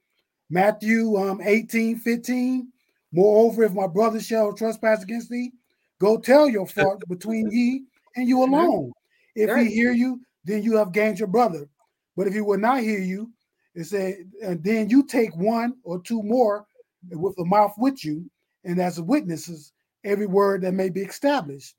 Matthew um, 18, 15. Moreover, if my brother shall trespass against thee, go tell your <laughs> fault between ye and you alone. If he hear you, then you have gained your brother. But if he will not hear you, it said, and then you take one or two more with the mouth with you, and as witnesses, every word that may be established.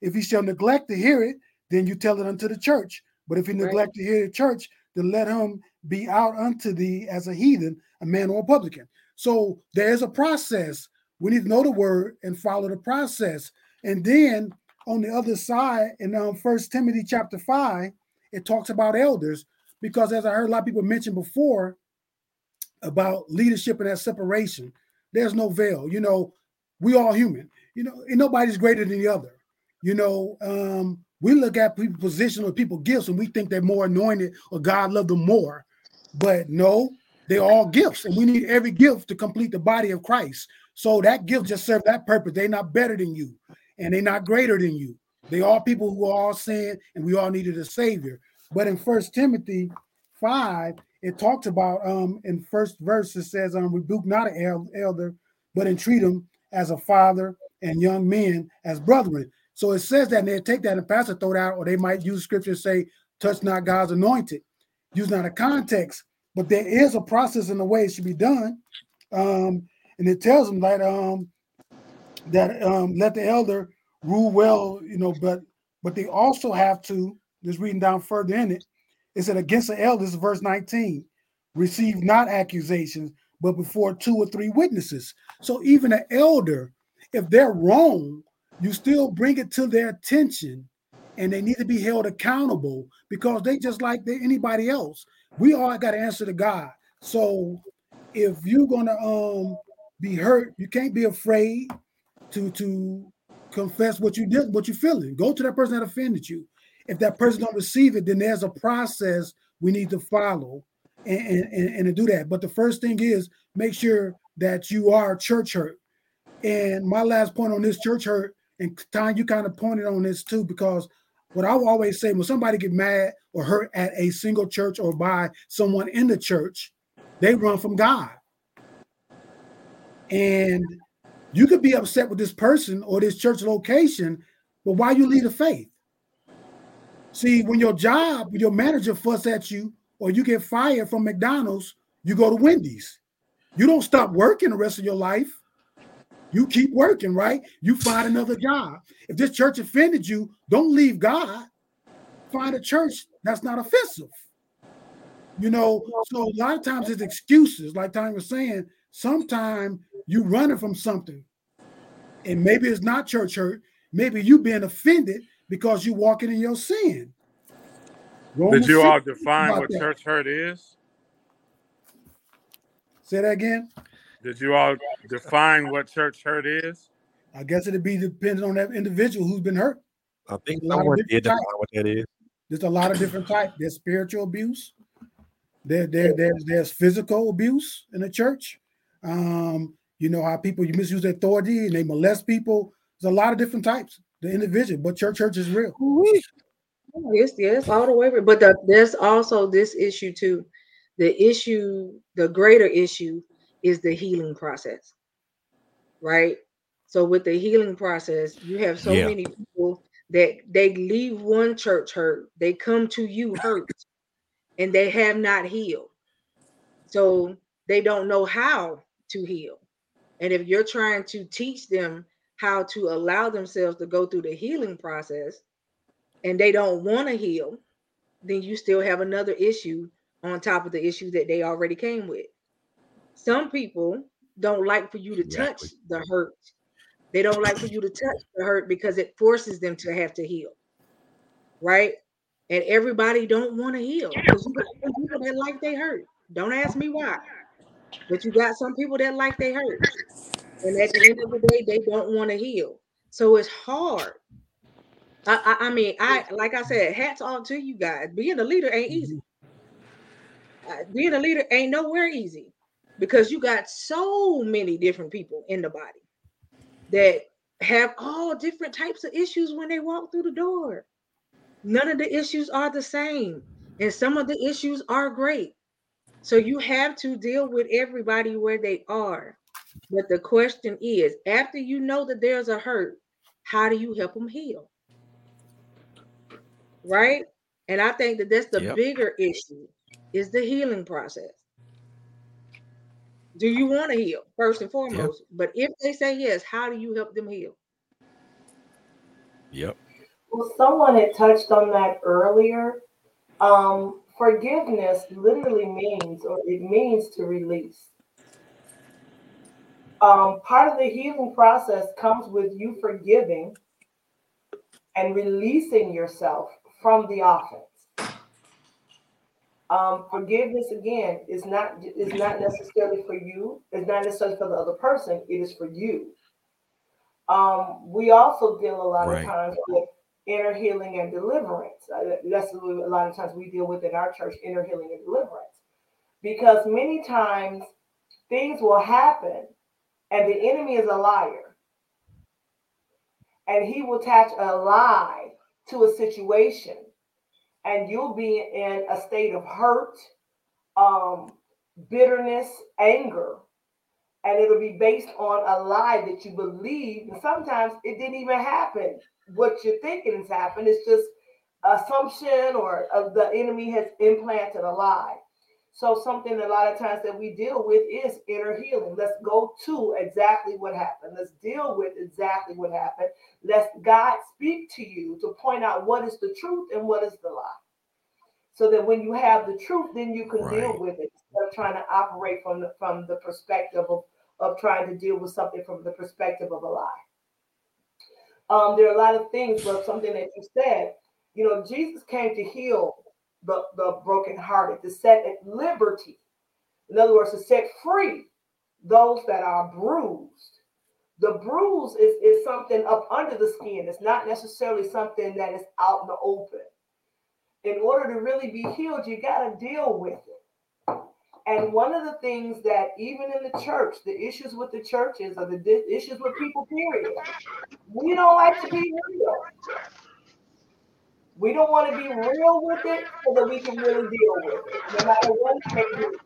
If he shall neglect to hear it, then you tell it unto the church. But if he neglect right. to hear the church, then let him be out unto thee as a heathen, a man or a publican. So there's a process. We need to know the word and follow the process. And then on the other side, in um, First Timothy chapter five, it talks about elders because, as I heard a lot of people mention before about leadership and that separation, there's no veil. You know, we all human. You know, and nobody's greater than the other. You know, um, we look at people position or people gifts and we think they're more anointed or God loved them more. But no, they're all gifts, and we need every gift to complete the body of Christ. So that gift just serves that purpose. They're not better than you, and they're not greater than you. They are people who are all sin, and we all needed a savior. But in First Timothy 5, it talks about um in first verse, it says, um, rebuke not an elder, but entreat him as a father and young men as brethren. So it says that, and they take that and pastor throw it out, or they might use scripture and say, touch not God's anointed, using out of context. But there is a process in the way it should be done. Um, and it tells them that um that um let the elder rule well, you know, but but they also have to, just reading down further in it, it said against the elders, verse 19, receive not accusations, but before two or three witnesses. So even an elder, if they're wrong, you still bring it to their attention and they need to be held accountable because they just like anybody else. We all got to answer to God. So if you're gonna um be hurt, you can't be afraid to to confess what you did, what you're feeling. Go to that person that offended you. If that person don't receive it, then there's a process we need to follow and, and, and to do that. But the first thing is make sure that you are church hurt. And my last point on this church hurt, and Tom, you kind of pointed on this too, because what I always say when somebody get mad or hurt at a single church or by someone in the church, they run from God. And you could be upset with this person or this church location, but why you leave the faith? See, when your job, when your manager fuss at you or you get fired from McDonald's, you go to Wendy's. You don't stop working the rest of your life. You keep working, right? You find another job. If this church offended you, don't leave God. Find a church that's not offensive. You know, so a lot of times it's excuses, like Tanya was saying. Sometimes you're running from something, and maybe it's not church hurt. Maybe you being offended because you're walking in your sin. Romans Did you all define what that. church hurt is? Say that again. Did you all define what church hurt is? I guess it'd be depending on that individual who's been hurt. I think A lot of someone did define what that is. There's a lot of different types. There's spiritual abuse. There, there, there's there's physical abuse in the church. Um, you know how people you misuse authority and they molest people. There's a lot of different types. The individual, but your church is real. Yes, yes, all the way. But the, there's also this issue too. The issue, the greater issue, is the healing process, right? So with the healing process, you have so Yeah. many people that they leave one church hurt, they come to you hurt, and they have not healed. So they don't know how to heal. And if you're trying to teach them how to allow themselves to go through the healing process, and they don't want to heal, then you still have another issue on top of the issue that they already came with. Some people don't like for you to touch the hurt. They don't like for you to touch the hurt because it forces them to have to heal. Right? And everybody don't want to heal. Because you got people that like they hurt. Don't ask me why. But you got some people that like they hurt. And at the end of the day, they don't want to heal. So it's hard. I, I, I mean, I like I said, hats off to you guys. Being a leader ain't easy. Uh, being a leader ain't nowhere easy because you got so many different people in the body that have all different types of issues when they walk through the door. None of the issues are the same, and some of the issues are great. So you have to deal with everybody where they are. But the question is, after you know that there's a hurt, how do you help them heal? Right? And I think that that's the Yep. bigger issue is the healing process. Do you want to heal first and foremost? But if they say yes, how do you help them heal? Yep. Well, someone had touched on that earlier. Um, forgiveness literally means, or it means to release. Um, part of the healing process comes with you forgiving and releasing yourself from the offense. Um, forgiveness again is not is not necessarily for you. It's not necessarily for the other person. It is for you. Um, we also deal a lot Right. of times with inner healing and deliverance. Uh, That's a a lot of times we deal with in our church inner healing and deliverance, because many times things will happen, and the enemy is a liar, and he will attach a lie to a situation, and you'll be in a state of hurt, um, bitterness, anger, and it'll be based on a lie that you believe. And sometimes it didn't even happen. What you're thinking has happened. It's just assumption or uh, the enemy has implanted a lie. So something a lot of times that we deal with is inner healing. Let's go to exactly what happened. Let's deal with exactly what happened. Let God speak to you to point out what is the truth and what is the lie. So that when you have the truth, then you can deal with it instead of trying to operate from the from the perspective of, of trying to deal with something from the perspective of a lie. Um, there are a lot of things, but something that you said, you know, Jesus came to heal the, the brokenhearted, to set at liberty. In other words, to set free those that are bruised. The bruise is, is something up under the skin. It's not necessarily something that is out in the open. In order to really be healed, you got to deal with it. And one of the things that even in the church, the issues with the churches or the di- issues with people, period, we don't like to be real. We don't want to be real with it so that we can really deal with it, no matter what it may be.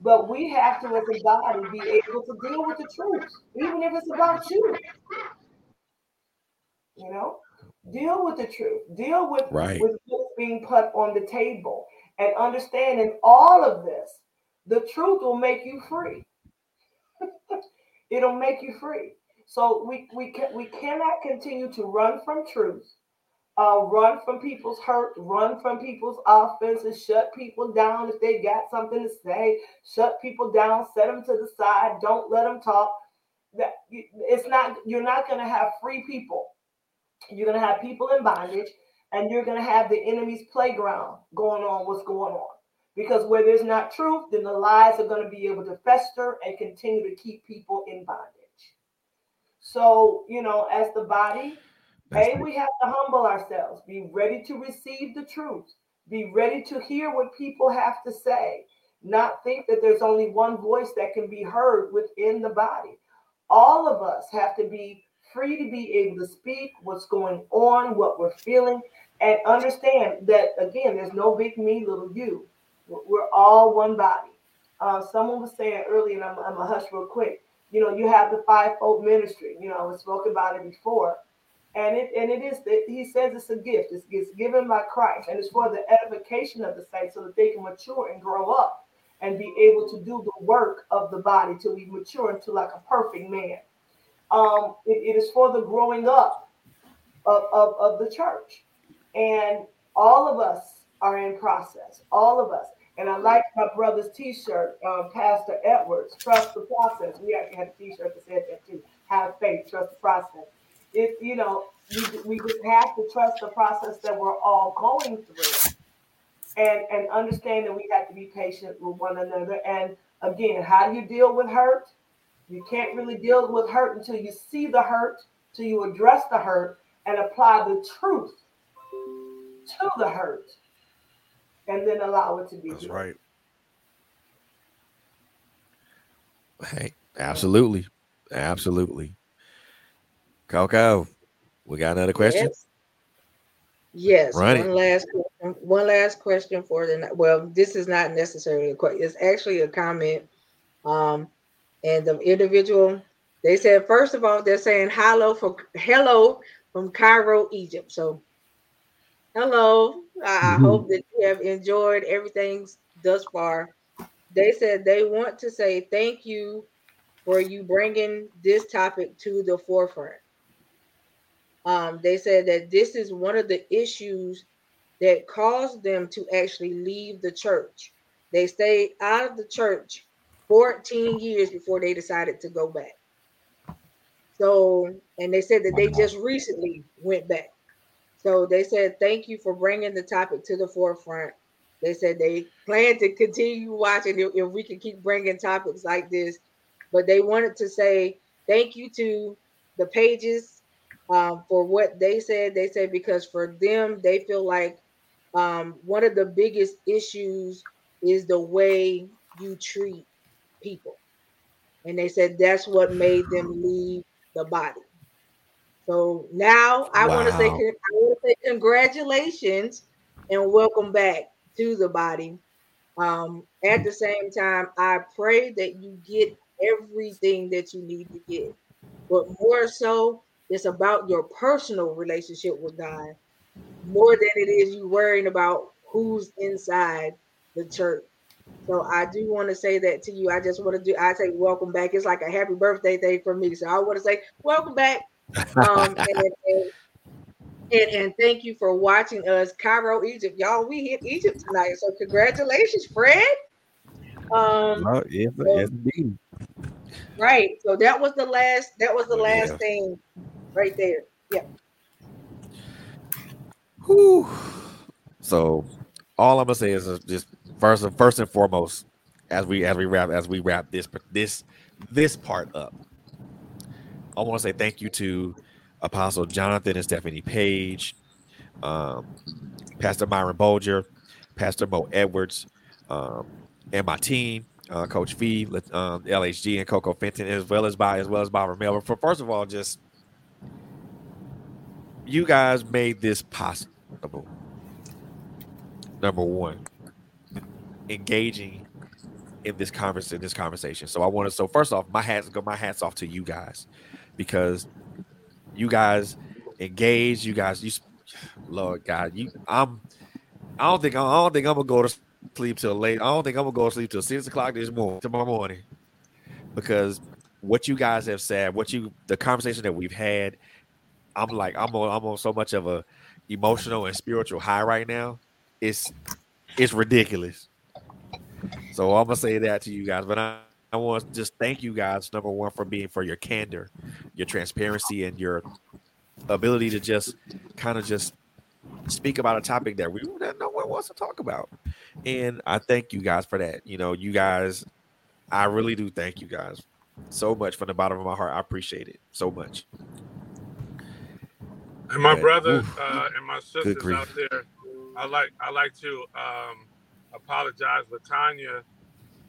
But we have to, as a body, be able to deal with the truth, even if it's about you. You know, deal with the truth, deal with, Right. with what's being put on the table, and understanding all of this. The truth will make you free. <laughs> It'll make you free. So we we can we cannot continue to run from truth, uh, run from people's hurt, run from people's offenses, shut people down if they got something to say, shut people down, set them to the side, don't let them talk. That it's not you're not going to have free people. You're going to have people in bondage, and you're going to have the enemy's playground going on. What's going on? Because where there's not truth, then the lies are going to be able to fester and continue to keep people in bondage. So, you know, as the body, A, we have to humble ourselves, be ready to receive the truth, be ready to hear what people have to say, not think that there's only one voice that can be heard within the body. All of us have to be free to be able to speak what's going on, what we're feeling, and understand that, again, there's no big me, little you. We're all one body. Uh, someone was saying earlier, and I'm, I'm a hush real quick. You know, you have the fivefold ministry. You know, we spoke about it before, and it and it is that he says it's a gift. It's, it's given by Christ, and it's for the edification of the saints, so that they can mature and grow up and be able to do the work of the body till we mature into like a perfect man. Um, it, it is for the growing up of, of, of the church, and all of us are in process. All of us. And I like my brother's T-shirt, um, Pastor Edwards, "Trust the process." We actually had a T-shirt that said that too. Have faith, trust the process. If you know, we, we just have to trust the process that we're all going through, and and understand that we have to be patient with one another. And again, how do you deal with hurt? You can't really deal with hurt until you see the hurt, till you address the hurt, and apply the truth to the hurt and then allow it to be. That's right. Hey, absolutely. Absolutely. Cocoa, we got another question? Yes. Yes. Right. One last question. One last question for the well, this is not necessarily a question. It's actually a comment. Um, and the individual they said first of all they're saying hello for hello from Cairo, Egypt. So hello. I, I hope that you have enjoyed everything thus far. They said they want to say thank you for you bringing this topic to the forefront. Um, they said that this is one of the issues that caused them to actually leave the church. They stayed out of the church 14 years before they decided to go back. So, and they said that they just recently went back. So they said, thank you for bringing the topic to the forefront. They said they plan to continue watching if, if we can keep bringing topics like this. But they wanted to say thank you to the pages um, for what they said. They said because for them, they feel like um, one of the biggest issues is the way you treat people. And they said that's what made them leave the body. So now I want to say I want to say congratulations and welcome back to the body. Um, at the same time, I pray that you get everything that you need to get, but more so, it's about your personal relationship with God more than it is you worrying about who's inside the church. So I do want to say that to you. I just want to do. I say welcome back. It's like a happy birthday thing for me. So I want to say welcome back um, <laughs> and, and, and, and thank you for watching us, Cairo, Egypt. Y'all, we hit Egypt tonight. So congratulations, Fred. Um, Oh, yes, so- yes, indeed. right. So that was the last, that was the last yeah. thing right there. Yeah. Whew. So all I'm gonna say is uh, just first and first and foremost, as we as we wrap as we wrap this this this part up, I want to say thank you to Apostle Jonathan and Stephanie Page, um, Pastor Myron Bulger, Pastor Moe Edwards, um, and my team, uh, Coach Fee, um, LHG, and Cocoa Fenton, as well as by as well as Barbara Melvin. For first of all, just you guys made this possible. Number one, engaging in this converse in this conversation. So I want to. So first off, my hats go. My hats off to you guys because you guys engage. You guys, you, Lord God, you. I'm. I don't think. I don't think I'm gonna go to sleep till late. I don't think I'm gonna go to sleep till six o'clock this morning tomorrow morning because what you guys have said, what you the conversation that we've had, I'm like I'm on I'm on so much of a emotional and spiritual high right now. It's it's ridiculous. So I'm gonna say that to you guys, but I, I want to just thank you guys number one for being for your candor, your transparency, and your ability to just kind of just speak about a topic that we that no one wants to talk about. And I thank you guys for that. You know, you guys, I really do thank you guys so much from the bottom of my heart. I appreciate it so much. And my brother uh, and my sisters out there, I like I like to um, apologize. Latanya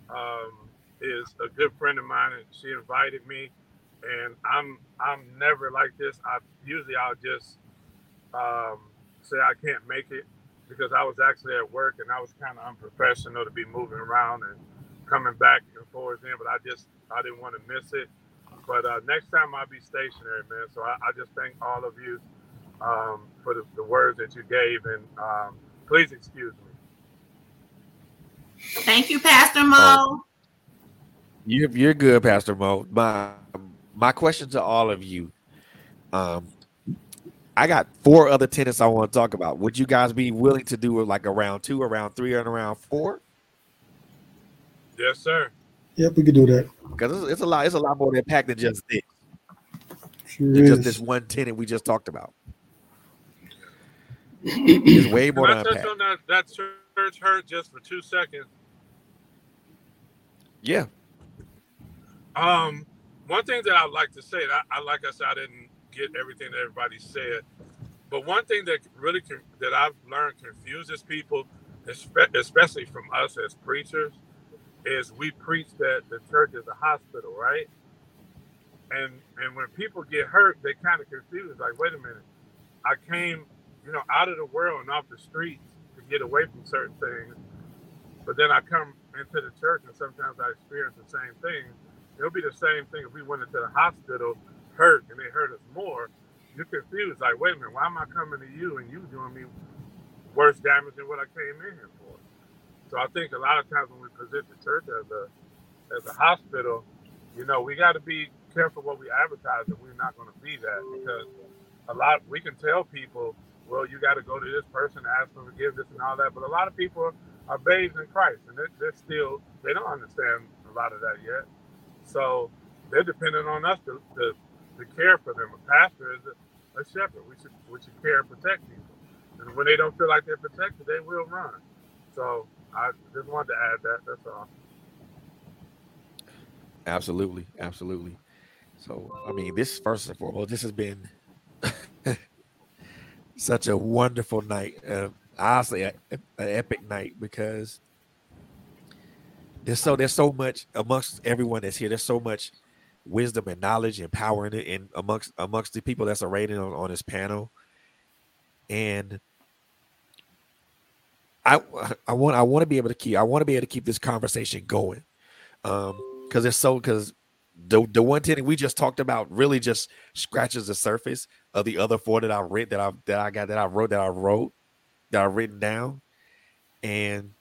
um, is a good friend of mine, and she invited me. And I'm I'm never like this. I usually I'll just um, say I can't make it because I was actually at work and I was kind of unprofessional to be moving around and coming back and forth in. But I just I didn't want to miss it. But uh, next time I'll be stationary, man. So I, I just thank all of you um, for the, the words that you gave, and um, please excuse me. Thank you, Pastor Moe. You're you're good, Pastor Moe. My my question to all of you. Um, I got four other tenants I want to talk about. Would you guys be willing to do like a round two, around three, and around four? Yes, sir. Yep, we could do that. Because it's, it's a lot. It's a lot more than packed than just this. Sure Than just this one tenant we just talked about. It's way Can more I than touch on that, that church hurt just for two seconds? Yeah. Um, one thing that I'd like to say, I, I like I said, I didn't get everything that everybody said, but one thing that really that I've learned confuses people, espe- especially from us as preachers, is we preach that the church is a hospital, right? And and when people get hurt, they kind of confused. Like, wait a minute, I came, you know, out of the world and off the streets to get away from certain things, but then I come into the church and sometimes I experience the same thing. It'll be the same thing if we went into the hospital hurt and they hurt us more. You're confused, like, wait a minute, why am I coming to you and you doing me worse damage than what I came in here for? So I think a lot of times when we present the church as a as a hospital, you know, we got to be careful what we advertise that we're not going to be that because a lot we can tell people, well, you got to go to this person, ask for forgiveness and all that, but a lot of people are babes in Christ and they're, they're still they don't understand a lot of that yet. So they're dependent on us to, to, to care for them. A pastor is a, a shepherd. We should we should care and protect people. And when they don't feel like they're protected, they will run. So I just wanted to add that. That's all. Absolutely, absolutely. So, I mean, this first and foremost, this has been <laughs> such a wonderful night. Uh, honestly, an epic night because there's so there's so much amongst everyone that's here. There's so much wisdom and knowledge and power in it, and amongst amongst the people that's rating on, on this panel. And I I want I want to be able to keep I want to be able to keep this conversation going. Um, because it's so because the the one thing we just talked about really just scratches the surface of the other four that I read that I that I got that I wrote that I wrote that I written down, and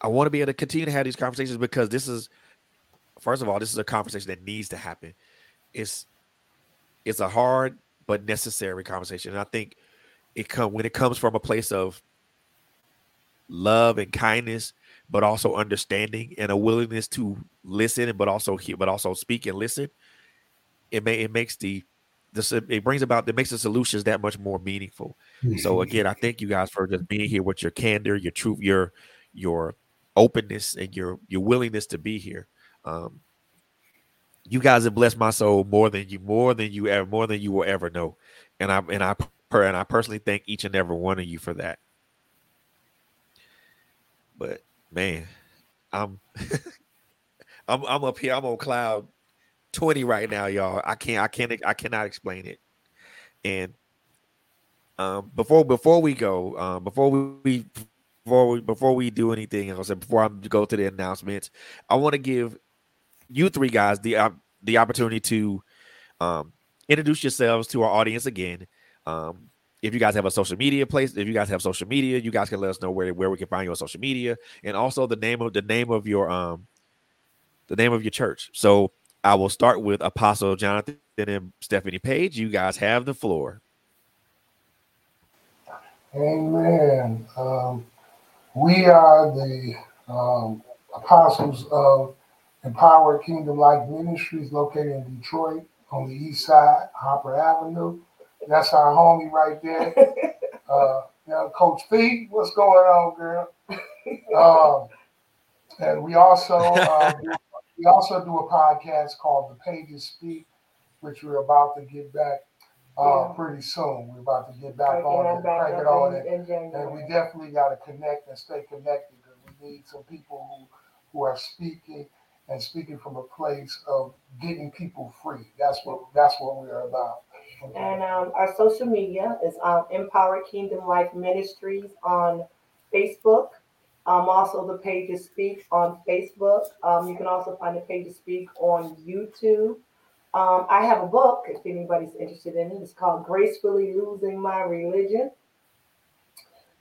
I want to be able to continue to have these conversations because this is first of all this is a conversation that needs to happen. It's it's a hard but necessary conversation, and I think it come when it comes from a place of love and kindness but also understanding and a willingness to listen, but also hear, but also speak and listen. It may it makes the this it brings about it makes the solutions that much more meaningful. So mm-hmm. again, I thank you guys for just being here with your candor, your truth, your your openness, and your your willingness to be here. Um, you guys have blessed my soul more than you more than you ever more than you will ever know, and I and I and I personally thank each and every one of you for that. But man, I'm <laughs> I'm I'm up here. I'm on cloud 20 right now, y'all. I can't I can't I cannot explain it. And um before before we go, um before we before we before we do anything else, and before I go to the announcements, I want to give you three guys the uh, the opportunity to um introduce yourselves to our audience again. Um if you guys have a social media place, if you guys have social media, you guys can let us know where, where we can find you on social media, and also the name of the name of your um the name of your church. So I will start with Apostle Jonathan and Stephanie Page. You guys have the floor. Amen. Um, we are the um, apostles of Empowered Kingdom Life Ministries located in Detroit on the east side, Harper Avenue. That's our homie right there. <laughs> Uh, know, Coach Fee, what's going on, girl? Um, and we also uh, <laughs> we also do a podcast called The Pages Speak, which we're about to get back uh, Yeah. pretty soon. We're about to get back on it it, crank it on in- it. in And January. we definitely got to connect and stay connected because we need some people who, who are speaking and speaking from a place of getting people free. That's what that's what we're about. And um, our social media is um, Empowered Kingdom Life Ministries on Facebook. Um, also, the Pages Speak on Facebook. Um, you can also find the Pages Speak on YouTube. Um, I have a book if anybody's interested in it. It's called Gracefully Losing My Religion.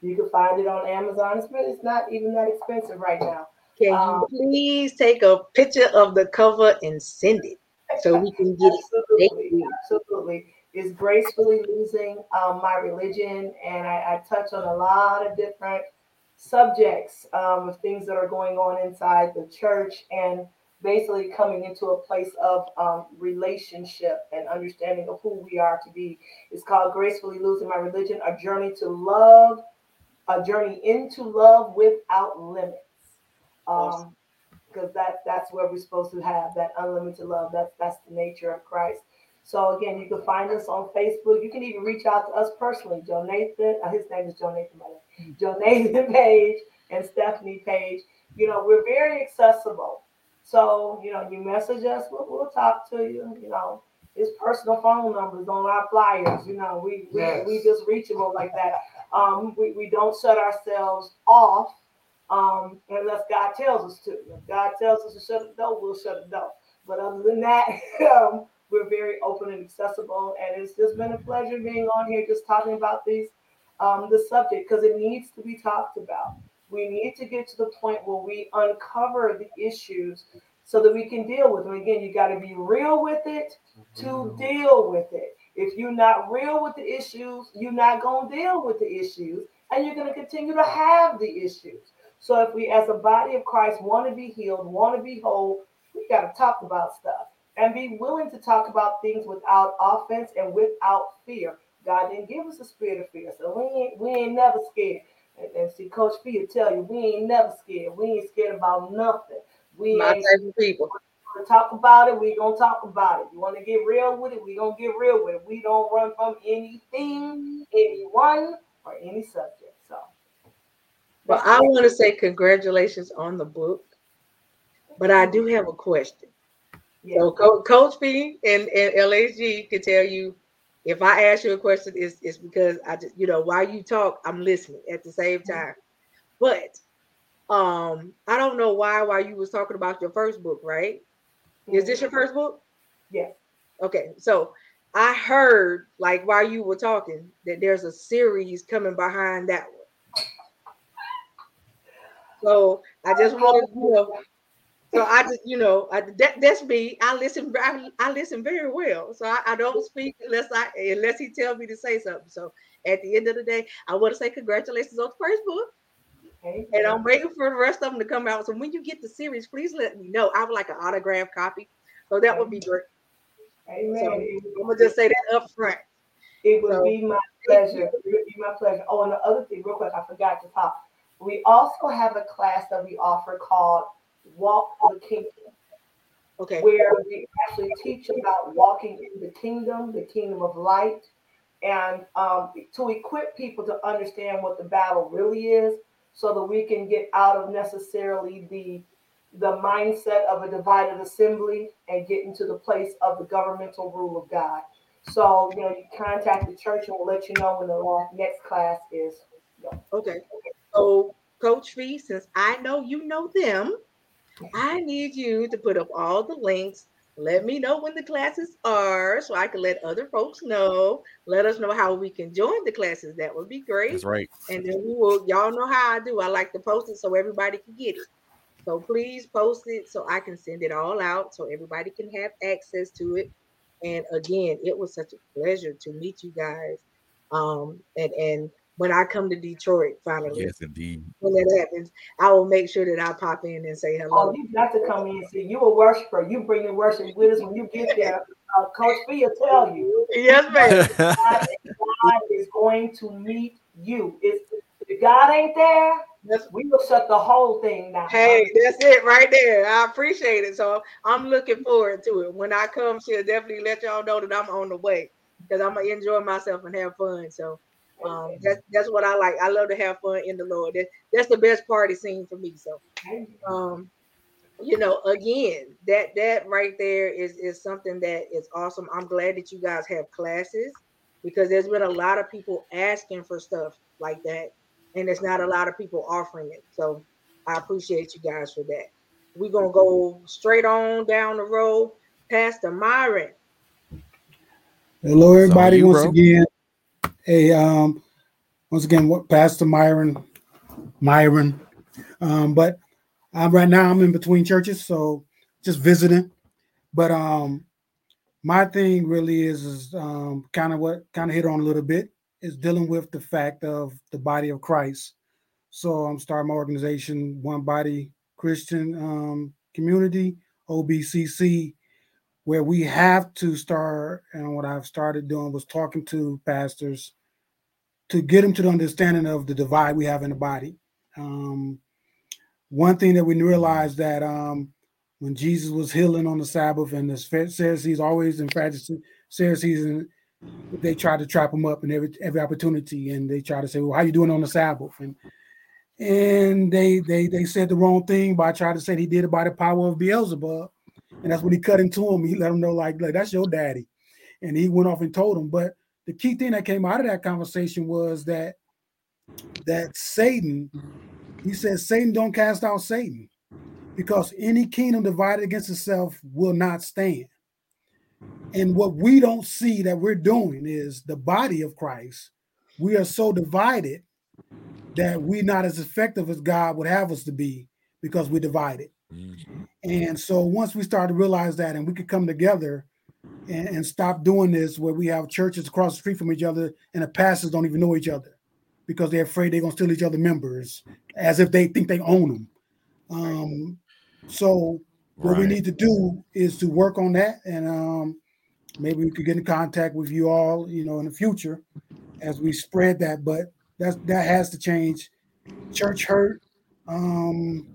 You can find it on Amazon. It's, really, it's not even that expensive right now. Can Um, you please take a picture of the cover and send it so we can get it? Absolutely, you. absolutely. Is gracefully losing um, my religion, and I, I touch on a lot of different subjects um, of things that are going on inside the church, and basically coming into a place of um, relationship and understanding of who we are to be. It's called Gracefully Losing My Religion: A Journey to Love, a journey into love without limits. Um, because that that's where we're supposed to have that unlimited love. That's that's the nature of Christ. So again, you can find us on Facebook. You can even reach out to us personally. Joe Nathan, uh, his name is Joe Nathan, by the way. Joe Nathan <laughs> Page and Stephanie Page. You know, we're very accessible. So you know, you message us, we'll, we'll talk to you. You know, it's personal phone numbers on our flyers. You know, we we, Yes. we just reachable like that. Um, we, we don't shut ourselves off um, unless God tells us to. If God tells us to shut the door, we'll shut the door. But other than that, <laughs> um, we're very open and accessible, and it's just been a pleasure being on here, just talking about these, um, the subject because it needs to be talked about. We need to get to the point where we uncover the issues so that we can deal with them. Again, you got to be real with it to mm-hmm. deal with it. If you're not real with the issues, you're not going to deal with the issues, and you're going to continue to have the issues. So if we, as a body of Christ, want to be healed, want to be whole, we got to talk about stuff and be willing to talk about things without offense and without fear. God didn't give us a spirit of fear, so we ain't we ain't never scared. And, see, Coach P will tell you, we ain't never scared. We ain't scared about nothing. We My ain't of people. gonna talk about it, we gonna talk about it. You wanna get real with it, we gonna get real with it. We don't run from anything, anyone, or any subject. So Well, I want to say congratulations on the book, but I do have a question. yeah. So, Co- Coach P and, and LHG can tell you if I ask you a question, it's, it's because I just, you know, while you talk, I'm listening at the same time. But um, I don't know why while you was talking about your first book, right? Is this your first book? Yeah. Okay, so I heard like while you were talking that there's a series coming behind that one. So I just wanted to know. So I just, you know, I, that, that's me. I listen. I, I listen very well. So I, I don't speak unless I unless he tells me to say something. So at the end of the day, I want to say congratulations on the first book, Okay. and I'm waiting for the rest of them to come out. So when you get the series, please let me know. I would like an autograph copy. So that would be great. Amen. So I'm gonna just say that up front. It would So- be my pleasure. It would be my pleasure. Oh, and the other thing, real quick, I forgot to talk. We also have a class that we offer called Walk the Kingdom, Okay. where we actually teach about walking in the kingdom, the kingdom of light, and um, to equip people to understand what the battle really is, so that we can get out of necessarily the the mindset of a divided assembly and get into the place of the governmental rule of God. So, you know, you contact the church and we'll let you know when the next class is. Okay. So Coach Fee, since I know you know them, I need you to put up all the links. Let me know when the classes are so I can let other folks know. Let us know how we can join the classes. That would be great. That's right. And then we will, y'all know how I do. I like to post it so everybody can get it. So please post it so I can send it all out so everybody can have access to it. And again, it was such a pleasure to meet you guys. Um, and and when I come to Detroit finally, Yes, indeed. when that happens, I will make sure that I pop in and say hello. Oh, you got to come in see. You a worshiper. You bring your worship with us when you get there. Uh, Coach Fee will tell you. Yes, ma'am. God, God is going to meet you. If, if God ain't there, That's we will shut the whole thing down. Hey, that's it right there. I appreciate it. So I'm looking forward to it. When I come, she'll definitely let y'all know that I'm on the way because I'm gonna enjoy myself and have fun. So um, that's that's what I like. I love to have fun in the Lord. That, that's the best party scene for me. So um, you know, again, that that right there is is something that is awesome. I'm glad that you guys have classes because there's been a lot of people asking for stuff like that, and there's not a lot of people offering it. So I appreciate you guys for that. We're gonna go straight on down the road, Pastor Myron. Hello, everybody. you, once bro. again, hey, um, once again, what Pastor Myron, Myron, um, but um, right now I'm in between churches, so just visiting. But um, my thing really is is um, kind of what kind of hit on a little bit is dealing with the fact of the body of Christ. So I'm starting my organization, One Body Christian um, Community, OBCC, where we have to start. And what I've started doing was talking to pastors to get them to the understanding of the divide we have in the body. Um, one thing that we realized that um, when Jesus was healing on the Sabbath, and the Pharisees always in Pharisees, and they try to trap him up in every every opportunity, and they try to say, "Well, how you doing on the Sabbath?" and and they they they said the wrong thing by trying to say he did it by the power of Beelzebub, and that's when he cut into him. He let him know like, like that's your daddy, and he went off and told him. But the key thing that came out of that conversation was that that Satan, he said, Satan don't cast out Satan, because any kingdom divided against itself will not stand. And what we don't see that we're doing is the body of Christ. We are so divided that we're not as effective as God would have us to be because we're divided. Mhm. And so once we start to realize that and we could come together and, and stop doing this where we have churches across the street from each other and the pastors don't even know each other because they're afraid they're gonna steal each other members as if they think they own them. Um, so what we need to do is to work on that and um, maybe we could get in contact with you all, you know, in the future as we spread that. But that's that has to change. Church hurt. Um,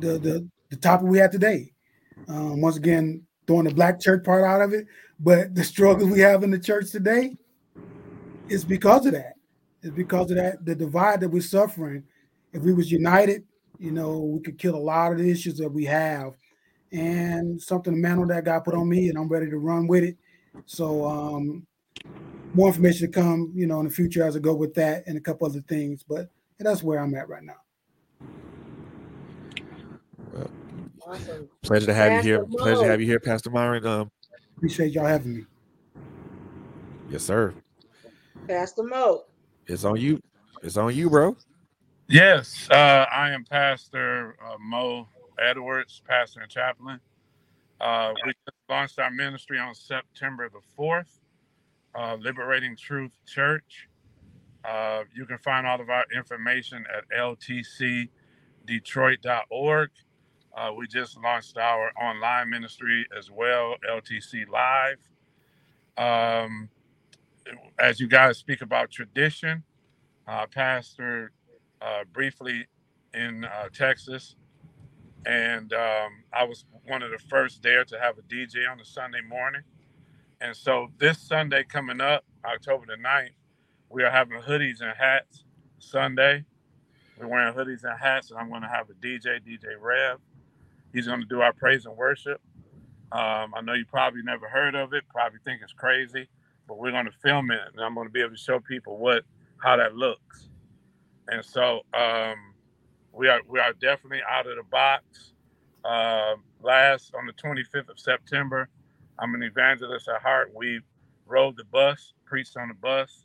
the the the topic we had today. Um, once again, throwing the black church part out of it, but the struggles we have in the church today is because of that. It's because of that the divide that we're suffering. If we was united, you know, we could kill a lot of the issues that we have. And something the mantle that God put on me, and I'm ready to run with it. So um more information to come, you know, in the future as I go with that and a couple other things. But that's where I'm at right now. Awesome. Pleasure to have you here. Pastor Pleasure to have you here, Pastor Myron. Um, Appreciate y'all having me. yes, sir. Pastor Moe. It's on you. It's on you, bro. Yes, uh, I am Pastor uh, Moe Edwards, pastor and chaplain. Uh, we just launched our ministry on September the 4th, uh, Liberating Truth Church. Uh, you can find all of our information at ltcdetroit.org. Uh, we just launched our online ministry as well, LTC Live. Um, as you guys speak about tradition, uh, Pastor uh, briefly in uh, Texas, and um, I was one of the first there to have a DJ on a Sunday morning. And so this Sunday coming up, October the 9th, we are having hoodies and hats Sunday. We're wearing hoodies and hats, and I'm going to have a DJ, DJ Rev. He's going to do our praise and worship. Um, I know you probably never heard of it, probably think it's crazy, but we're going to film it, and I'm going to be able to show people what how that looks. And so um, we are we are definitely out of the box. Uh, last on the 25th of September, I'm an evangelist at heart. We rode the bus, preached on the bus,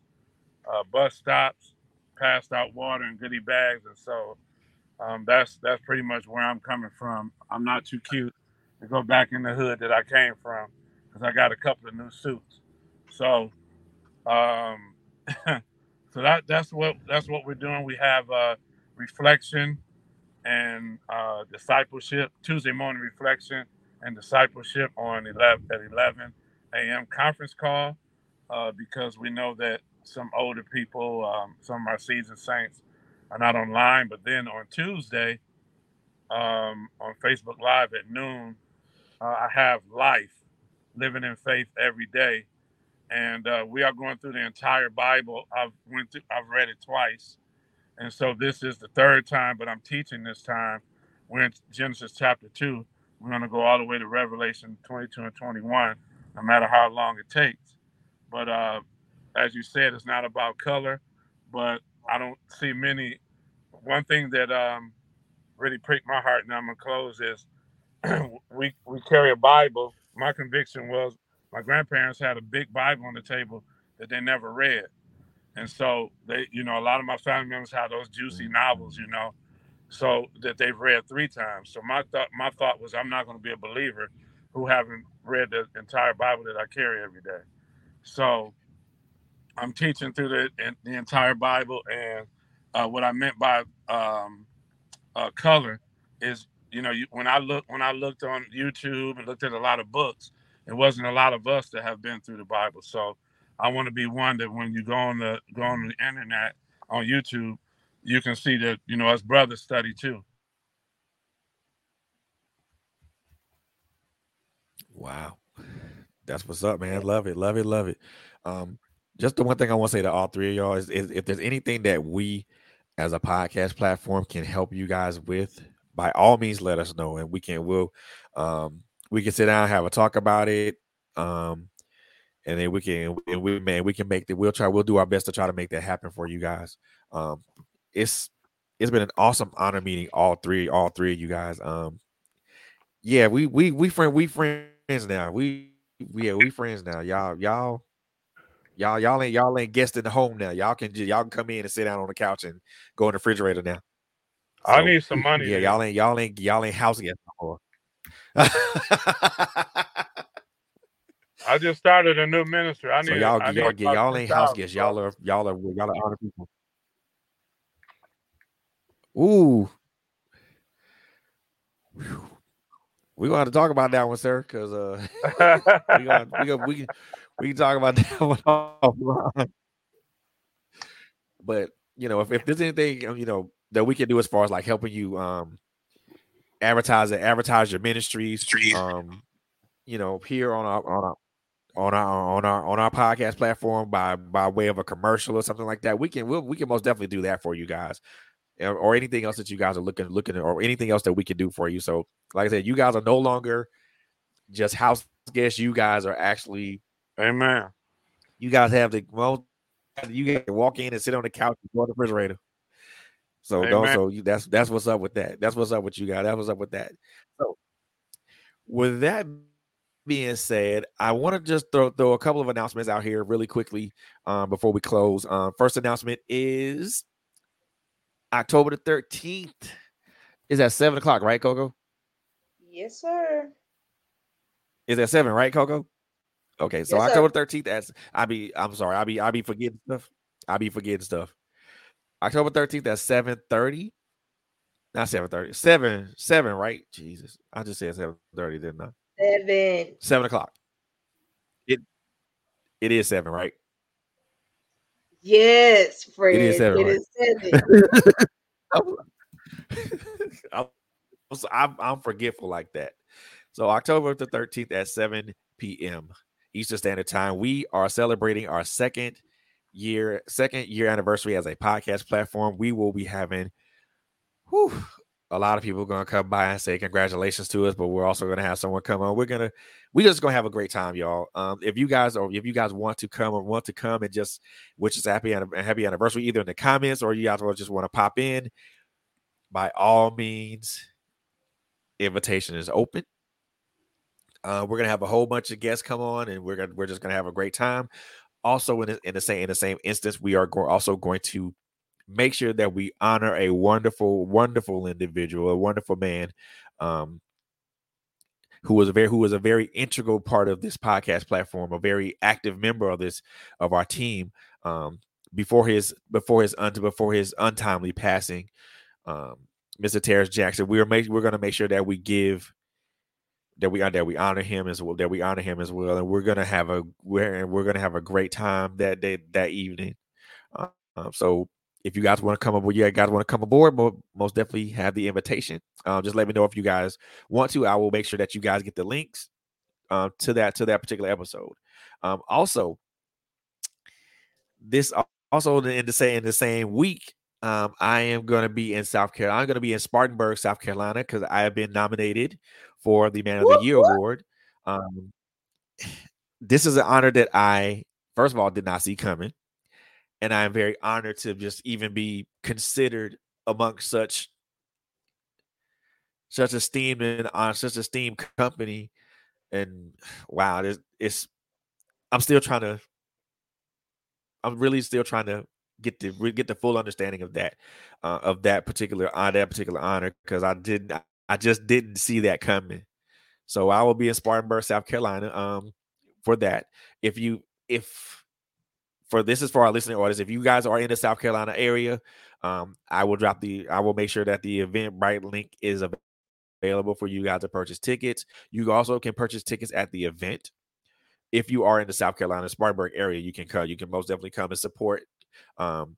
uh, bus stops, passed out water and goodie bags, and so um, that's that's pretty much where I'm coming from. I'm not too cute to go back in the hood that I came from because I got a couple of new suits. So, um, <laughs> so that that's what that's what we're doing. We have uh, reflection and uh, discipleship Tuesday morning reflection and discipleship on 11 at 11 a.m. conference call uh, because we know that some older people, um, some of our seasoned saints are not online. But then on Tuesday, um, on Facebook Live at noon, uh, I have life, living in faith every day, and uh, we are going through the entire Bible. I've went through, I've read it twice, and so this is the third time, but I'm teaching this time. We're in Genesis chapter two. We're going to go all the way to Revelation 22 and 21, no matter how long it takes. But uh, as you said, it's not about color, but I don't see many. One thing that um, really pricked my heart, and I'm gonna close is <clears throat> we we carry a Bible. My conviction was my grandparents had a big Bible on the table that they never read, and so they, you know, a lot of my family members have those juicy novels, you know, so that they've read three times. So my thought my thought was I'm not going to be a believer who haven't read the entire Bible that I carry every day. So I'm teaching through the the entire Bible, and uh, what I meant by um, uh, color is, you know, you, when I look when I looked on YouTube and looked at a lot of books, it wasn't a lot of us that have been through the Bible. So I want to be one that when you go on the go on the internet on YouTube, you can see that you know us brothers study too. Wow. That's what's up, man. Love it, love it, love it. Um, just the one thing I want to say to all three of y'all is, is if there's anything that we as a podcast platform can help you guys with, by all means let us know and we can we'll um we can sit down have a talk about it. Um and then we can and we man we can make the we'll try we'll do our best to try to make that happen for you guys. Um it's it's been an awesome honor meeting all three all three of you guys. Um yeah, we we we friend we friends now. We yeah, we friends now. Y'all y'all Y'all, y'all ain't y'all ain't guest in the home now. Y'all can y'all can come in and sit down on the couch and go in the refrigerator now. So, I need some money. Yeah, y'all ain't y'all ain't y'all ain't house guests no. <laughs> I just started a new ministry. I need so y'all I y'all, need y'all ain't house guests. Y'all are y'all are y'all are honor people. Ooh. We're gonna have to talk about that one, sir, because uh <laughs> we gonna, we gonna, we we can talk about <laughs> that one offline. But you know, if, if there's anything you know that we can do as far as like helping you um advertise it, advertise your ministries, um, you know, here on our on our on our on our on our podcast platform by by way of a commercial or something like that, we can we'll, we can most definitely do that for you guys, or, or anything else that you guys are looking looking at, or anything else that we can do for you. So, like I said, you guys are no longer just house guests. You guys are actually Amen. You guys have the well, you get to walk in and sit on the couch and go to the refrigerator. So Amen. don't so you, that's that's what's up with that. That's what's up with you guys. That's what's up with that. So with that being said, I want to just throw throw a couple of announcements out here really quickly um, before we close. Um, first announcement is October the 13th. Is at seven o'clock, right, Cocoa? Yes, sir. Is at seven, right, Cocoa? Okay, so Yes. October thirteenth. As I be, I'm sorry, I be, I be forgetting stuff. I be forgetting stuff. October thirteenth at seven thirty. Not seven thirty. Seven, seven, right? Jesus, I just said seven thirty, didn't I? Seven. Seven o'clock. It, it is seven, right? Yes, Fred. It is seven, It right? is seven. <laughs> I'm, <laughs> I'm, I'm forgetful like that. So October the 13th at 7 p.m. Eastern Standard Time, we are celebrating our second year, second year anniversary as a podcast platform. We will be having whew, a lot of people going to come by and say congratulations to us, but we're also going to have someone come on. We're gonna we just gonna have a great time, y'all. Um, if you guys or if you guys want to come or want to come and just wish us happy and happy anniversary, either in the comments or you guys just want to pop in, by all means, invitation is open. Uh, we're gonna have a whole bunch of guests come on, and we're gonna we're just gonna have a great time. Also, in the, in the same in the same instance, we are go- also going to make sure that we honor a wonderful, wonderful individual, a wonderful man, um, who was a very who was a very integral part of this podcast platform, a very active member of this of our team. Um, before his before his un, before his untimely passing, um, Mr. Terrence Jackson, we are make, we're going to make sure that we give that we that we honor him as well that we honor him as well, and we're to have a we're we're going to have a great time that day that evening. Uh, um, so if you guys want to come aboard, yeah, guys want to come aboard, most definitely have the invitation. Um, just let me know if you guys want to. I will make sure that you guys get the links uh, to that to that particular episode. Um, also, this also in the same in the same week, um, I am going to be in South Carolina. I'm going to be in Spartanburg, South Carolina, because I have been nominated for the Man of the Year award. Um, <sighs> this is an honor that I, first of all, did not see coming and I am very honored to just even be considered amongst such such esteemed and on uh, such esteemed company. And <sighs> wow, it's, it's I'm still trying to I'm really still trying to get the get the full understanding of that uh, of that particular uh, that particular honor because I didn't I just didn't see that coming. So I will be in Spartanburg, South Carolina, um, for that. If you if for this is for our listening audience. If you guys are in the South Carolina area, um, I will drop the I will make sure that the Eventbrite link is available for you guys to purchase tickets. You also can purchase tickets at the event. If you are in the South Carolina Spartanburg area, you can come. You can most definitely come and support um,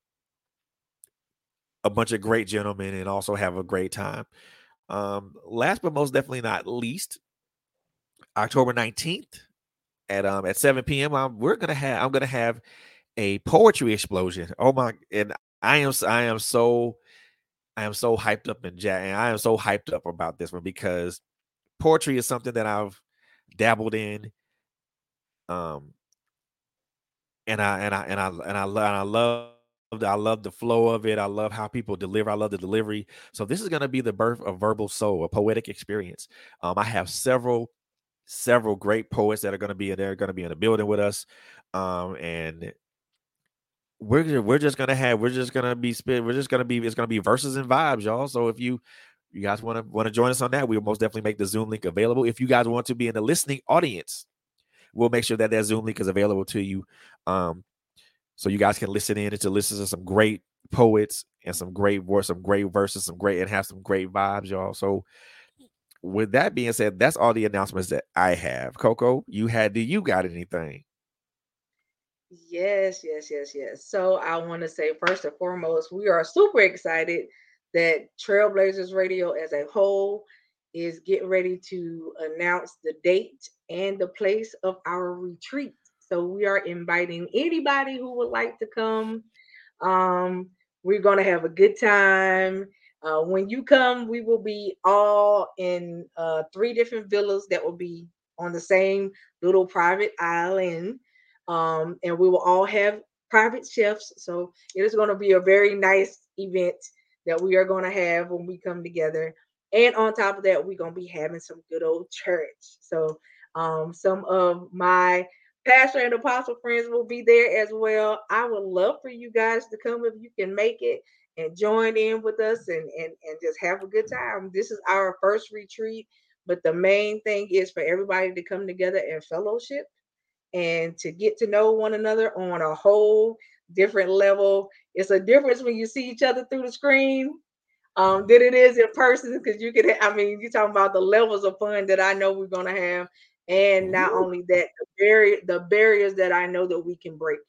a bunch of great gentlemen and also have a great time. Um, last but most definitely not least, October 19th at um at 7 p.m. I'm, we're gonna have I'm gonna have a poetry explosion. Oh my! And I am I am so I am so hyped up and ja- and I am so hyped up about this one because poetry is something that I've dabbled in. Um, and I and I and I and I, and I love I love the flow of it. I love how people deliver. I love the delivery. So this is going to be the birth of verbal soul, a poetic experience. Um, I have several several great poets that are going to be in there, going to be in the building with us. Um, and we're we're just gonna have we're just gonna be spit we're just gonna be it's gonna be verses and vibes y'all so if you you guys want to want to join us on that we'll most definitely make the zoom link available if you guys want to be in the listening audience we'll make sure that that zoom link is available to you um so you guys can listen in. And to listen to some great poets and some great some great verses some great and have some great vibes y'all. So with that being said that's all the announcements that i have. Cocoa you had do you got anything? Yes, yes, yes, yes. So I want to say first and foremost, we are super excited that Trailblazers Radio as a whole is getting ready to announce the date and the place of our retreat. So we are inviting anybody who would like to come. Um, we're going to have a good time. Uh, when you come, we will be all in uh, three different villas that will be on the same little private island um, and we will all have private chefs. So it is going to be a very nice event that we are going to have when we come together. And on top of that, we're to be having some good old church. So um, some of my pastor and apostle friends will be there as well. I would love for you guys to come if you can make it and join in with us and, and, and just have a good time. This is our first retreat, but the main thing is for everybody to come together and fellowship and to get to know one another on a whole different level. It's a difference when you see each other through the screen um, than it is in person because you can, I mean, you're talking about the levels of fun that I know we're going to have. And not only that, the, barrier, the barriers that I know that we can break.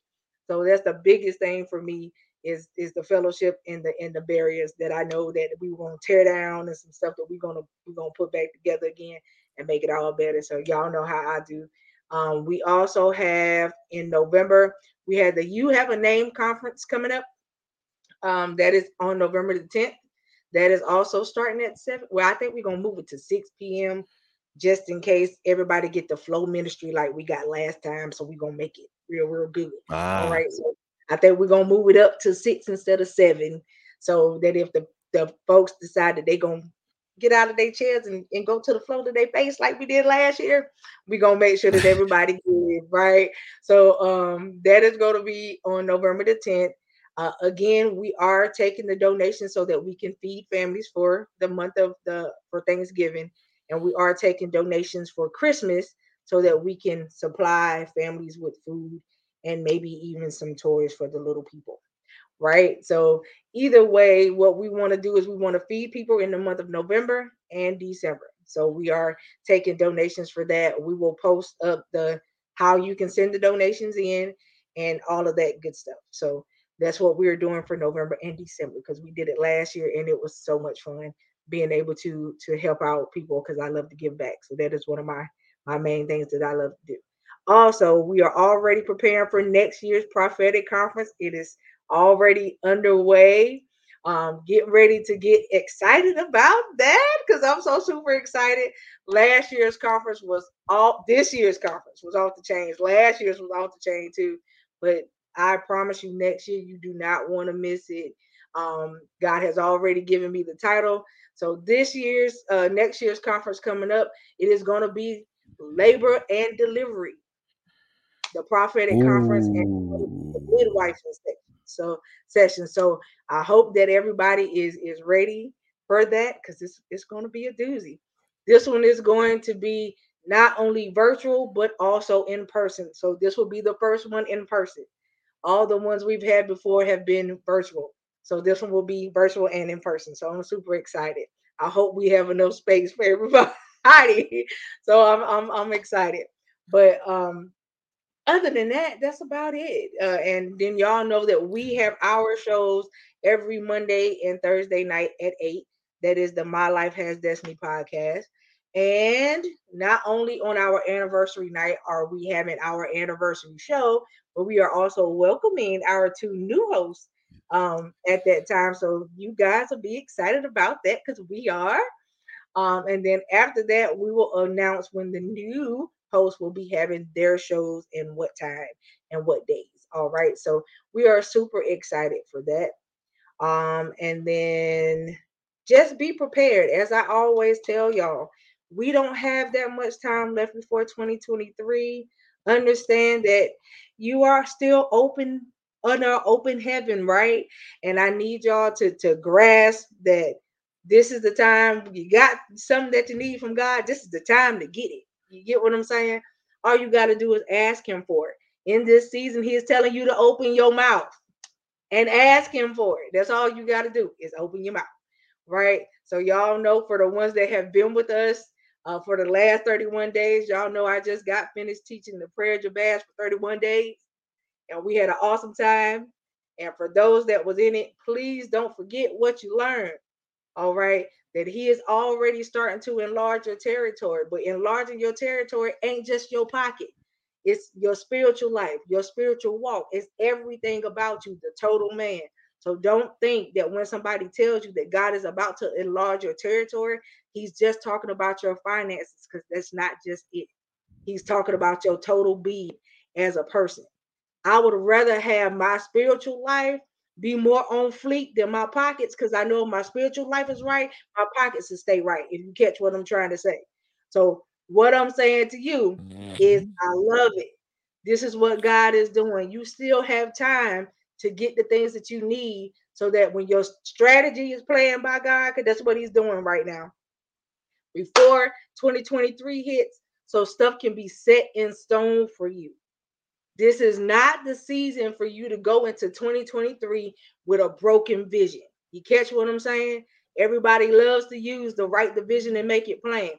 So that's the biggest thing for me is is the fellowship and the and the barriers that I know that we are gonna tear down and some stuff that we're gonna we're gonna put back together again and make it all better. So y'all know how I do. Um, we also have in November, we had the You Have a Name conference coming up. Um, that is on November the 10th. That is also starting at 7. Well, I think we're going to move it to 6 p.m. just in case everybody get the flow ministry like we got last time. So we're going to make it real, real good. Ah. All right. So I think we're going to move it up to 6 instead of 7 so that if the, the folks decide that they're going to get out of their chairs and, and go to the floor to their face like we did last year, we're gonna make sure that <laughs> everybody good, right? So um that is gonna be on November the 10th. Uh, again, we are taking the donations so that we can feed families for the month of the for Thanksgiving, and we are taking donations for Christmas so that we can supply families with food and maybe even some toys for the little people. Right. So either way, what we want to do is we want to feed people in the month of November and December. So we are taking donations for that. We will post up the how you can send the donations in and all of that good stuff. So that's what we're doing for November and December because we did it last year and it was so much fun being able to to help out people because I love to give back. So that is one of my my main things that I love to do. Also, we are already preparing for next year's prophetic conference. It is already underway. Um, get ready to get excited about that because I'm so super excited. Last year's conference was all this year's conference was off the chains. Last year's was off the chain too. But I promise you, next year you do not want to miss it. Um, God has already given me the title. So this year's uh, next year's conference coming up, it is going to be labor and delivery, the prophetic Ooh. conference and the midwife so session. So I hope that everybody is is ready for that because it's it's going to be a doozy. This one is going to be not only virtual but also in person. So this will be the first one in person. All the ones we've had before have been virtual. So this one will be virtual and in person. So I'm super excited. I hope we have enough space for everybody. <laughs> so I'm I'm I'm excited. But um other than that, that's about it. Uh, and then y'all know that we have our shows every Monday and Thursday night at 8. That is the My Life Has Destiny podcast. And not only on our anniversary night are we having our anniversary show, but we are also welcoming our two new hosts um, at that time. So you guys will be excited about that because we are. Um, and then after that, we will announce when the new hosts will be having their shows and what time and what days. All right. So we are super excited for that. Um, and then just be prepared. As I always tell y'all, we don't have that much time left before 2023. Understand that you are still open under open heaven, right? And I need y'all to, to grasp that this is the time you got something that you need from God. This is the time to get it. You get what I'm saying? All you got to do is ask Him for it. In this season, He is telling you to open your mouth and ask Him for it. That's all you got to do is open your mouth, right? So, y'all know for the ones that have been with us uh, for the last 31 days, y'all know I just got finished teaching the prayer Jabez for 31 days, and we had an awesome time. And for those that was in it, please don't forget what you learned. All right that he is already starting to enlarge your territory. But enlarging your territory ain't just your pocket. It's your spiritual life, your spiritual walk. It's everything about you, the total man. So don't think that when somebody tells you that God is about to enlarge your territory, he's just talking about your finances because that's not just it. He's talking about your total being as a person. I would rather have my spiritual life be more on fleek than my pockets because I know my spiritual life is right, my pockets will stay right. If you catch what I'm trying to say. So, what I'm saying to you mm-hmm. is, I love it. This is what God is doing. You still have time to get the things that you need so that when your strategy is playing by God, because that's what He's doing right now. Before 2023 hits, so stuff can be set in stone for you. This is not the season for you to go into 2023 with a broken vision. You catch what I'm saying? Everybody loves to use the write the vision and make it plain.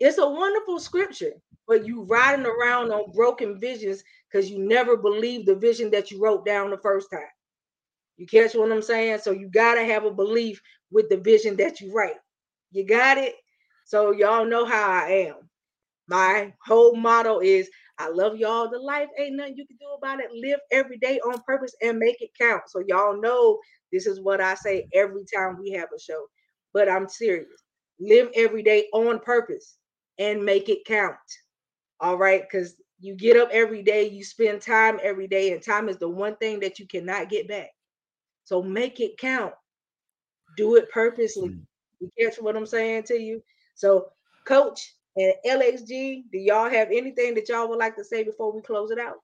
It's a wonderful scripture, but you riding around on broken visions because you never believed the vision that you wrote down the first time. You catch what I'm saying? So you gotta have a belief with the vision that you write. You got it? So y'all know how I am. My whole motto is I love y'all. The life ain't nothing you can do about it. Live every day on purpose and make it count. So y'all know this is what I say every time we have a show. But I'm serious. Live every day on purpose and make it count. All right, because you get up every day, you spend time every day, and time is the one thing that you cannot get back. So make it count. Do it purposely. Mm. You catch what I'm saying to you? So, coach, and LXG, do y'all have anything that y'all would like to say before we close it out?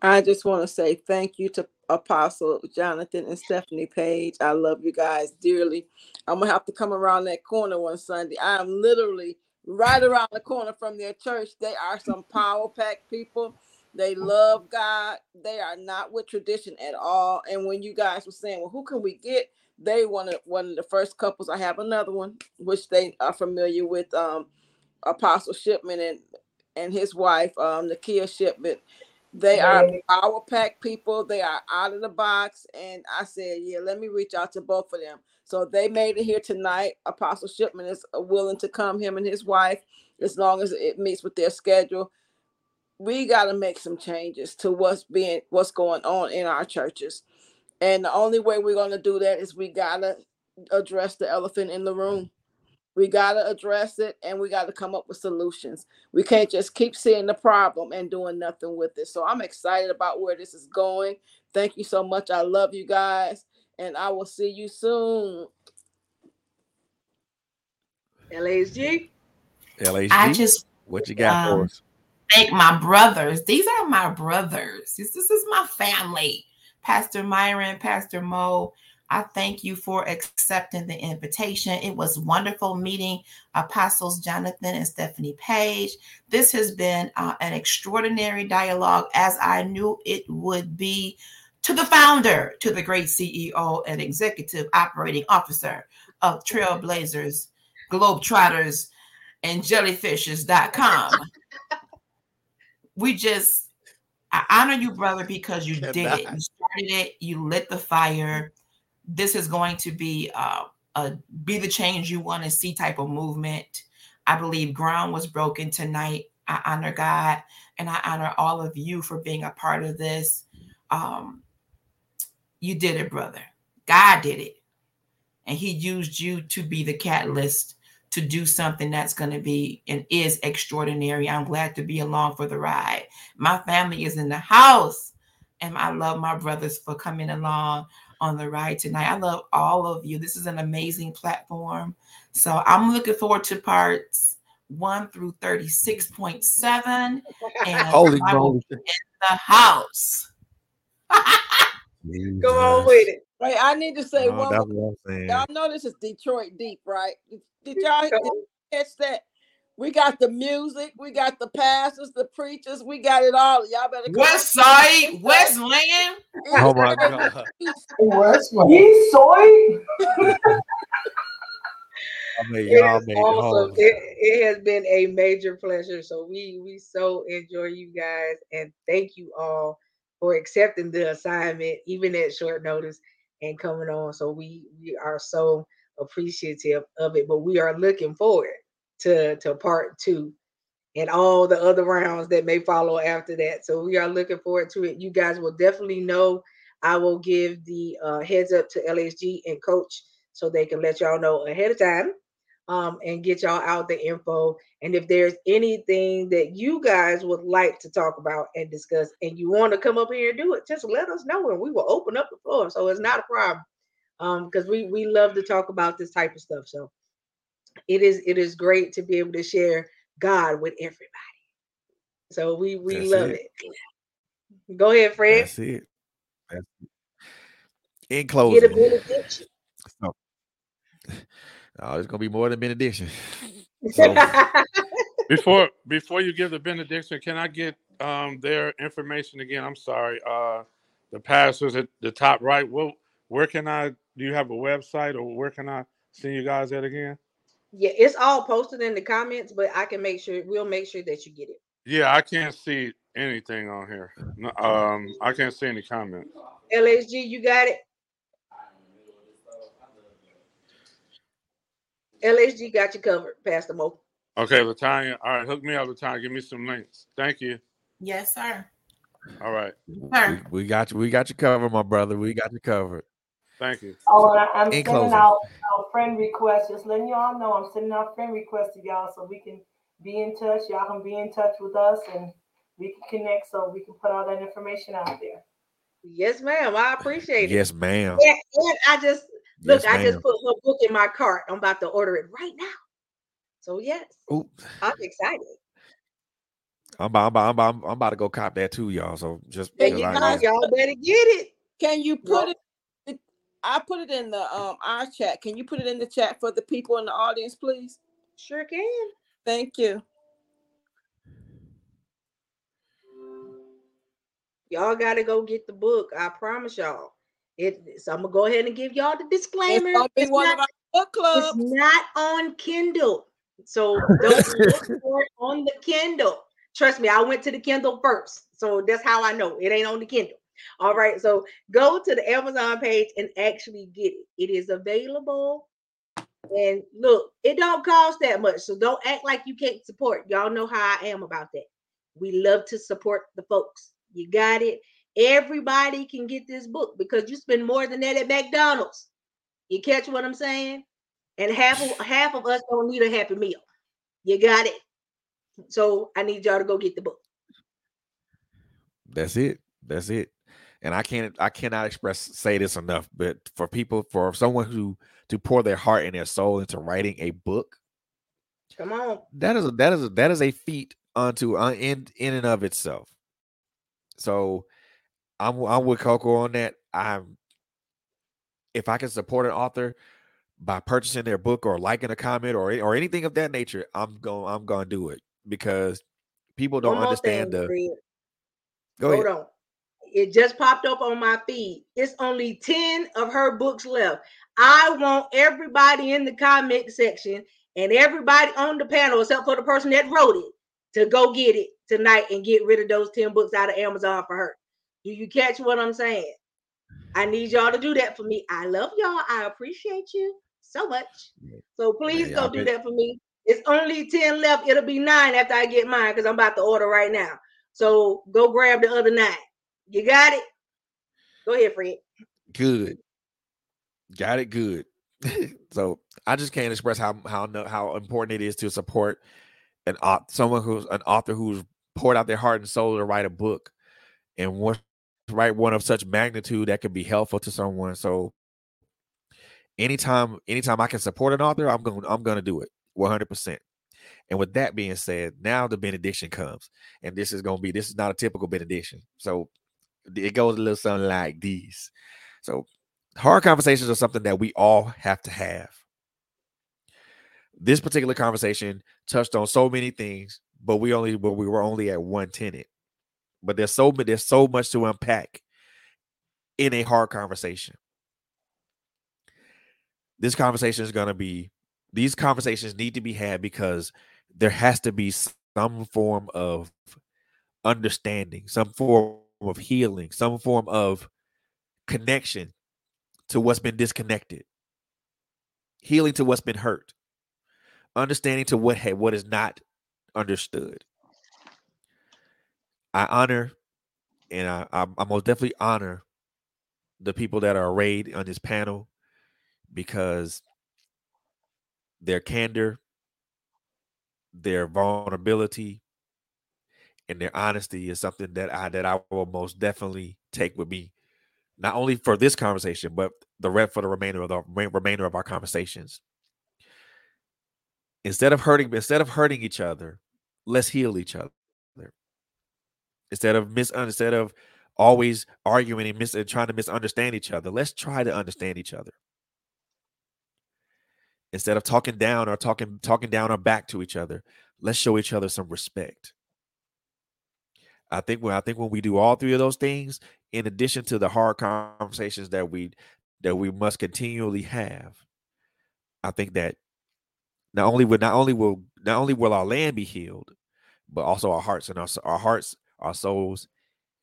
I just want to say thank you to Apostle Jonathan and Stephanie Page. I love you guys dearly. I'm gonna have to come around that corner one Sunday. I am literally right around the corner from their church. They are some power pack people. They love God. They are not with tradition at all. And when you guys were saying, well, who can we get? They of one of the first couples. I have another one, which they are familiar with, um, Apostle Shipman and and his wife, um, Nakia Shipman. They are power pack people. They are out of the box. And I said, yeah, let me reach out to both of them. So they made it here tonight. Apostle Shipman is uh, willing to come, him and his wife, as long as it meets with their schedule. We got to make some changes to what's being what's going on in our churches. And the only way we're going to do that is we got to address the elephant in the room. We got to address it and we got to come up with solutions. We can't just keep seeing the problem and doing nothing with it. So I'm excited about where this is going. Thank you so much. I love you guys and I will see you soon. LASG. LHG, I just what you got for um, us? thank my brothers. These are my brothers. This, this is my family. Pastor Myron, Pastor Moe. I thank you for accepting the invitation. It was wonderful meeting Apostles Jonathan and Stephanie Page. This has been uh, an extraordinary dialogue, as I knew it would be, to the founder, to the great CEO and executive operating officer of Trailblazers, Globetrotters, and Jellyfishes.com. <laughs> we just, I honor you, brother, because you did it. You started it, you lit the fire this is going to be uh, a be the change you want to see type of movement. I believe ground was broken tonight. I honor God and I honor all of you for being a part of this. Um, you did it, brother. God did it. And he used you to be the catalyst to do something that's going to be and is extraordinary. I'm glad to be along for the ride. My family is in the house, and I love my brothers for coming along on the ride tonight. I love all of you. This is an amazing platform. So I'm looking forward to parts one through 36.7. <laughs> And Holy I will moly. be in the house. Go on with it. Wait, I need to say Oh, one that's more. what I'm saying. Y'all know this is Detroit deep, right? Did, did y'all catch that? We got the music, we got the pastors, the preachers, we got it all. Y'all better come West Side, Westland. Oh my God. West Ye soy. I mean, It y'all is made it awesome. It, it has been a major pleasure. So we we so enjoy you guys and thank you all for accepting the assignment, even at short notice, and coming on. So we we are so appreciative of it. But we are looking forward to to part two and all the other rounds that may follow after that. So we are looking forward to it. You guys will definitely know. I will give the uh, heads up to LSG and Coach so they can let y'all know ahead of time um, and get y'all out the info. And if there's anything that you guys would like to talk about and discuss, and you want to come up here and do it, just let us know, and we will open up the floor. So it's not a problem, um, because we we love to talk about this type of stuff. So it is it is great to be able to share God with everybody. So we we That's love it. it. Go ahead, Fred. That's it. That's it. In Get a closing, benediction. so, <laughs> oh, it's gonna be more than benediction. <laughs> So, Before before you give the benediction, can I get um their information again? I'm sorry. Uh the pastors at the top right. Well, where can I do you have a website or where can I see you guys at again? Yeah, it's all posted in the comments, but I can make sure we'll make sure that you get it. Yeah, I can't see anything on here. Um I can't see any comments. LSG, you got it. LSG got you covered, Pastor Moe. Okay, Latanya. All right, hook me up, Latanya. Give me some links. Thank you. Yes, sir. All right. Sir. we, we got you. We got you covered, my brother. We got you covered. Thank you. Oh, I, I'm In sending closing. out our friend requests. Just letting y'all know I'm sending out friend requests to y'all so we can be in touch. Y'all can be in touch with us and we can connect so we can put all that information out there. Yes, ma'am. I appreciate it. Yes, ma'am. And, and I just look, Yes, I just put her book in my cart. I'm about to order it right now. So yes, Ooh, I'm excited. I'm about, I'm about, I'm about, I'm about to go cop that too, y'all. So just There you I go. know. Y'all better get it. Can you put Well- it? It- I put it in the um our chat. Can you put it in the chat for the people in the audience, please? Sure can. Thank you. Y'all gotta go get the book. I promise y'all. It so I'm gonna go ahead and give y'all the disclaimer. gonna It's one not, of our book it's not on Kindle. So don't <laughs> look for it on the Kindle. Trust me, I went to the Kindle first. So that's how I know it ain't on the Kindle. All right. So go to the Amazon page and actually get it. It is available. And look, it don't cost that much. So don't act like you can't support. Y'all know how I am about that. We love to support the folks. You got it. Everybody can get this book because you spend more than that at McDonald's. You catch what I'm saying? And half of half of us don't need a happy meal. You got it. So I need y'all to go get the book. That's it. That's it. And I can't I cannot express say this enough, but for people for someone who to pour their heart and their soul into writing a book, Come on. that is a, that is a, that is a feat unto uh, in in and of itself. So I'm I'm with Cocoa on that. I'm if I can support an author by purchasing their book or liking a comment or or anything of that nature, I'm going I'm going to do it because people don't One understand the. Go Hold ahead. on. It just popped up on my feed. It's only 10 of her books left. I want everybody in the comment section and everybody on the panel, except for the person that wrote it, to go get it tonight and get rid of those 10 books out of Amazon for her. Do you catch what I'm saying? I need y'all to do that for me. I love y'all. I appreciate you so much. So please Yeah, go do that for me. It's only 10 left. It'll be nine after I get mine because I'm about to order right now. So go grab the other nine. You got it? Go ahead, Fred. Good. Got it good. <laughs> so I just can't express how how how important it is to support an au- someone who's an author who's poured out their heart and soul to write a book and to write one of such magnitude that could be helpful to someone. So anytime anytime I can support an author, I'm going I'm going to do it 100%. And with that being said, now the benediction comes. And this is going to be this is not a typical benediction. So it goes a little something like these. So hard conversations are something that we all have to have. This particular conversation touched on so many things, but we only but we were only at one tenant. But there's so there's so much to unpack in a hard conversation. This conversation is going to be these conversations need to be had because there has to be some form of understanding, some form of healing, some form of connection to what's been disconnected, healing to what's been hurt, understanding to what ha- what is not understood. I honor and I, I, I most definitely honor the people that are arrayed on this panel because their candor, their vulnerability, and their honesty is something that I that I will most definitely take with me, not only for this conversation, but the rest for the remainder of the remainder of our conversations. Instead of hurting, instead of hurting each other, let's heal each other. Instead of mis instead of always arguing and mis- and trying to misunderstand each other, let's try to understand each other. Instead of talking down or talking talking down or back to each other, let's show each other some respect. I think when I think when we do all three of those things, in addition to the hard conversations that we that we must continually have, I think that not only will not only will not only will our land be healed, but also our hearts and our our hearts, our souls,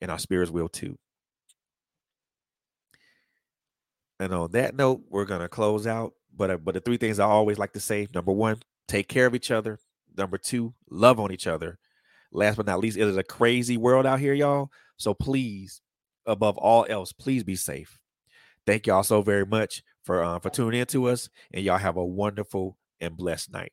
and our spirits will too. And on that note, we're gonna close out. But uh, but the three things I always like to say: number one, take care of each other. Number two, love on each other. Last but not least, it is a crazy world out here, y'all. So please, above all else, please be safe. Thank y'all so very much for uh, for tuning in to us, and y'all have a wonderful and blessed night.